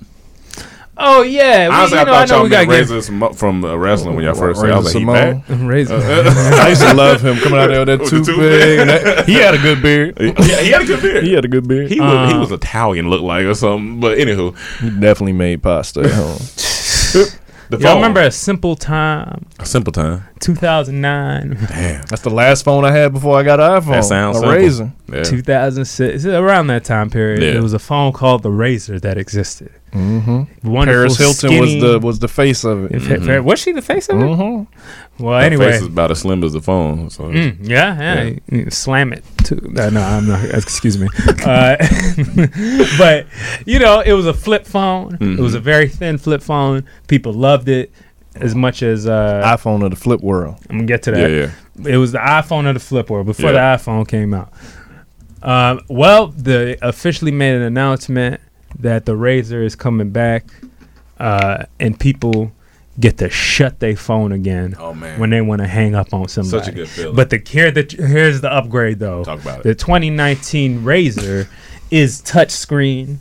Oh yeah, we, Honestly, you know, I I thought know y'all we meant Razor from, from uh, wrestling when y'all first said. I was like, he Razor back? Simone. Razor. I used to love him coming out there with that With the toothpick. and that- He had a good beard. yeah, he had a good beard. He had a good beard. He was he Uh, was Italian, look like or something. But anywho, He definitely made pasta at home. the Y'all phone. remember a simple time, a simple time? 2009, Damn, That's the last phone I had before I got an iPhone. that sounds a simple. Razr. Yeah. 2006, around that time period. Yeah. There was a phone called the Razr that existed. Mm-hmm. Wonderful, Paris Hilton was skinny- the was the face of it. If- if- was she the face of it? Mm-hmm. Well, Her anyway, face is about as slim as the phone. So Mm, yeah, yeah, you slam it too. No, no, I'm not. Excuse me. Uh, but you know, it was a flip phone. It was a very thin flip phone. People loved it as much as uh, iPhone of the flip world. I'm gonna get to yeah, that. yeah. It was the iPhone of the flip world before Yeah. the iPhone came out. Um, well, they officially made an announcement that the Razr is coming back uh, and people get to shut their phone again Oh, man. when they want to hang up on somebody. Such a good feeling. But the here the here's the upgrade though. Talk about it. The 2019 Razr is touchscreen.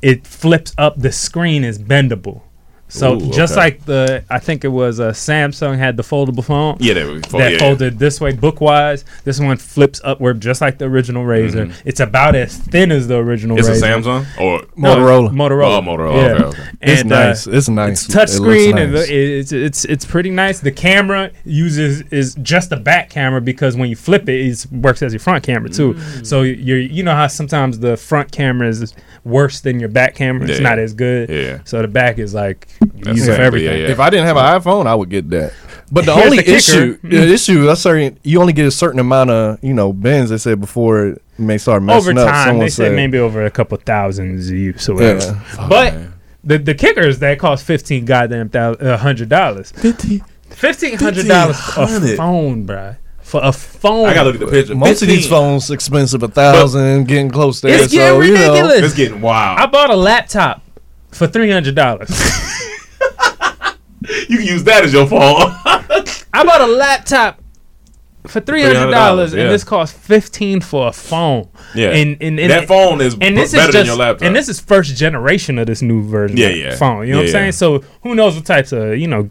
It flips up. The screen is bendable. So Ooh, just okay. like the, I think it was uh, Samsung had the foldable phone. Yeah, they were- that yeah. folded this way bookwise. This one flips upward, just like the original Razr. It's about as thin as the original. Mm-hmm. It's a Samsung or No, Motorola. Motorola. Oh, Motorola. Yeah. Okay, okay. It's And, nice. uh, It's nice. It's touch It and nice. it's, it's it's pretty nice. The camera uses is just a back camera because when you flip it, it works as your front camera too. Mm. So you're you know how sometimes the front camera is worse than your back camera. It's Yeah. not as good. Yeah. So the back is like That's use it for exactly- everything. yeah, yeah. If I didn't have an iPhone, I would get that. But the only the issue, the issue, a certain you only get a certain amount of you know bends. They said before it may start messing over time, Someone they said said maybe over a couple thousands of use or whatever. Yeah. But the the kicker is that cost fifteen goddamn thousand uh, hundred dollars. Fifteen hundred dollars for a phone, bruh. For a phone. I gotta look at the picture. most of these phones expensive a thousand, getting close there. It's getting so, you know, ridiculous. It's getting wild. I bought a laptop for three hundred dollars. you can use that as your phone. I bought a laptop for three hundred dollars, $300, yeah. and this cost fifteen for a phone. Yeah. and, and, and That phone is and this better is than just, your laptop. And this is first generation of this new version. Yeah, of yeah. phone. You know what I'm saying? So who knows what types of you know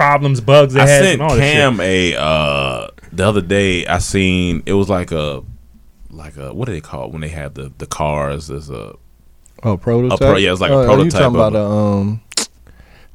problems, bugs they I had, sent and all this shit. Cam a uh, the other day. I seen it was like a like a what do they call it when they have the the cars? There's a Oh, prototype. pro- yeah, it's like a Oh, prototype You talking of about a, um?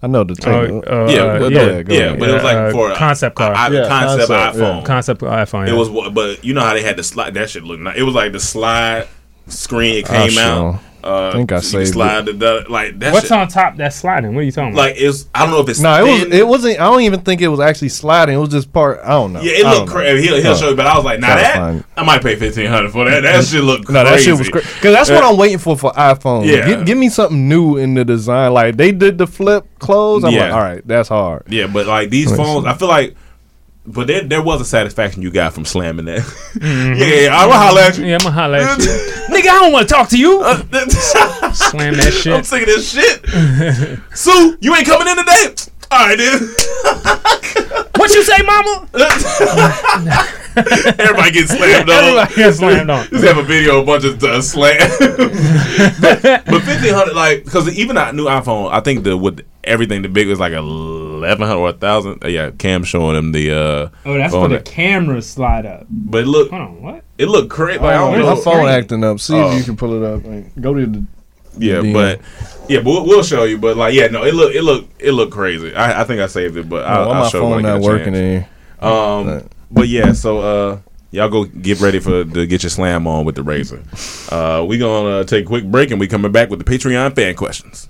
I know the Oh, thing. uh, yeah, uh, but, yeah, yeah, yeah, ahead. but it was like Uh, for a- concept car. a- a Yeah, concept, concept, yeah. iPhone. concept iPhone. It was, but you know how they had the slide. That shit looked nice. It was like the slide screen. It I came out. sure Uh, think I so saved slide the, the like that. What's shit, on top that's sliding? What are you talking about? Like it's. I don't know if it's. No, it was. It wasn't. I don't even think it was actually sliding. It was just part. I don't know. Yeah, it I looked don't crazy. He'll, he'll Oh. show you, but I was like, nah, Gotta that find it. I might pay fifteen hundred for that. That shit look No, crazy. that shit was crazy. Because that's what I'm waiting for for iPhone. Yeah. Give, give me something new in the design. Like they did the flip close. I'm like, all right, that's hard. Yeah, but like these Listen. phones, I feel like, but there, there was a satisfaction you got from slamming that. Mm-hmm. yeah, I'm gonna holler at you. Yeah, I'm gonna holler at you. Nigga, I don't want to talk to you. Slam that shit. I'm sick of this shit. Sue, you ain't coming in today. All right, dude. what you say, mama? Everybody gets slammed on. Everybody gets slammed on. Just have a video, a bunch of uh, but, but 1500, like, because even a new iPhone, I think the with everything the big was like a 1100 or 1000 uh, yeah cam showing him the uh oh that's where the camera cameras slide up but look hold on what it looked crazy like, oh, my phone acting up see oh. if you can pull it up like, go to the yeah, DM. but yeah, but we'll, we'll, show you. But like, yeah, no, it look, it look, it looked crazy. I, I think I saved it, but no, I'll, I'll my show phone not working in. Um, but. but yeah, so uh, y'all go get ready for to get your slam on with the razor. Uh, we gonna take a quick break and we coming back with the Patreon fan questions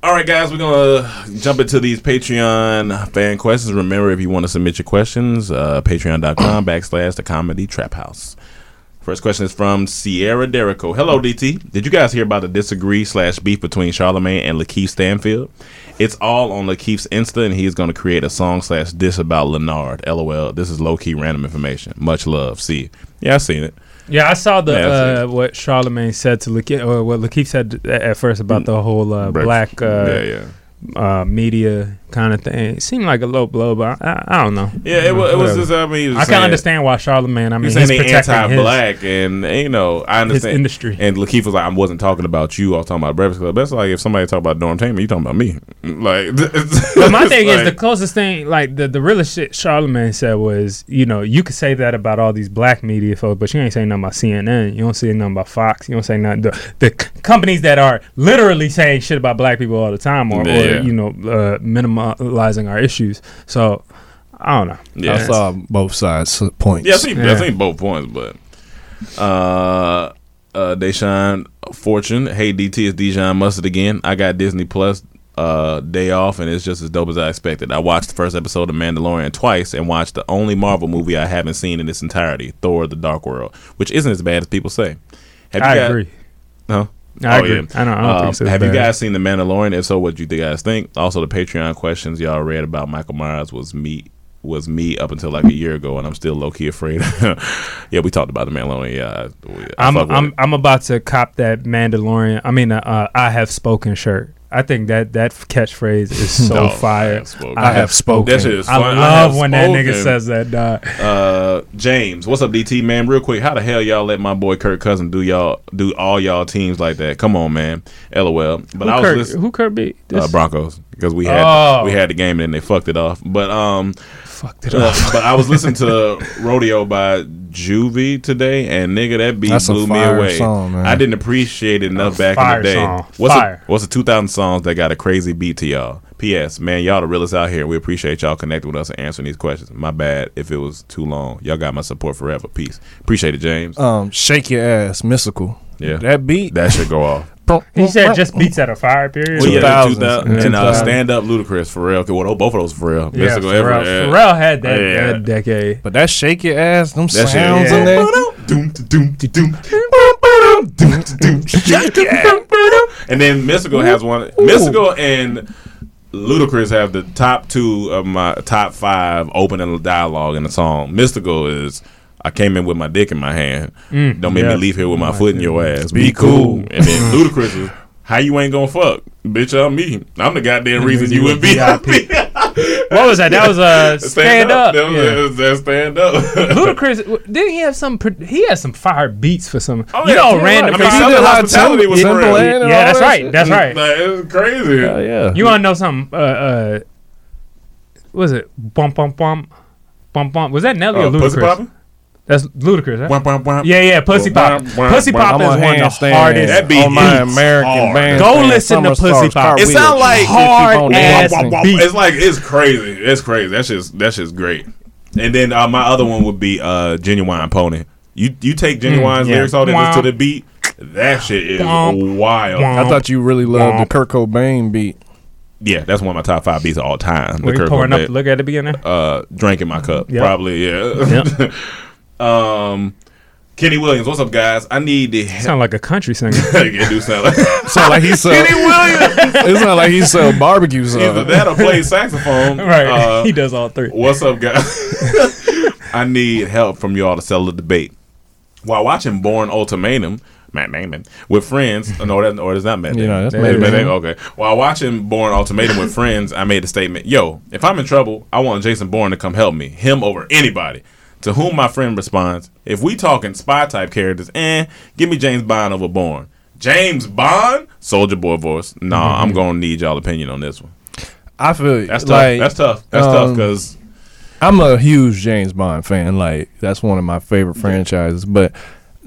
All right, guys, we're gonna jump into these Patreon fan questions. Remember, if you want to submit your questions, uh, Patreon.com backslash the Comedy Trap House. First question is from Sierra Derico. Hello, DT. Did you guys hear about the disagree slash beef between Charlamagne and Lakeith Stanfield? It's all on Lakeith's Insta, and he is going to create a song slash diss about Leonard. LOL. This is low key random information. Much love. See, yeah, I seen it. Yeah, I saw the Yeah, uh, what Charlamagne said to Lakeith, or what Lakeith said at first about the whole uh, black uh, yeah, yeah. Uh, media kind of thing. It seemed like a low blow, but I, I, I don't know. Yeah, it was. It was just. I mean, I can understand why Charlamagne. I mean, He's he's, saying they his- anti-black, and you know, I understand industry. And Lakeith was like, "I wasn't talking about you. I was talking about Breakfast Club." That's like if somebody talk about Dorm Tamer, you talking about me? Like, But my thing is the closest thing, like the the realest shit Charlamagne said was, you know, you could say that about all these black media folks, but you ain't saying nothing about CNN. You don't say nothing about Fox. You don't say nothing. The, the companies that are literally saying shit about black people all the time, or, Yeah. or you know, uh, minimalizing our issues. So I don't know. Yeah. I saw both sides points. Yeah, I seen, I seen both points, but uh, uh, Deshaun Fortune, hey DT, it's Dijon Mustard again. I got Disney Plus uh day off, and it's just as dope as I expected. I watched the first episode of Mandalorian twice, and watched the only Marvel movie I haven't seen in its entirety, Thor: The Dark World, which isn't as bad as people say. Have I guys- agree. Huh? I agree. I don't- I don't think it's as have you guys seen the Mandalorian? If so, what do you guys think? Also, the Patreon questions y'all read about Michael Myers was me was me up until like a year ago, and I'm still low key afraid. yeah, we talked about the Mandalorian. Yeah, I, I I'm I'm. I'm about to cop that Mandalorian. I mean, uh, uh, I have spoken shirt. I think that that catchphrase is so No, I fire. have spoken. I have spoken. That shit is I fun. I love have when that nigga says that. Dog. Uh, James, what's up, DT man? Real quick, how the hell y'all let my boy Kirk Cousin do y'all do all y'all teams like that? Come on, man. LOL. But who, I was Kirk, listening. who Kirk beat? uh, Broncos because we had Oh. we had the game and then they fucked it off. But um, fucked it off. but I was listening to Rodeo by Juvie today, and nigga, that beat That's a blew me away. song, man. I didn't appreciate it enough A back in the day. song. What's Fire. A, what's the 2000 songs that got a crazy beat to y'all? P.S. Man, y'all the realest out here. We appreciate y'all connecting with us and answering these questions. My bad if it was too long. Y'all got my support forever. Peace. Appreciate it, James. Um, shake your ass, Mystikal. Yeah. that beat. That should go off. He said just beats at a fire period. Well, yeah, 2000s. 2000, and uh, stand up, Ludacris for real. Okay, well, both of those for real. Yeah, Pharrell, ever- yeah. Pharrell had that, Yeah. that decade. But that shake your ass, them That sounds in there. Doom, doom, doom. And then Mystikal has one. Mystikal and Ludacris have the top two of my top five opening dialogue in the song. Mystikal is. I came in with my dick in my hand. Mm, Don't make yeah. me leave here with my My foot in your ass. Be Be, cool. cool. And then Ludacris is, how you ain't gonna fuck? Bitch, I'm me. I'm the goddamn reason you would be VIP. What was that? That was uh, stand, up. That was, Yeah. that that stand up. Ludacris didn't he have some? He had some fire beats for some. Oh, you yeah, know, yeah, random. right. I mean, fire- Southern Hospitality was Simple real. Yeah, that's that right. shit. That's right. Like, was crazy. Hell yeah. You want to know something? Uh, uh, what was it bump bump bump bump bump? Was that Nelly Uh, or Pussy Ludacris? Poppin'? That's Ludacris, right? Wham, wham, wham. Yeah, yeah, Pussy Wham, Pop. wham, Pussy wham. Pop I'm is on one of the handstand hardest. That beat on my American hard. band. Go listen to Pussy Pop. It cartwheel. sound like Hard Keep ass beat. It's like it's crazy. It's crazy. That's just that's just great. And then uh, my other one would be uh, Ginuwine Pony. You you take Ginuwine's Mm, yeah. lyrics out and listen Wow. to the beat. That shit is Womp, wild. womp. I thought you really loved the Womp. Kurt Cobain beat. Yeah, that's one of my top five beats of all time. Were you Kurt pouring Cobain. up? Look at the beginning. uh, drink in my cup. Yep. Probably, yeah. um, Kenny Williams, what's up, guys? I need to. Sound like a country singer. it do sound like Sound like he sell. Kenny Williams. it sound like he sell barbecue Either that or play saxophone. right. Uh, he does all three. What's up, guys? I need help from y'all to settle the debate. While watching Bourne Ultimatum, Matt Damon, with friends, no, that, or is that Matt Yeah, Damon? that's Matt. Damon, Okay. While watching Bourne Ultimatum with friends, I made a statement. Yo, if I'm in trouble, I want Jason Bourne to come help me. Him over anybody. To whom my friend responds, if we talking spy type characters, eh, give me James Bond over Bourne. James Bond? Soldier Boy voice. Nah, I'm going to need y'all opinion on this one. I feel That's tough. like That's tough. That's tough um, because I'm a huge James Bond fan. Like that's one of my favorite franchises. But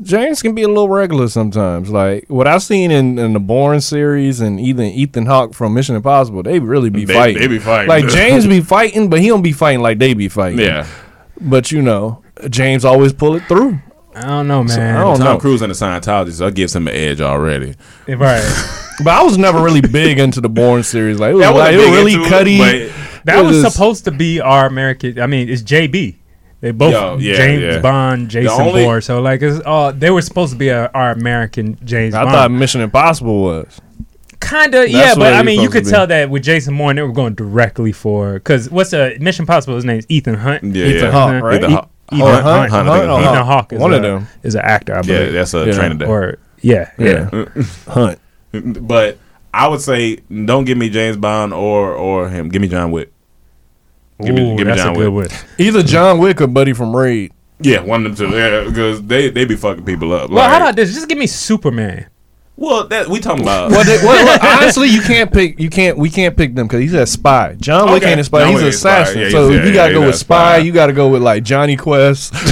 James can be a little regular sometimes. Like what I've seen in, in the Bourne series and even Ethan Hawke from Mission Impossible, they really be They- fighting. they be fighting. Like James be fighting, but he don't be fighting like they be fighting. Yeah. But you know, James always pull it through. I don't know, So, man. I don't Tom know. Cruise and the Scientologist, that gives him an edge already. Right. But I was never really big into the Bourne series. Like it was, That wasn't like, it was really into it, cutty. That It was was- supposed to be our American. I mean, it's JB. They both Yo, yeah, James yeah. Bond, Jason only- Bourne. So like, it's all they were supposed to be a, our American James I Bond. thought Mission Impossible was. Kind of, yeah, but I mean, you could be. tell that with Jason Bourne, they were going directly for because what's a Mission Possible? His name's Ethan Hunt. Yeah, Ethan yeah. Hawke, right? Ethan Hawke. Oh, Ethan Hunt, Hunt. Hunt, I think Hunt, it's Ethan Hunt. Hawke is One of them. is an actor, I Yeah, that's a Yeah. training day. or yeah, yeah. Yeah. Hunt. But I would say don't give me James Bond or or him. Give me John Wick. Give me, Ooh, give me that's John a good Wick. one. Either John Wick or Buddy from Raid. Yeah, one of them two. Yeah, because they they be fucking people up. Well, Like- how about this? Just give me Superman. Well, that we talking about. Well, they, well, look, honestly, you can't pick. You can't. We can't pick them because he's a spy. John Wick Okay. ain't a spy. John he's an is a spy. assassin. Yeah, so he's- you gotta he's go with spy. spy. You gotta go with like Jonny Quest.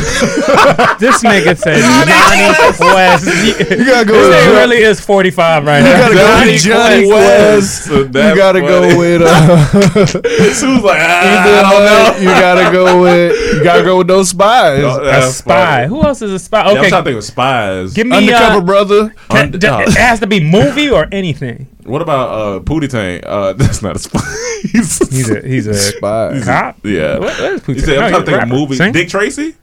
This nigga said Johnny West. You gotta go This with nigga John- really is 45 right You now. gotta go with Johnny West. So You gotta go with. Uh, Sue's like, ah, Ethan I don't know. You gotta go with. You gotta go with those spies. Oh, A spy. funny. Who else is a spy? Yeah, I'm Okay, trying to think of spies. give me Undercover uh, brother. Can- Under- d- it has to be movie or anything. What about uh, Pootie Tang? Uh, that's not a spy. he's, He's a he's a Spy. cop. yeah. What, what is He Pootie said, Tang? I'm No, trying to think movie. Sing? Dick Tracy?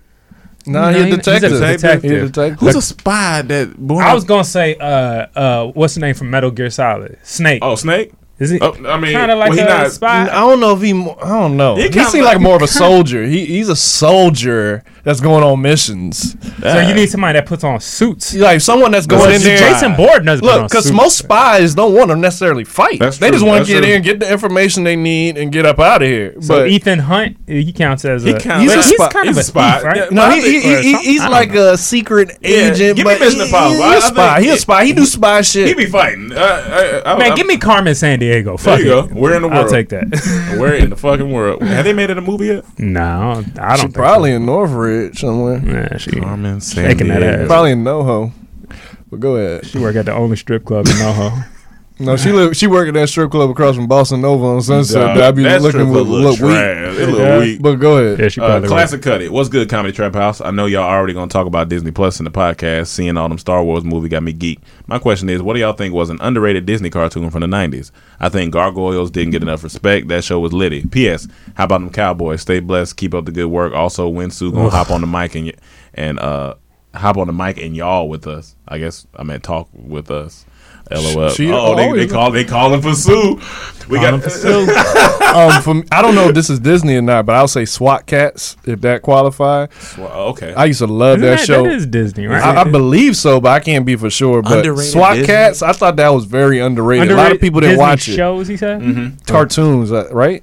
Nah, No, he's he- a he's a detective. detective. He's a detective. Who's a spy that? Born I was gonna say uh uh what's the name from Metal Gear Solid? Snake. Oh, Snake. Is he Oh, I mean, kind of like well, a not- spy? I don't know if he. I don't know. He He, seems like- like more of a soldier. He he's a soldier that's going on missions. So you need somebody that puts on suits. Like someone that's going in there. Jason Bourne doesn't Look, because most spies don't want to necessarily fight. That's they true, just want to get true. in, get the information they need, and get up out of here. So but Ethan Hunt, he counts as He a. counts- He's a he's spy- kind he's of a a spy. thief, right? Yeah, no, he, he, he, he- he's like don't a secret Yeah, agent. give me but Mission he, Impossible. He, I- a I spy. think He a spy. He do spy shit. He be fighting. I, I, Man, give me Carmen San Diego. Fuck There you it. go. We're in the world. I'll world. take that. We're in the fucking world. Have they made it a movie yet? no, I don't She think probably in Northridge somewhere. So. Nah, she Carmen shaking that ass. Probably in NoHo. But go ahead. She work at the only strip club in NoHo. No, she live. She work at that strip club across from Boston Nova on Sunset. Dog, that I be that looking strip look, club look look weak. trash. It look Yeah. weak. But go ahead. yeah, she Uh, probably classic cut it. What's good, Comedy Trap House? I know y'all already gonna talk about Disney Plus in the podcast. Seeing all them Star Wars movie got me geek. My question is, what do y'all think was an underrated Disney cartoon from the '90s? I think Gargoyles didn't get enough respect. That show was litty. P.S. How about them Cowboys? Stay blessed. Keep up the good work. Also, Winsu gonna hop on the mic and and uh hop on the mic and y'all with us. I guess I meant talk with us. LOL. She- oh, they, oh, they yeah. call they calling for Sue. We got um, from I don't know if this is Disney or not, but I'll say SWAT Kats if that qualify. Well, okay. I used to love that, that, show. that is Disney, right? I, I believe so, but I can't be for sure. But Underrated SWAT Disney? Cats, I thought that was very underrated. a lot of people didn't Disney watch it. Shows, he said. Mm-hmm. Cartoons, uh, right?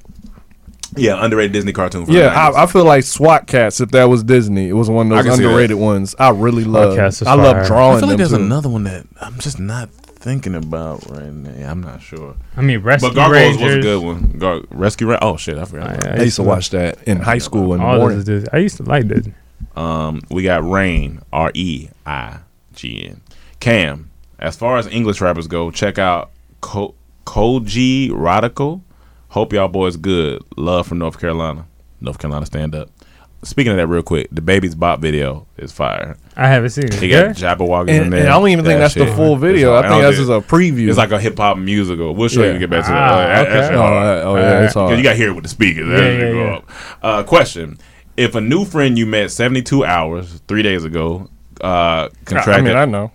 yeah, underrated Disney cartoon. From Yeah, I, I feel like SWAT Kats. If that was Disney, it was one of those can see that. underrated ones. I really love. Cats I love drawing I feel like them there's too. another one that I'm just not thinking about right now. I'm not sure. I mean, Rescue But Gargoyles Rangers. was a good one. Gar- Rescue Ra- Oh shit, I forgot. I- about I I used to watch that in high school in the morning. this. I used to like that. Um, we got Rain, R E I G N. Cam. As far as English rappers go, check out Ko- Kojey Radical. Hope y'all boys good. Love from North Carolina. North Carolina, stand up. Speaking of that, real quick, the Baby's Bop video is fire. I haven't seen it. He Good? got Jabberwocky in And, there. and I don't even think That that's the full video. hard. I think don't that's just a preview. It's like a hip hop musical. We'll show you Yeah. when we get back to Ah, that. Shit okay. Oh, hard. that- oh, yeah, it's Because hard. you got to hear it with the speakers. Yeah, yeah, go yeah. up. Uh, question: If a new friend you met 72 hours, three days ago, uh, I contracted, mean, I know.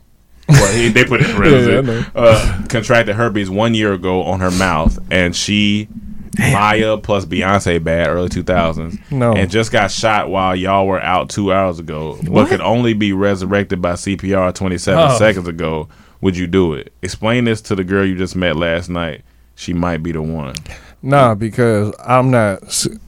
well, he, they put it in parentheses, Yeah, I know. uh, contracted herpes one year ago on her mouth, and she. Mya plus Beyonce bad early 2000s No. and just got shot while y'all were out two hours ago. But could only be resurrected by CPR 27 Oh. seconds ago. Would you do it? Explain this to the girl you just met last night. She might be the one. Nah, because I'm not.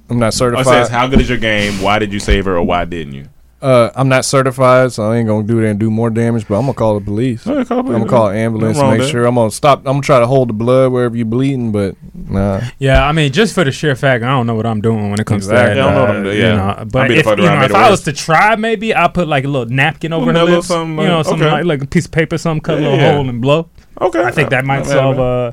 I'm not Oh, certified. says how good is your game? Why did you save her or why didn't you Uh, I'm not certified, so I ain't gonna do that and do more damage. But I'm gonna call the police. Yeah, call the I'm gonna call an ambulance. Nothing wrong Make with sure I'm gonna stop. I'm gonna try to hold the blood wherever you're bleeding, but nah. Yeah, I mean, just for the sheer fact, I don't know what I'm doing when it comes Exactly. to that. I don't know uh, what I'm doing, you yeah. know, I'll but be the if, fuck you around, know, made if it I was worse. to try, maybe I'll put like a little napkin over Well, the a little lips, something, you know, like- something okay. like, like a piece of paper, something, cut a Yeah, little yeah. hole and blow. okay I think that might solve, man. uh,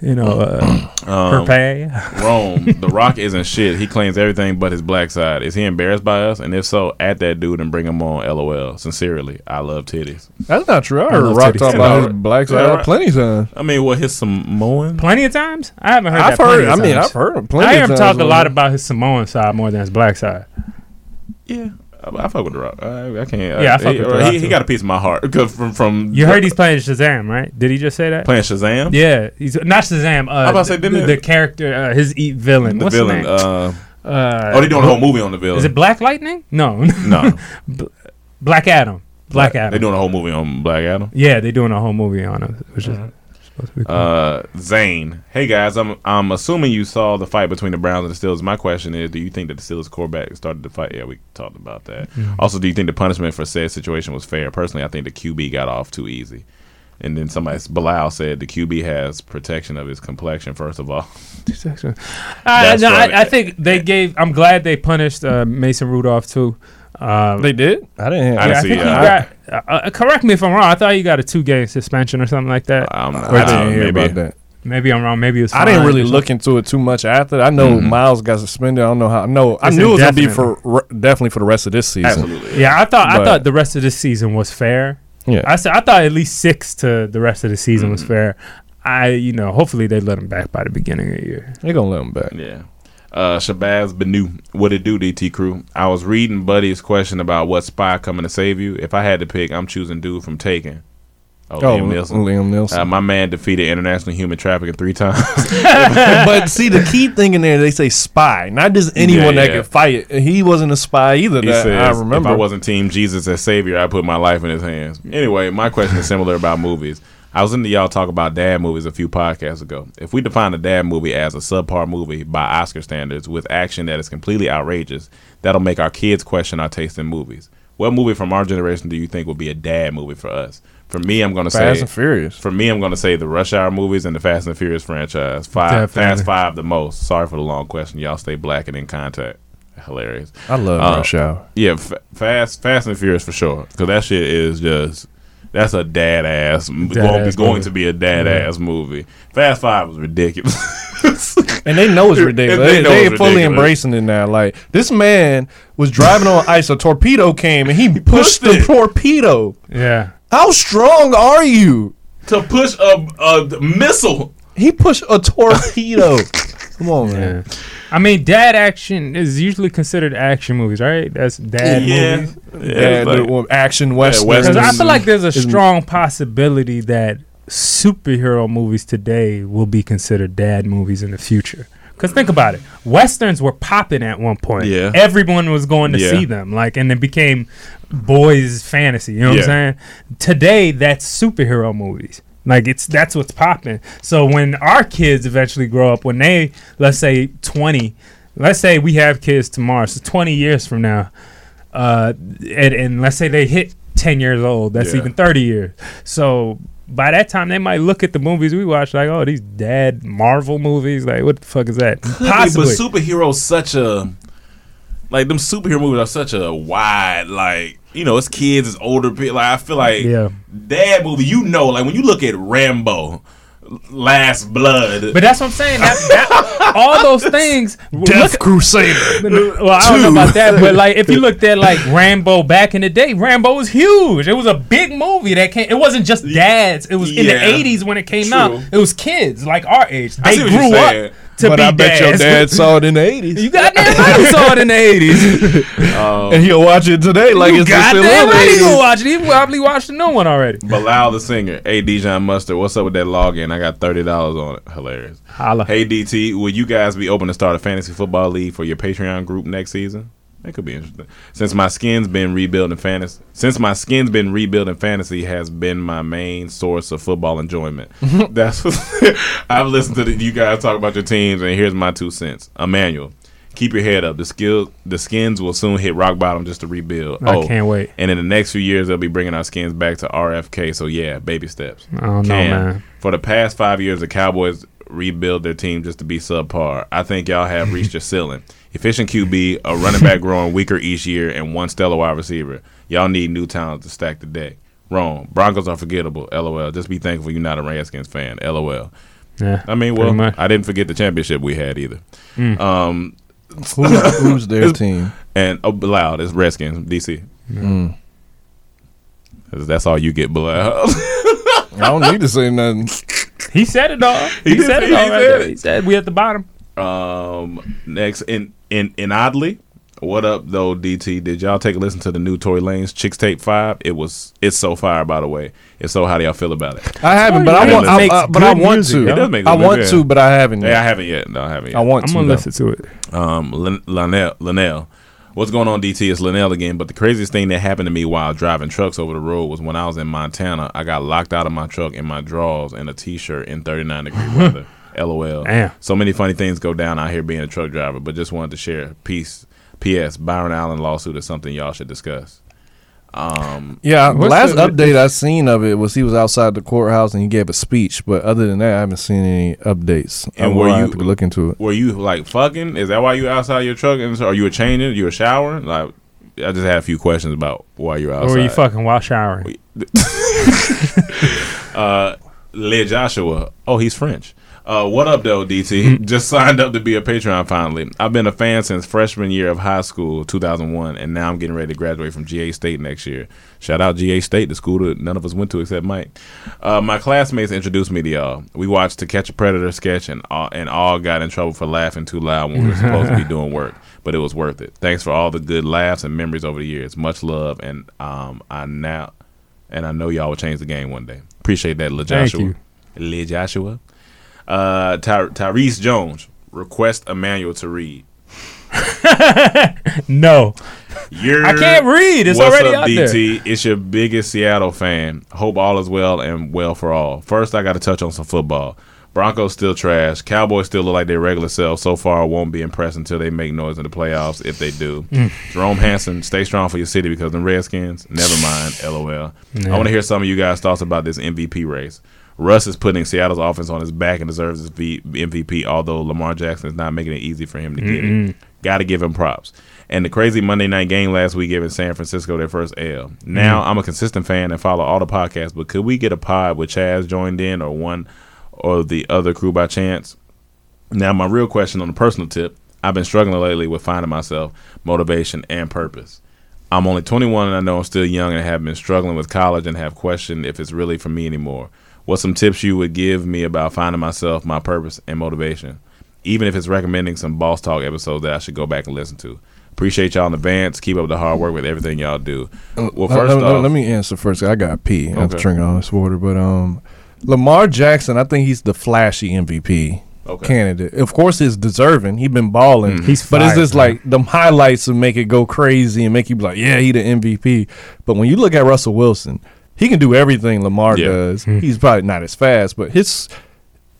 you know, uh, her Um, pay. Rome, The Rock isn't shit. He claims everything but his black side. Is he embarrassed by us? And if so, at that dude and bring him on. LOL. Sincerely, I love titties. That's not true. I heard love Rock titties talk about his black side yeah, plenty of times. I mean, what his Samoan? Plenty of times. I haven't heard I've that. plenty heard. I of mean. I've heard him plenty. I hear of him times talk a lot about his Samoan side more than his black side. Yeah, I, I fuck with The Rock. I, I can't. Yeah, I I, fuck he, with The Rock, he, he got a piece of my heart because from from You heard he's playing Shazam, right? Did he just say that? playing Shazam. Yeah, he's not Shazam. Uh, I about to say, the, didn't the, it- character, uh, his eat villain. the What's villain. His name? Uh, Uh, oh, they doing a whole movie on the villain. Is it Black Lightning? No, no, Black Adam. Black Adam. They doing a whole movie on Black Adam. yeah, they're doing a whole movie on him, which is Uh, Zane, hey guys, I'm I'm assuming you saw the fight between the Browns and the Steelers. My question is, do you think that the Steelers quarterback started the fight? Yeah, we talked about that. Mhm. Also, do you think the punishment for said situation was fair? Personally, I think the QB got off too easy. And then somebody, Bilal said the QB has protection of his complexion. First of all, I, no, right. I, I think they gave. I'm glad they punished uh, Mason Rudolph too. Um, They did? I didn't. Yeah, I didn't I see, think he uh, got. Uh, correct me if I'm wrong. I thought he got a two game suspension or something like that. I'm, I didn't hear about that. Maybe I'm wrong. Maybe it was. I didn't really look into it too much after. I know Mhm. Myles got suspended. I don't know how. No, I It's knew it was gonna be for re- definitely for the rest of this season. Absolutely. Yeah, I thought I thought the rest of this season was fair. Yeah. I said I thought at least six to the rest of the season was Mhm. fair. I you know hopefully they let him back by the beginning of the year. They're gonna let him back. Yeah. Uh, Shabazz Benu, what it do, DT crew? I was reading Buddy's question about what spy coming to save you. If I had to pick, I'm choosing dude from Taken. Oh, Oh, Liam Neeson. Liam Neeson. Uh, my man defeated international human trafficking three times. but see, the key thing in there, they say spy, not just anyone Yeah, that yeah. could fight. He wasn't a spy either. That says, I remember. if I wasn't Team Jesus as Savior, I put my life in his hands. Anyway, my question is similar about movies. I was into y'all talk about dad movies a few podcasts ago. If we define a dad movie as a subpar movie by Oscar standards with action that is completely outrageous, that'll make our kids question our taste in movies. What movie from our generation do you think would be a dad movie for us? For me, I'm going to say Fast and Furious. For me, I'm going to say the Rush Hour movies and the Fast and Furious franchise. Five. Fast Five, the most. Sorry for the long question. Y'all stay black and in contact. Hilarious. I love Uh, Rush Hour. Yeah, f- Fast, Fast and Furious for sure. Because that shit is just that's a dad ass. Going, Dad-ass going movie. to be a dad ass movie. Fast Five was ridiculous. And they know it's ridiculous. They They, they it's fully ridiculous. embracing it now. Like this man was driving on ice. A torpedo came and he, pushed, pushed the torpedo. Yeah. How strong are you? to push a, a missile. He pushed a torpedo. Come on, man. Yeah. I mean, dad action is usually considered action movies, right? That's dad Yeah. movies. Yeah, Yeah, it's like- action western. Westerns. Because I feel like there's a strong possibility that superhero movies today will be considered dad movies in the future. Because think about it, westerns were popping at one point. Yeah. everyone was going to Yeah. see them, like, and it became boys' fantasy. You know what I'm saying? Today, that's superhero movies. Like it's that's what's popping. So when our kids eventually grow up, when they let's say 20, let's say we have kids tomorrow, so 20 years from now, uh, and, and let's say they hit 10 years old that's Yeah. even 30 years so by that time they might look at the movies we watch like oh these dad marvel movies like what the fuck is that possibly But superheroes such a like them superhero movies are such a wide like you know it's kids it's older people like I feel like Yeah. dad movie you know like when you look at Rambo Last Blood but that's what i'm saying that, that, all those things Death look- Crusader. well, I don't know about that, but like if you looked at like Rambo back in the day, Rambo was huge. It was a big movie that came. It wasn't just dads. It was in the '80s when it came True. out. It was kids like our age. They see grew up to but be I bet dads. your dad saw it in the eighties. You got damn right he saw it in the '80s. um, and he'll watch it today like you it's got still damn right he 80s. gonna watch it. He probably watched the new one already. Bilal the singer hey Dijon Mustard what's up with that login I got thirty dollars on it hilarious Holla. Hey DT will you guys be open to start a fantasy football league for your Patreon group next season that could be interesting. Since my skin's been rebuilding fantasy, since my skin's been rebuilding fantasy has been my main source of football enjoyment. That's I've listened to the, you guys talk about your teams, and here's my two cents. Emmanuel, keep your head up. The skill, the skins will soon hit rock bottom just to rebuild. I oh, can't wait. And in the next few years, they'll be bringing our skins back to RFK. So yeah, baby steps. I don't man. For the past five years, the Cowboys rebuild their team just to be subpar. I think y'all have reached your ceiling. Efficient QB, a running back growing weaker each year, and one stellar wide receiver. Y'all need new talent to stack the deck. Wrong. Broncos are forgettable. LOL. Just be thankful you're not a Redskins fan. LOL. Yeah, I mean, well, much. I didn't forget the championship we had either. Mm. Um, Who, who's their team? and oh, Bilal is Redskins, DC. Mm. That's all you get, Bilal. I don't need to say nothing. He said it all. He, He said it said- all he right said there. it. He said we at the bottom. Um, next in in in oddly, what up though? DT, did y'all take a listen to the new Tory Lanez Chixtape Five? It was it's so fire, by the way. It's so, how do y'all feel about it? I haven't, but I want. I, makes I- but I want music, to. It does make I good want music, to, but I haven't. Yeah, I haven't yet. No, I haven't yet. I want I'm to. gonna though. listen to it. Um, Linnell, Linnell, What's going on, DT? It's Linnell again. But the craziest thing that happened to me while driving trucks over the road was when I was in Montana. I got locked out of my truck in my drawers and a t-shirt in 39 degree weather. LOL. Damn. So many funny things go down out here being a truck driver. But just wanted to share. Peace. P.S. Byron Allen lawsuit is something y'all should discuss. Um, Yeah, the last the- update I seen of it was he was outside the courthouse and he gave a speech. But other than that, I haven't seen any updates. And And were were you- looking to it? Were you like fucking? Is that why you outside your truck? And so, are you were changing? You were showering? Like, I just had a few questions about why you're Or outside. were you fucking while showering? uh, Le Joshua. Oh, he's French. Uh, what up, though, DT? Just signed up to be a Patreon finally. I've been a fan since freshman year of high school, 2001, and now I'm getting ready to graduate from GA State next year. Shout out GA State, the school that none of us went to except Mike. Uh, my classmates introduced me to y'all. We watched the Catch a Predator sketch and all, and all got in trouble for laughing too loud when we were supposed to be doing work, but it was worth it. Thanks for all the good laughs and memories over the years. Much love, and um, I now and I know y'all will change the game one day. Appreciate that, Le Thank Joshua. you. Le Joshua. Uh, Ty- Tyrese Jones request a manual to read. no. You're, I can't read. It's What's already up, out there. DT? It's your biggest Seattle fan. Hope all is well and well for all. First, I got to touch on some football. Broncos still trash. Cowboys still look like their regular selves. So far, won't be impressed until they make noise in the playoffs. If they do, Mm. Jerome Hanson, stay strong for your city because the Redskins. Never mind. LOL. Yeah. I want to hear some of you guys' thoughts about this MVP race. Russ is putting Seattle's offense on his back and deserves his V- MVP. Although Lamar Jackson is not making it easy for him to get Mm-mm. it. Got to give him props. And the crazy Monday night game last week giving San Francisco their first L. Now mm-hmm. I'm a consistent fan and follow all the podcasts, but could we get a pod with Chaz joined in or one or the other crew by chance? Now my real question on the personal tip, I've been struggling lately with finding myself, motivation, and purpose. I'm only 21 and I know I'm still young and have been struggling with college and have questioned if it's really for me anymore. What's some tips you would give me about finding myself, my purpose, and motivation? Even if it's recommending some Boss Talk episodes that I should go back and listen to. Appreciate y'all in advance. Keep up the hard work with everything y'all do. Well, first let, off, let me answer first. I got pee. I have to drink all this water. But um, Lamar Jackson, I think he's the flashy MVP Okay. candidate. Of course, he's deserving. He's been balling. Mhm. He's but it's just man. like them highlights to make it go crazy and make you be like, yeah, he the MVP. But when you look at Russell Wilson, he can do everything Lamar Yeah. does. Hmm. He's probably not as fast, but his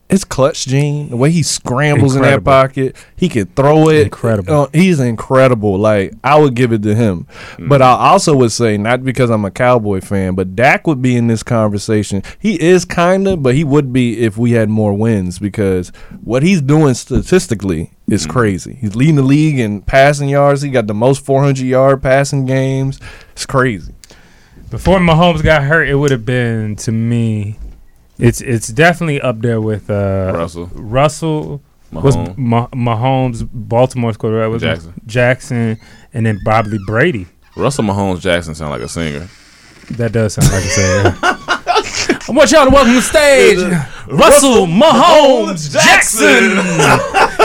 his clutch gene, the way he scrambles in that pocket, he can throw it. Incredible. Uh, he's incredible. Like I would give it to him. But I also would say not because I'm a Cowboy fan, but Dak would be in this conversation. He is kind of, but he would be if we had more wins because what he's doing statistically is crazy. He's leading the league in passing yards. He got the most 400 yard passing games. It's crazy. Before Mahomes got hurt, it would have been to me. It's it's definitely up there with uh, Russell. Russell was Mahomes. Ma- Mahomes, Baltimore's quarterback was Jackson. Jackson, and then probably Brady. Russell Mahomes Jackson sound like a singer. That does sound like a singer. I want y'all to welcome to the stage Russell Mahomes Jackson.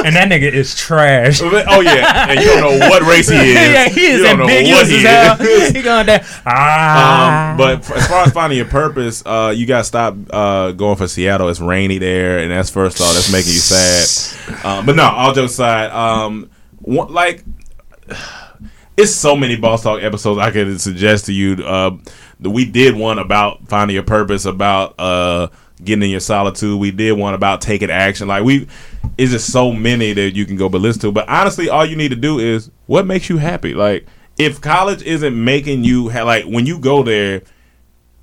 and that nigga is trash. Oh yeah, and you don't know what race he is. yeah, he is ambiguous he as hell. is. He going there. Ah. Um, but as far as finding your purpose, uh, you gotta stop uh, going for Seattle. It's rainy there, and that's first off, that's making you sad. Um, but no, all jokes aside, um, one, like it's so many boss talk episodes I could suggest to you. Uh, we did one about finding your purpose, about uh, getting in your solitude. We did one about taking action. Like we, it's just so many that you can go but listen to. But honestly, all you need to do is what makes you happy. Like if college isn't making you ha- like when you go there,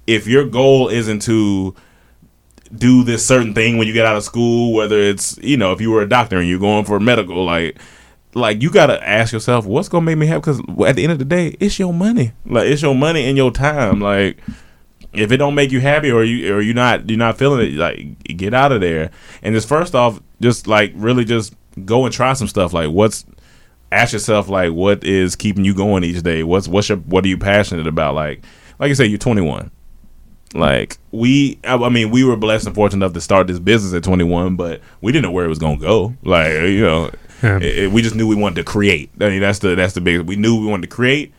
if your goal isn't to do this certain thing when you get out of school, whether it's you know if you were a doctor and you're going for medical, like like you gotta ask yourself what's gonna make me happy because at the end of the day, it's your money, like it's your money and your time, like. If it don't make you happy or you or you not you're not feeling it, like get out of there. And just first off, just like really just go and try some stuff. Like what's ask yourself like what is keeping you going each day? What's what's your what are you passionate about? Like like I said, you're 21. Like we, I I mean, we were blessed and fortunate enough to start this business at 21, but we didn't know where it was gonna go. Like you know, Yeah. it- it- we just knew we wanted to create. I mean, that's the that's the big. We knew we wanted to create.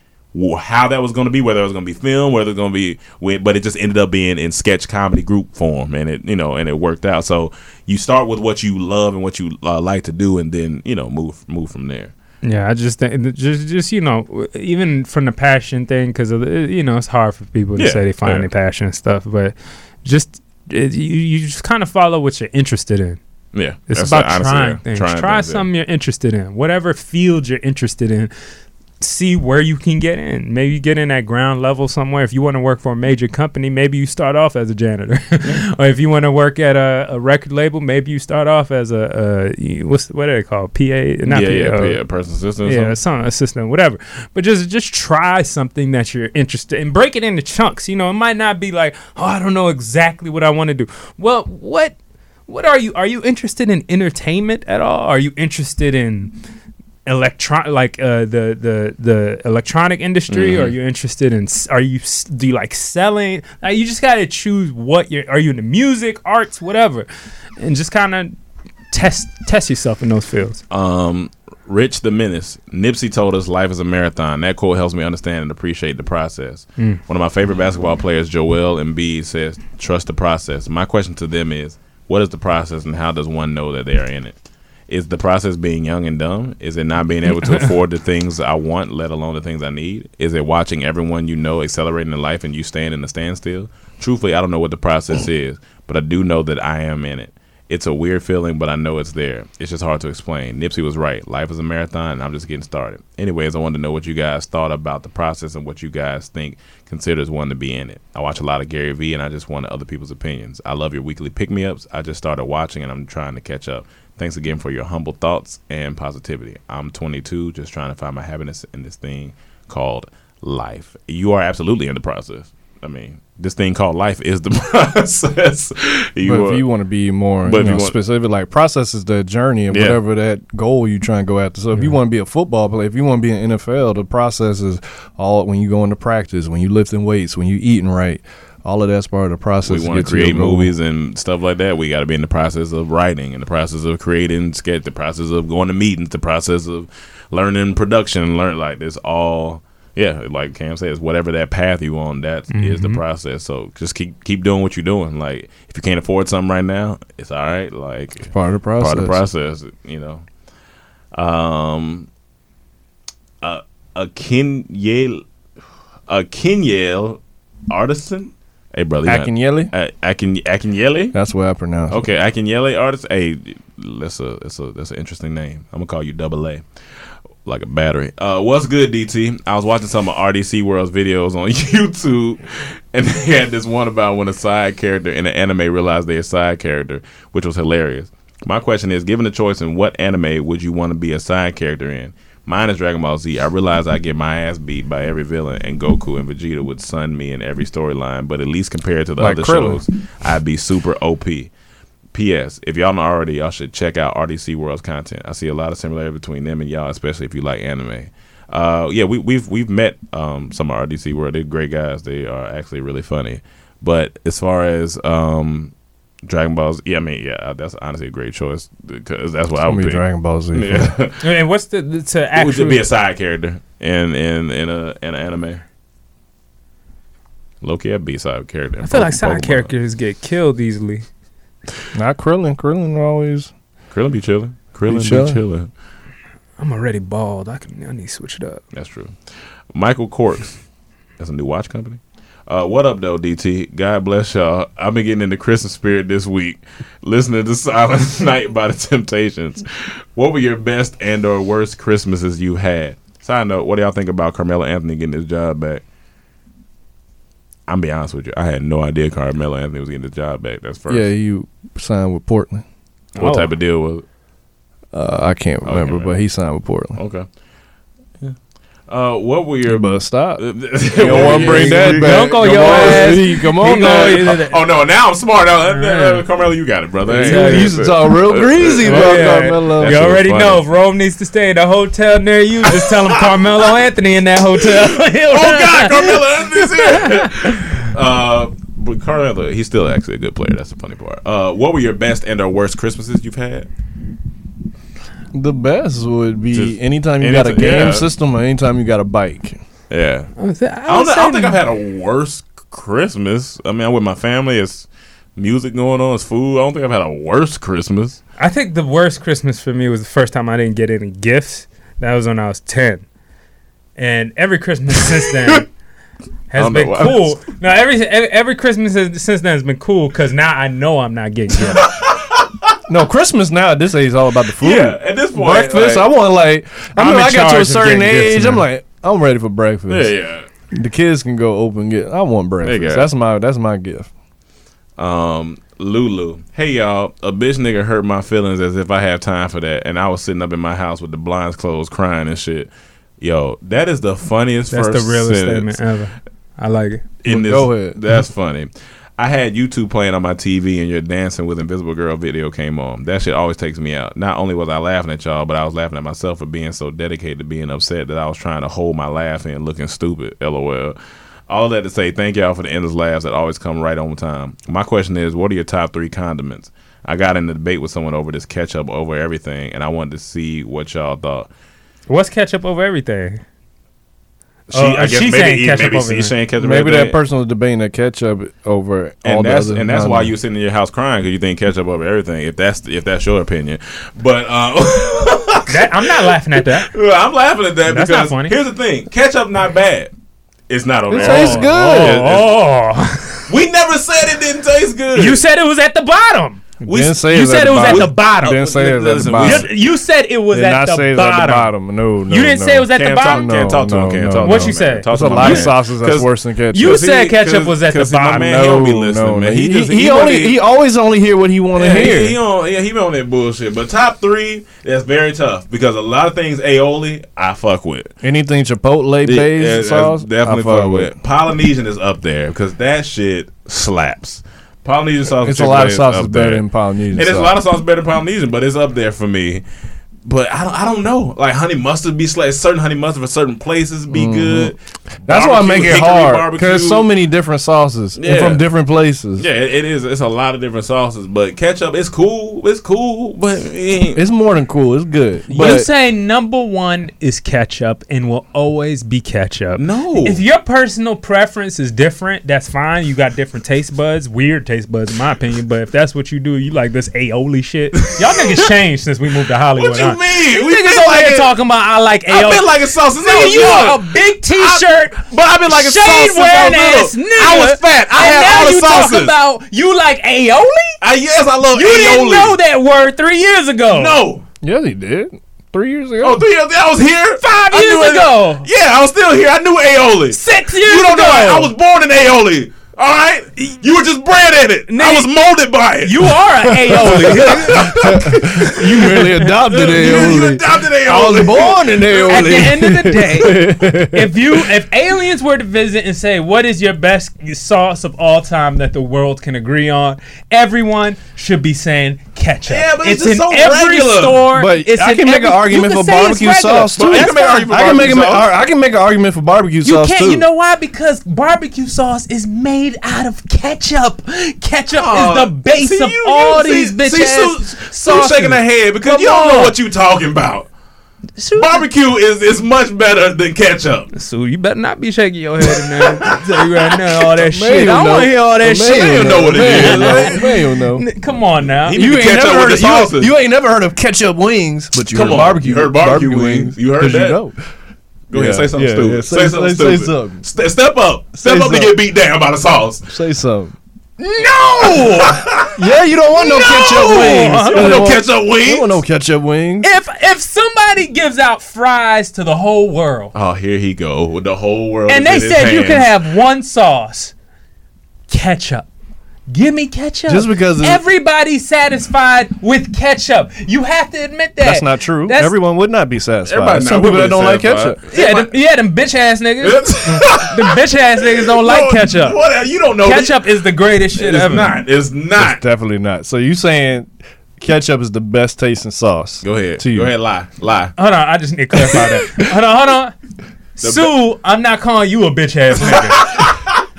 How that was going to be, whether it was going to be film, whether it was going to be, but it just ended up being in sketch comedy group form, and it you know, and it worked out. So you start with what you love and what you uh, like to do, and then you know move move from there. Yeah, I just think just just you know even from the passion thing because of the, you know it's hard for people to Yeah, say they find yeah. their passion and stuff, but just it, you you just kind of follow what you're interested in. Yeah, It's about honestly, trying yeah, things. trying Try things, yeah. something you're interested in, whatever field you're interested in. See where you can get in. Maybe you get in at ground level somewhere. If you want to work for a major company, maybe you start off as a janitor. or if you want to work at a, a record label, maybe you start off as a, a what's what are they called? PA, not yeah, PA, yeah, uh, yeah, person assistant. or yeah, some assistant, whatever. But just just try something that you're interested in. Break it into chunks. You know, it might not be like, oh, I don't know exactly what I want to do. Well, what what are you? Are you interested in entertainment at all? Are you interested in electron like uh, the the the electronic industry? Mhm. Are you interested in? Are you do you like selling? Like, you just got to choose what you're. Are you into music, arts, whatever, and just kind of test test yourself in those fields. Um, Rich the Menace. Nipsey told us life is a marathon. That quote helps me understand and appreciate the process. Mm. One of my favorite basketball players, Joel Embiid, says, "Trust the process." My question to them is, what is the process, and how does one know that they are in it? Is the process being young and dumb? Is it not being able to afford the things I want, let alone the things I need? Is it watching everyone you know accelerating in life and you staying in a standstill? Truthfully, I don't know what the process is, but I do know that I am in it. It's a weird feeling, but I know it's there. It's just hard to explain. Nipsey was right. Life is a marathon, and I'm just getting started. Anyways, I wanted to know what you guys thought about the process and what you guys think considers one to be in it. I watch a lot of Gary Vee, and I just wanted other people's opinions. I love your weekly pick me ups. I just started watching, and I'm trying to catch up. Thanks again for your humble thoughts and positivity. I'm 22, just trying to find my happiness in this thing called life. You are absolutely in the process. I mean, this thing called life is the process. You but are- if you want to be more But you know, you want- specific, like process is the journey of Yeah. whatever that goal you try and go after. So if you want to be a football player, if you want to be an NFL, the process is all when you go into practice, when you lifting weights, when you eating right. All of that's part of the process. we want to create movies and stuff like that. We got to be in the process of writing, in the process of creating sketch, the process of going to meetings, the process of learning production, learn like this all. Yeah, like Cam says, whatever that path you on, that is the Mhm. process. So just keep keep doing what you're doing. Like if you can't afford something right now, it's all right. Like it's part of the process. Part of the process. process. You know. Um. A a Kenyale, a Kenyale artisan. Hey brother, Akinyele? uh, Akin Akinyele. That's what I pronounce. it. Okay, Akinyele artist. Hey, that's a that's a that's an interesting name. I'm gonna call you Double A, like a battery. Uh, what's good, DT? I was watching some of RDC World's videos on YouTube, and they had this one about when a side character in an anime realized they're a side character, which was hilarious. My question is, given the choice in what anime would you want to be a side character in? Mine is Dragon Ball Z. I realize I get my ass beat by every villain, and Goku and Vegeta would son me in every storyline. But at least compared to the Like other Krillin. shows, I'd be super OP. P.S. If y'all not already, y'all should check out RDC World's content. I see a lot of similarity between them and y'all, especially if you like anime. Uh, yeah, we, we've we've met um, some of RDC World. They're great guys. They are actually really funny. But as far as um, Dragon Balls, yeah, I mean, yeah, uh, that's honestly a great choice because that's what It's I gonna would be pick. Dragon Ball Z. Yeah. And what's the the- to It would actually be a side character in in in a in an anime. Lowkey, I'd be side character. I feel like side Pokemon. characters get killed easily. Not Krillin. Krillin always. Krillin be chilling. Krillin be chilling. chilling. I'm already bald. I can. I need to switch it up. That's true. Michael Corks. That's a new watch company. Uh, what up, though, DT? God bless y'all. I've been getting in the Christmas spirit this week, listening to Silent Night by the Temptations. What were your best and or worst Christmases you had? Side note, what do y'all think about Carmelo Anthony getting his job back? I'm be honest with you. I had no idea Carmelo Anthony was getting his job back. That's first. Yeah, you signed with Portland. What Oh. type of deal was it? Uh, I can't remember, man. but he signed with Portland. Okay. Yeah. Uh, what were your But stop. you You don't want to bring that back. Don't go Come your on, ass. Steve, Come on, now. Oh no! Now I'm smart. Uh, uh, Alright. Carmelo, you got it, brother. You Hey, used to talk real greasy Uh, about yeah. Carmelo. You already know if Rome needs to stay in a hotel near you, just tell him Carmelo Anthony in that hotel. oh God, Carmelo Anthony's here. uh, but Carmelo, he's still actually a good player. That's the funny part. Uh, what were your best and or worst Christmases you've had? The best would be Just anytime you got a anytime- game yeah. system or anytime you got a bike. Yeah, I, would say- I I don't, thi- I don't think I've had a worse Christmas. I mean, I'm with my family. It's music going on. It's food. I don't think I've had a worse Christmas. I think the worst Christmas for me was the first time I didn't get any gifts. That was when I was ten, and every Christmas since then has don't know been why. cool. No, every every, every Christmas since since then has been cool because now I know I'm not getting gifts. No, Christmas now at this age is all about the food. Yeah, at this point, breakfast. like- I want like. I I'm mean, I got to a certain getting gifts age. I'm like, I'm ready for breakfast. Yeah, yeah. The kids can go open get. I want breakfast. go. That's my that's my gift. Um, Lulu. Hey y'all, a bitch nigga hurt my feelings as if I have time for that, and I was sitting up in my house with the blinds closed, crying and shit. Yo, that is the funniest. That's the first realest sentence statement ever. I like it. In this, Well, go ahead. That's funny. I had YouTube playing on my TV, and your dancing with Invisible Girl video came on. That shit always takes me out. Not only was I laughing at y'all, but I was laughing at myself for being so dedicated to being upset that I was trying to hold my laugh in, looking stupid. LOL. All that to say, thank y'all for the endless laughs that always come right on time. My question is, what are your top three condiments? I got in a debate with someone over this ketchup over everything, and I wanted to see what y'all thought. What's ketchup over everything? She, Oh, I guess she's maybe, saying he- ketchup maybe over she's saying ketchup. Maybe that person was debating the ketchup over all and the that's other and that's why condiments. you sitting in your house crying because you think ketchup over everything. If that's if that's your opinion, but uh, That, I'm not laughing at that. I'm laughing at that That's not because funny. here's the thing: ketchup not bad. It's not over It everything. tastes good. It- it's- Oh, we never said it didn't taste good. you said it was at the bottom. We Didn't say you it's said it was at the bottom. Didn't say it was at the bottom. You, you said it was at the, bottom. at the bottom. No, no. You didn't no. say it was at the Can't bottom. Talk, can't talk to him. Can't no, talk. What to you said? There's a my lot of sauces that's 'Cause- worse than ketchup. You said ketchup was at the cause see, my bottom. no, he don't be listening, no, man. He, He, just, he, wasn't- only he always only hear what he want to hear. he, he on yeah he been on that bullshit. But top three, that's very tough because a lot of things aioli I fuck with. Anything Chipotle Yeah, based sauce, definitely fuck with. Polynesian is up there because that shit slaps. Polynesian sauce. It's a lot of is sauces better than Polynesian And it's a lot of sauce better than Polynesian, but it's up there for me. But I don't, I don't know. Like honey mustard be sla- certain honey mustard for certain places be good. Mm-hmm. That's why I make it hard barbecue. because so many different sauces and Yeah. from different places. Yeah, it, it is. It's a lot of different sauces, but ketchup it's cool. It's cool, but it It's more than cool. It's good. But You But say number one is ketchup and will always be ketchup. No. If your personal preference is different, that's fine. You got different taste buds, weird taste buds, in my opinion. But if that's what you do, you like this aioli shit. Y'all niggas changed since we moved to Hollywood. What you mean? We niggas been over like here it- talking about I like aioli. I've been like a sauce since I Nigga, was you young. are a big T-shirt. But I've been like a shade sauce since I wearing was little. nigga. I was fat. I and had all the you sauces. talking about you like aioli? I, yes, I love You aioli. didn't know that word three years ago. No. yeah, he did three years ago. Oh, three years. I was here. Five I years knew it- ago. Yeah, I was still here. I knew aioli. Six years You don't ago. know. I, I was born in aioli. All right. You were just bred in it. I was molded by it. You are an aioli. you really adopted You, you adopted aioli. I was born in aioli. At the end of the day, if you if aliens were to visit and say what is your best sauce of all time that the world can agree on, everyone should be saying ketchup. Yeah, but it's just in so every regular. store. But it's I can make every- an argument for can say it's barbecue sauce too. but you that's can make an argument I can make Barbecue sauce. I can make an argument for barbecue You sauce can't. too. You know why? Because barbecue sauce is made out of ketchup. Ketchup Oh, is the base see, of you- all you- these see- bitch see, ass Sue- Sue shaking her head because Come you don't know what you're talking about. Sue- Barbecue is, is much better than ketchup. So you better not be shaking your head in there. I tell you right now, all that shit. you I know. want to hear all that Man, shit. you know what it Man, is, you know. man. Man, know. Come on now. He- You ain't, never heard the of, sauces. you, you ain't never heard of ketchup wings, but you Come heard on, barbecue. you heard barbecue wings. You heard 'cause that. You know. Go ahead, Yeah, say something yeah, stupid. yeah. Say, Say- something say- say stupid. something. Ste- step up. Step Say up to something. get beat down by the sauce. Say something. no. Yeah, you don't want no, No! ketchup wings. I don't want no ketchup wings. You don't want no ketchup wings. if if somebody gives out fries to the whole world Oh, here he go with the whole world. and they said you can have one sauce, ketchup. Give me ketchup. Just because everybody's satisfied with ketchup, you have to admit that. That's not true. That's- Everyone would not be satisfied. Everybody Some people that don't like ketchup. Yeah, them, yeah, them bitch ass niggas. them bitch ass niggas don't like ketchup. What, you don't know. Ketchup is the greatest shit It's ever. not. It's not. It's definitely not. So you saying ketchup is the best tasting sauce? Go ahead. To you. Go ahead. Lie. Lie. Hold on, I just need to clarify that. hold on, hold on. Sue, I'm not calling you a bitch ass nigga.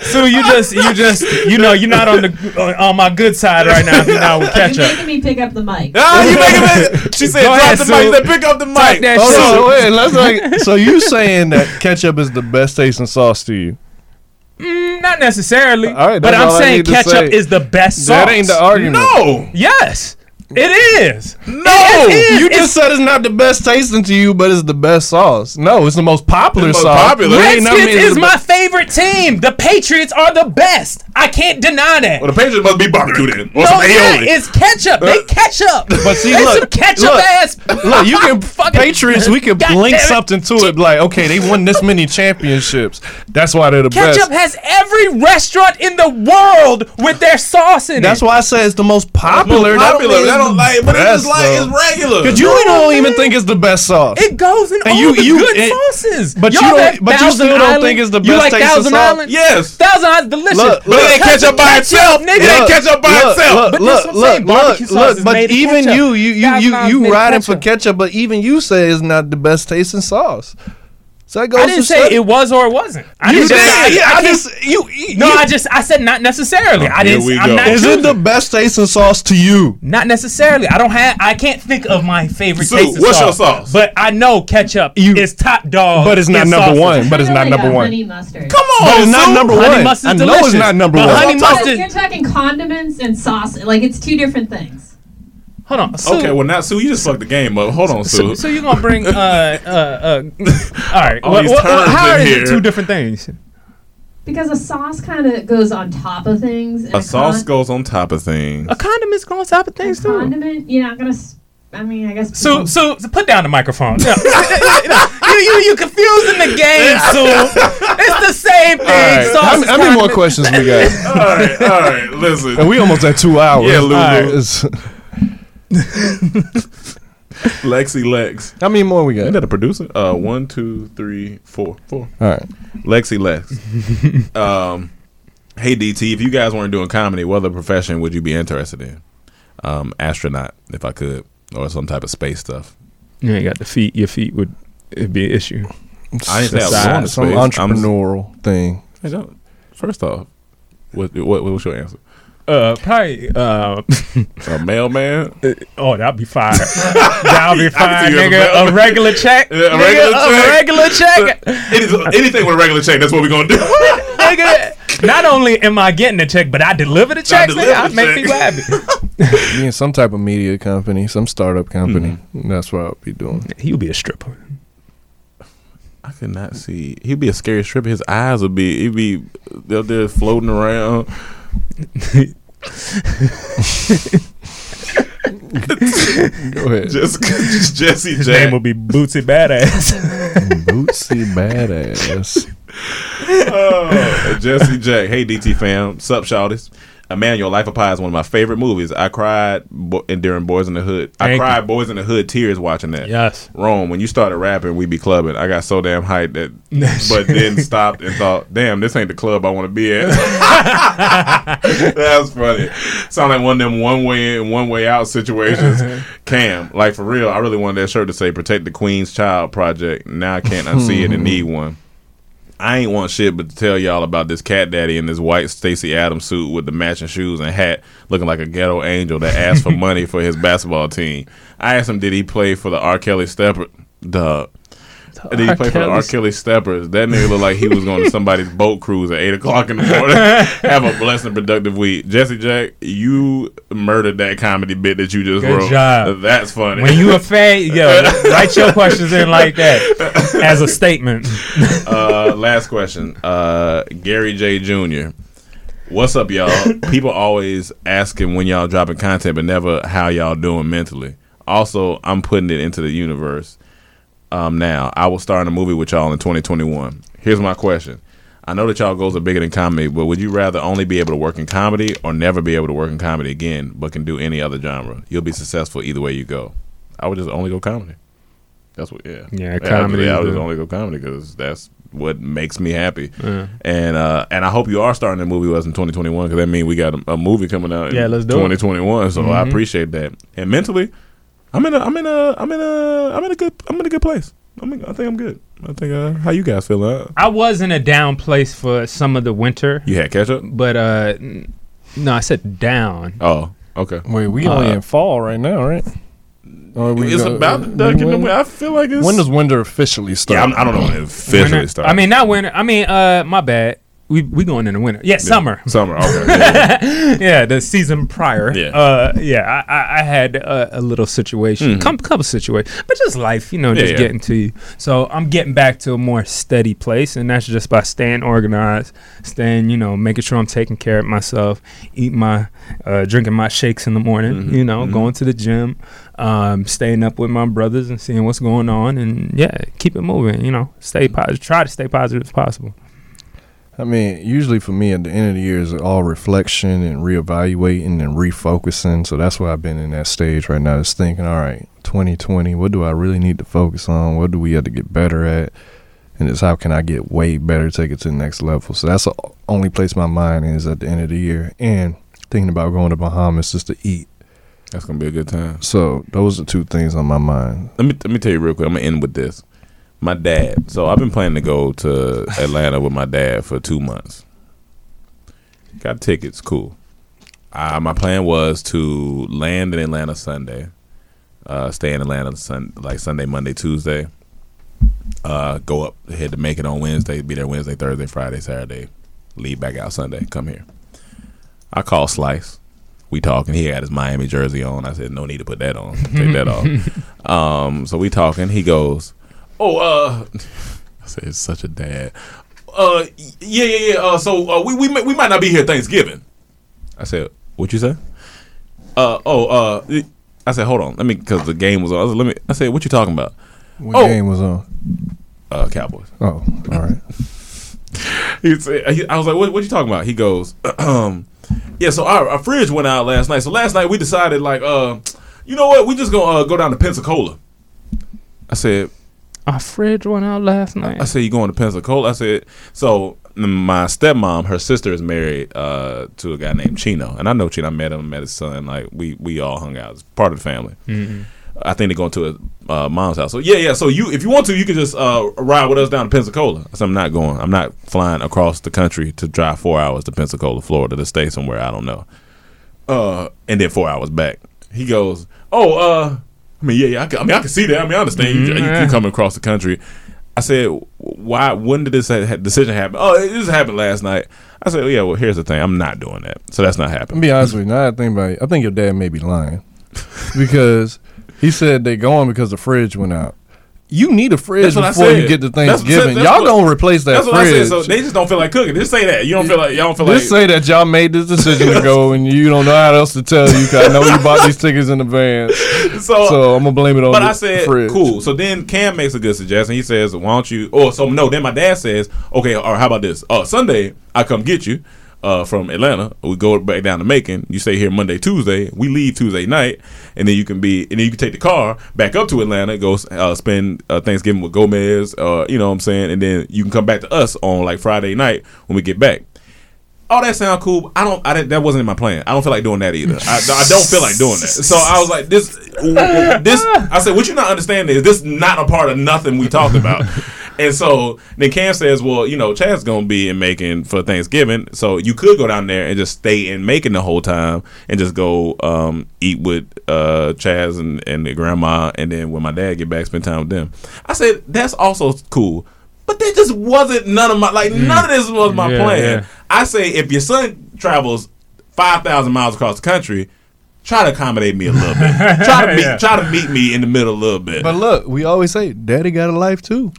Sue, you just, you just, you know, you're not on the on, on my good side right now. If you're not with You're ketchup. making me pick up the mic. Ah, you making it. She said, Go drop ahead, the Sue. mic. She said, pick up the Talk mic. that Hold shit. on, wait. Let's like. So you saying that ketchup is the best tasting sauce to you? Mm, not necessarily. All right, but I'm all I saying need to ketchup say. is the best sauce. That ain't the argument. No. Yes. It is. No, It is. You It's- just said it's not the best tasting to you, but it's the best sauce. No, it's the most popular It's the sauce. most popular. But ain't Redskins mean it's is my best- favorite team. The Patriots are the best. I can't deny that. Well, the Patriots must be barbecue then, or no, some it's aioli. It's ketchup. They uh, ketchup. But see, they look, some ketchup look, ass. Look, you can Fucking- Patriots. We can God link something to it. Like, okay, they won this many championships. That's why they're the Ketchup best. Ketchup has every restaurant in the world with their sauce in That's it. That's why I say it's the most popular. Most popular. Mean They don't the like, but it's best, just like though. it's regular. Cause you don't even think it's the best sauce. It goes in And all you- the you- good it- sauces. but you Y'all don't- but you Thousand still don't think it's the You best like tasting Thousand sauce? Island? Yes. Thousand Island delicious. Look, But it ain't ketchup by itself. nigga. It ain't ketchup by itself. But look, that's what I'm saying. look, look, look. But even you, you, you, you, you riding for ketchup. ketchup, but even you say it's not the best tasting sauce. So that goes I didn't to say show- it was or it wasn't. I You didn't say did. Yeah, I can't- just you. you No, you- I just I said not necessarily. Oh, I didn't. we I'm go. not Is it the best tasting sauce to you? Not necessarily. I don't have. I can't think of my favorite Sue, tasting what's your sauce. sauce? But I know ketchup You- is top dog. But it's not number sauces. one. But it's not number one. Honey mustard. Come on, But it's not Sue. number Honey one. mustard's I know it's not number But one. honey mustard. You're talking condiments and sauce. Like it's two different things. Hold on. Sue, Okay, well now Sue, you just fucked the game up. Hold on, Sue. so you're gonna bring uh uh uh. All right. All What- these what- how are is here. two different things? Because a sauce kind of goes on top of things. and A sauce con- goes on top of things. A condiment's going on top of a things too. condiment. You're not gonna. s- I mean, I guess. So, people- so, so put down the microphone. Yeah. you, you, you confusing the game, Sue. It's the same thing. All right. Sauce How, is how many more questions we got? all right, all right. Listen, And we almost at two hours. Yeah, Lulu. All right, it's- Lexi Lex. How many more we got? Isn't that a producer? Uh, one, two, three, four, four. All right. Lexi Lex. um, hey DT, if you guys weren't doing comedy, what other profession would you be interested in? Um, astronaut, if I could, or some type of space stuff. You ain't got the feet. Your feet would it'd be an issue. I didn't say I was Size. going to Some space. I'm just- thing. Hey, don't- First off, what, what what's your answer? Uh, probably. Uh, A mailman? oh, that'd be fire. that'd be I fire, can see you as a nigga. A regular check. Yeah, a Nigga, regular check. A regular check. Anything, anything with a regular check, that's what we're gonna do. nigga, not only am I getting the check, but I deliver the checks. deliver Nigga, I make check. people happy. Me and some type of media company, some startup company. Mm-hmm. That's what I'll be doing. He'll be a stripper. I could not see. He'd be a scary stripper. His eyes would be. He'd be out there floating around. Go ahead. Just, just Jesse His Jack. name will be Bootsy Badass. Bootsy badass. Oh, Jesse Jack. Hey, DT fam. Sup, shawties. Emmanuel, Life of Pi is one of my favorite movies. I cried bo- and during Boys in the Hood. I Thank cried Boys in the Hood tears watching that. yes. Rome, when you started rapping, we be clubbing. I got so damn hyped that, but then stopped and thought, damn, this ain't the club I want to be at. That's funny. Sound like one of them one way in, one way out situations. Uh-huh. Cam, like for real, I really wanted that shirt to say "Protect the Queen's Child Project." Now I can't unsee it and need one. I ain't want shit but to tell y'all about this cat daddy in this white Stacy Adams suit with the matching shoes and hat, looking like a ghetto angel that asked for money for his basketball team. I asked him, did he play for the R. Kelly Stepper? Dog. Did he R. play for the R. Kelly Steppers? That nigga looked like he was going to somebody's boat cruise at eight o'clock in the morning. Have a blessed and productive week, Jesse Jack. You murdered that comedy bit that you just Good wrote. job. That's funny. When you a fan, yo, write your questions in like that as a statement. uh, last question. Uh, Gary J. Jr. What's up, y'all? People always asking when y'all dropping content, but never how y'all doing mentally. Also, I'm putting it into the universe. Um, now I will star in a movie with y'all in 2021. Here's my question. I know that y'all goals are bigger than comedy, but would you rather only be able to work in comedy or never be able to work in comedy again, but can do any other genre? You'll be successful either way you go. I would just only go comedy. That's what, yeah. Yeah, I- comedy I would just only go comedy because that's what makes me happy. Yeah. And uh, and I hope you are starting a movie with us in 2021 because that means we got a, a movie coming out. in Yeah, let's do it. 2021. So I Mhm. appreciate that. And mentally, I'm in a I'm in a I'm in a I'm in a good I'm in a good place. I'm in, I think I'm good. I think uh, how you guys feel? Uh, I was in a down place for some of the winter, you had ketch up? but uh, n- no, I said down. Oh, okay. Wait, we only Uh, in fall right now, right? We It's go- about when- duck in the. I feel like it's When does winter officially start? yeah. I'm, I don't know when it officially Winter- starts. I mean, not winter. I mean, uh, my bad. We we going in the winter. Yeah, summer. Summer. Okay. Yeah. yeah, the season prior. Yeah. uh, yeah. I, I, had a, a little situation, Mhm. couple, couple situations, but just life, you know, just yeah. getting to you. So I'm getting back to a more steady place, and that's just by staying organized, staying, you know, making sure I'm taking care of myself, eating my, uh, drinking my shakes in the morning, Mm-hmm. you know, going to the gym, um, staying up with my brothers and seeing what's going on, and yeah, keep it moving. You know, stay positive. Try to stay positive as possible. I mean, usually for me at the end of the year is all reflection and reevaluating and refocusing. So that's why I've been in that stage right now. Is thinking, all right, 2020, what do I really need to focus on? What do we have to get better at? And it's how can I get way better, take it to the next level. So that's the only place my mind is at the end of the year. And thinking about going to Bahamas just to eat. That's gonna be a good time. So those are two things on my mind. Let me let me tell you real quick. I'm gonna end with this. My dad. So I've been planning to go to Atlanta with my dad for two months. Got tickets. Cool. Uh, my plan was to land in Atlanta Sunday, uh, stay in Atlanta sun, like Sunday, Monday, Tuesday. Uh, go up, head to Macon on Wednesday, be there Wednesday, Thursday, Friday, Saturday, leave back out Sunday, come here. I call Slice. We talking. He had his Miami jersey on. I said, no need to put that on. Take that off. Um, so we talking. He goes, oh, uh, I said, it's such a dad. Uh, yeah, yeah, yeah. Uh, so uh, we we may, we might not be here Thanksgiving. I said, what you say? Uh, oh, uh, I said, hold on, let me, because the game was on. I said, let me. I said, what you talking about? What Oh. game was on? Uh, Cowboys. Oh, all right. he said, he, I was like, what, what you talking about? He goes, um, yeah, so our, our fridge went out last night. So last night we decided, like, uh, you know what? We just gonna uh, go down to Pensacola. I said, Our fridge went out last night. I said, you going to Pensacola? I said, so my stepmom, her sister is married uh, to a guy named Chino, and I know Chino. I met him, met his son. Like we we all hung out. It's part of the family. Mhm. I think they're going to his uh, mom's house. So yeah, yeah. So you, if you want to, you can just uh, ride with us down to Pensacola. I said, I'm not going. I'm not flying across the country to drive four hours to Pensacola, Florida, to stay somewhere I don't know. Uh, and then four hours back. He goes, oh, uh, I mean, yeah, yeah. I, can, I mean, I can see that. I mean, I understand you, mm-hmm. you, you coming across the country. I said, why? When did this ha- decision happen? Oh, it just happened last night. I said, oh, yeah. Well, here's the thing. I'm not doing that. So that's not I'm happening. be honest with you. Now I think about it, I think your dad may be lying because he said they're going because the fridge went out. You need a fridge That's before you get to That's- Thanksgiving. that's y'all what- gonna replace that That's what fridge. I said. So they just don't feel like cooking. Just say that. You don't feel like y'all don't feel Just like. Just say that y'all made this decision to go and you don't know how else to tell you. Cause I know you bought these tickets in advance. So, so I'm gonna blame it on But the I said, fridge. cool. So then Cam makes a good suggestion. He says, why don't you? Oh, so no. Then my dad says, okay, or how about this? Uh, Sunday I come get you. Uh, from Atlanta, we go back down to Macon. You stay here Monday, Tuesday. We leave Tuesday night, and then you can be, and then you can take the car back up to Atlanta, go uh, spend uh, Thanksgiving with Gomez. Uh, you know what I'm saying, and then you can come back to us on like Friday night when we get back. All that sound cool. I don't. I that wasn't in my plan. I don't feel like doing that either. I, I don't feel like doing that. So I was like, this, this. I said, what you not understanding is this not a part of nothing we talked about. And so then Cam says, well, you know, Chad's gonna be in Macon for Thanksgiving, so you could go down there and just stay in Macon the whole time and just go um, eat with uh, Chaz and, and the grandma, and then when my dad get back, spend time with them. I said that's also cool. But that just wasn't none of my like none of this was my Yeah, plan. yeah. I say if your son travels five thousand miles across the country, try to accommodate me a little bit. try to meet Yeah. try to meet me in the middle a little bit. But look, we always say, Daddy got a life too.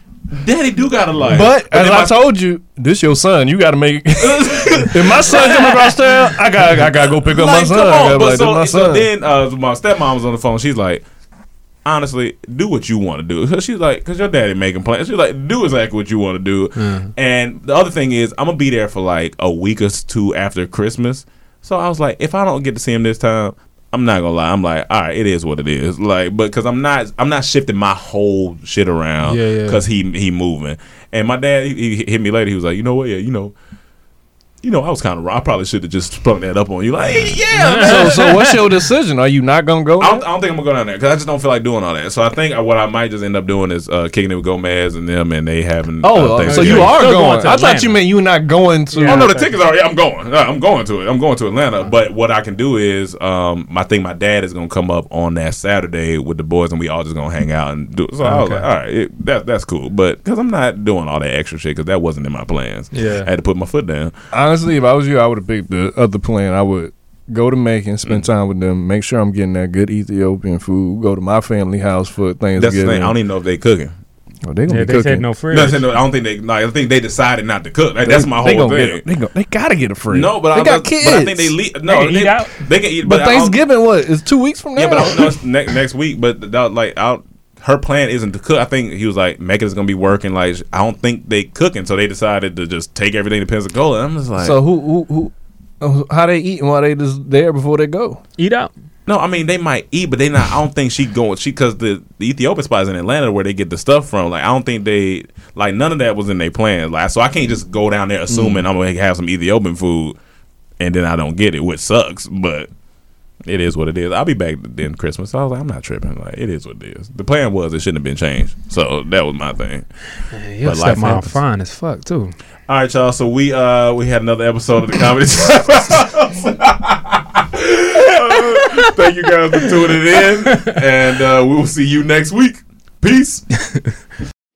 Daddy do got a life. But as then I told you, this your son. You got to make. if my son come across town, I got I got to go pick up my son. come on. But like, so, this my so then uh, my stepmom was on the phone. She's like, honestly, do what you want to do. So she's like, because your daddy making plans. She's like, do exactly what you want to do. Hmm. And the other thing is, I'm gonna be there for like a week or two after Christmas. So I was like, if I don't get to see him this time. I'm not gonna lie. I'm like, all right, it is what it is. Like, but because I'm not, I'm not shifting my whole shit around Yeah, yeah. because he he moving. And my dad, he, he hit me later. He was like, you know what? Yeah, you know, you know, I was kind of wrong. I probably should have just sprung that up on you. Like, hey, yeah. man. so, so what's your decision? Are you not gonna go? I don't, I don't think I'm gonna go down there because I just don't feel like doing all that. So I think what I might just end up doing is uh, kicking it with Gomez and them, and they having. Oh, uh, so you are going? going to I thought you meant you were not going to. oh no, the tickets are. Yeah, I'm going. Uh, I'm going to it. I'm going to Atlanta. But what I can do is, um, I think my dad is gonna come up on that Saturday with the boys, and we all just gonna hang out and do. It. So I was like, all right, it, that that's cool. But because I'm not doing all that extra shit, because that wasn't in my plans. Yeah. I had to put my foot down. Honestly, if I was you, I would have picked the other plan. I would go to Macon, Mm. spend time with them, make sure I'm getting that good Ethiopian food. Go to my family house for Thanksgiving. That's the thing. I don't even know if they cooking. Oh, they gonna Yeah, be they cooking. said no fridge. No, I said no, I don't think they. No, I think they decided not to cook. Like, that's my They whole gonna thing. get a- they, go, they gotta get a free. No, but they I, got but, kids. But I think they leave. No, They can eat out? They can eat. But I don't- Thanksgiving, what is two weeks from now? Yeah, but I don't know. It's next next week. But that, like, out. Her plan isn't to cook. I think he was like, Megan is gonna be working. Like, I don't think they cooking, so they decided to just take everything to Pensacola. I'm just like, so who who who? uh, How they eating while they just there before they go? Eat out. no, I mean they might eat, but they not. I don't think she going. She because the the Ethiopian spot is in Atlanta where they get the stuff from. Like, I don't think they like none of that was in their plans. Like, so I can't just go down there assuming I'm gonna have some Ethiopian food, and then I don't get it, which sucks. But it is what it is. I'll be back then Christmas. So I was like, I'm not tripping. Like, it is what it is. The plan was it shouldn't have been changed. So that was my thing. Your But life happens. fine as fuck too. All right, y'all. So we uh we had another episode of the comedy. Thank you guys for tuning in, and uh, we will see you next week. Peace.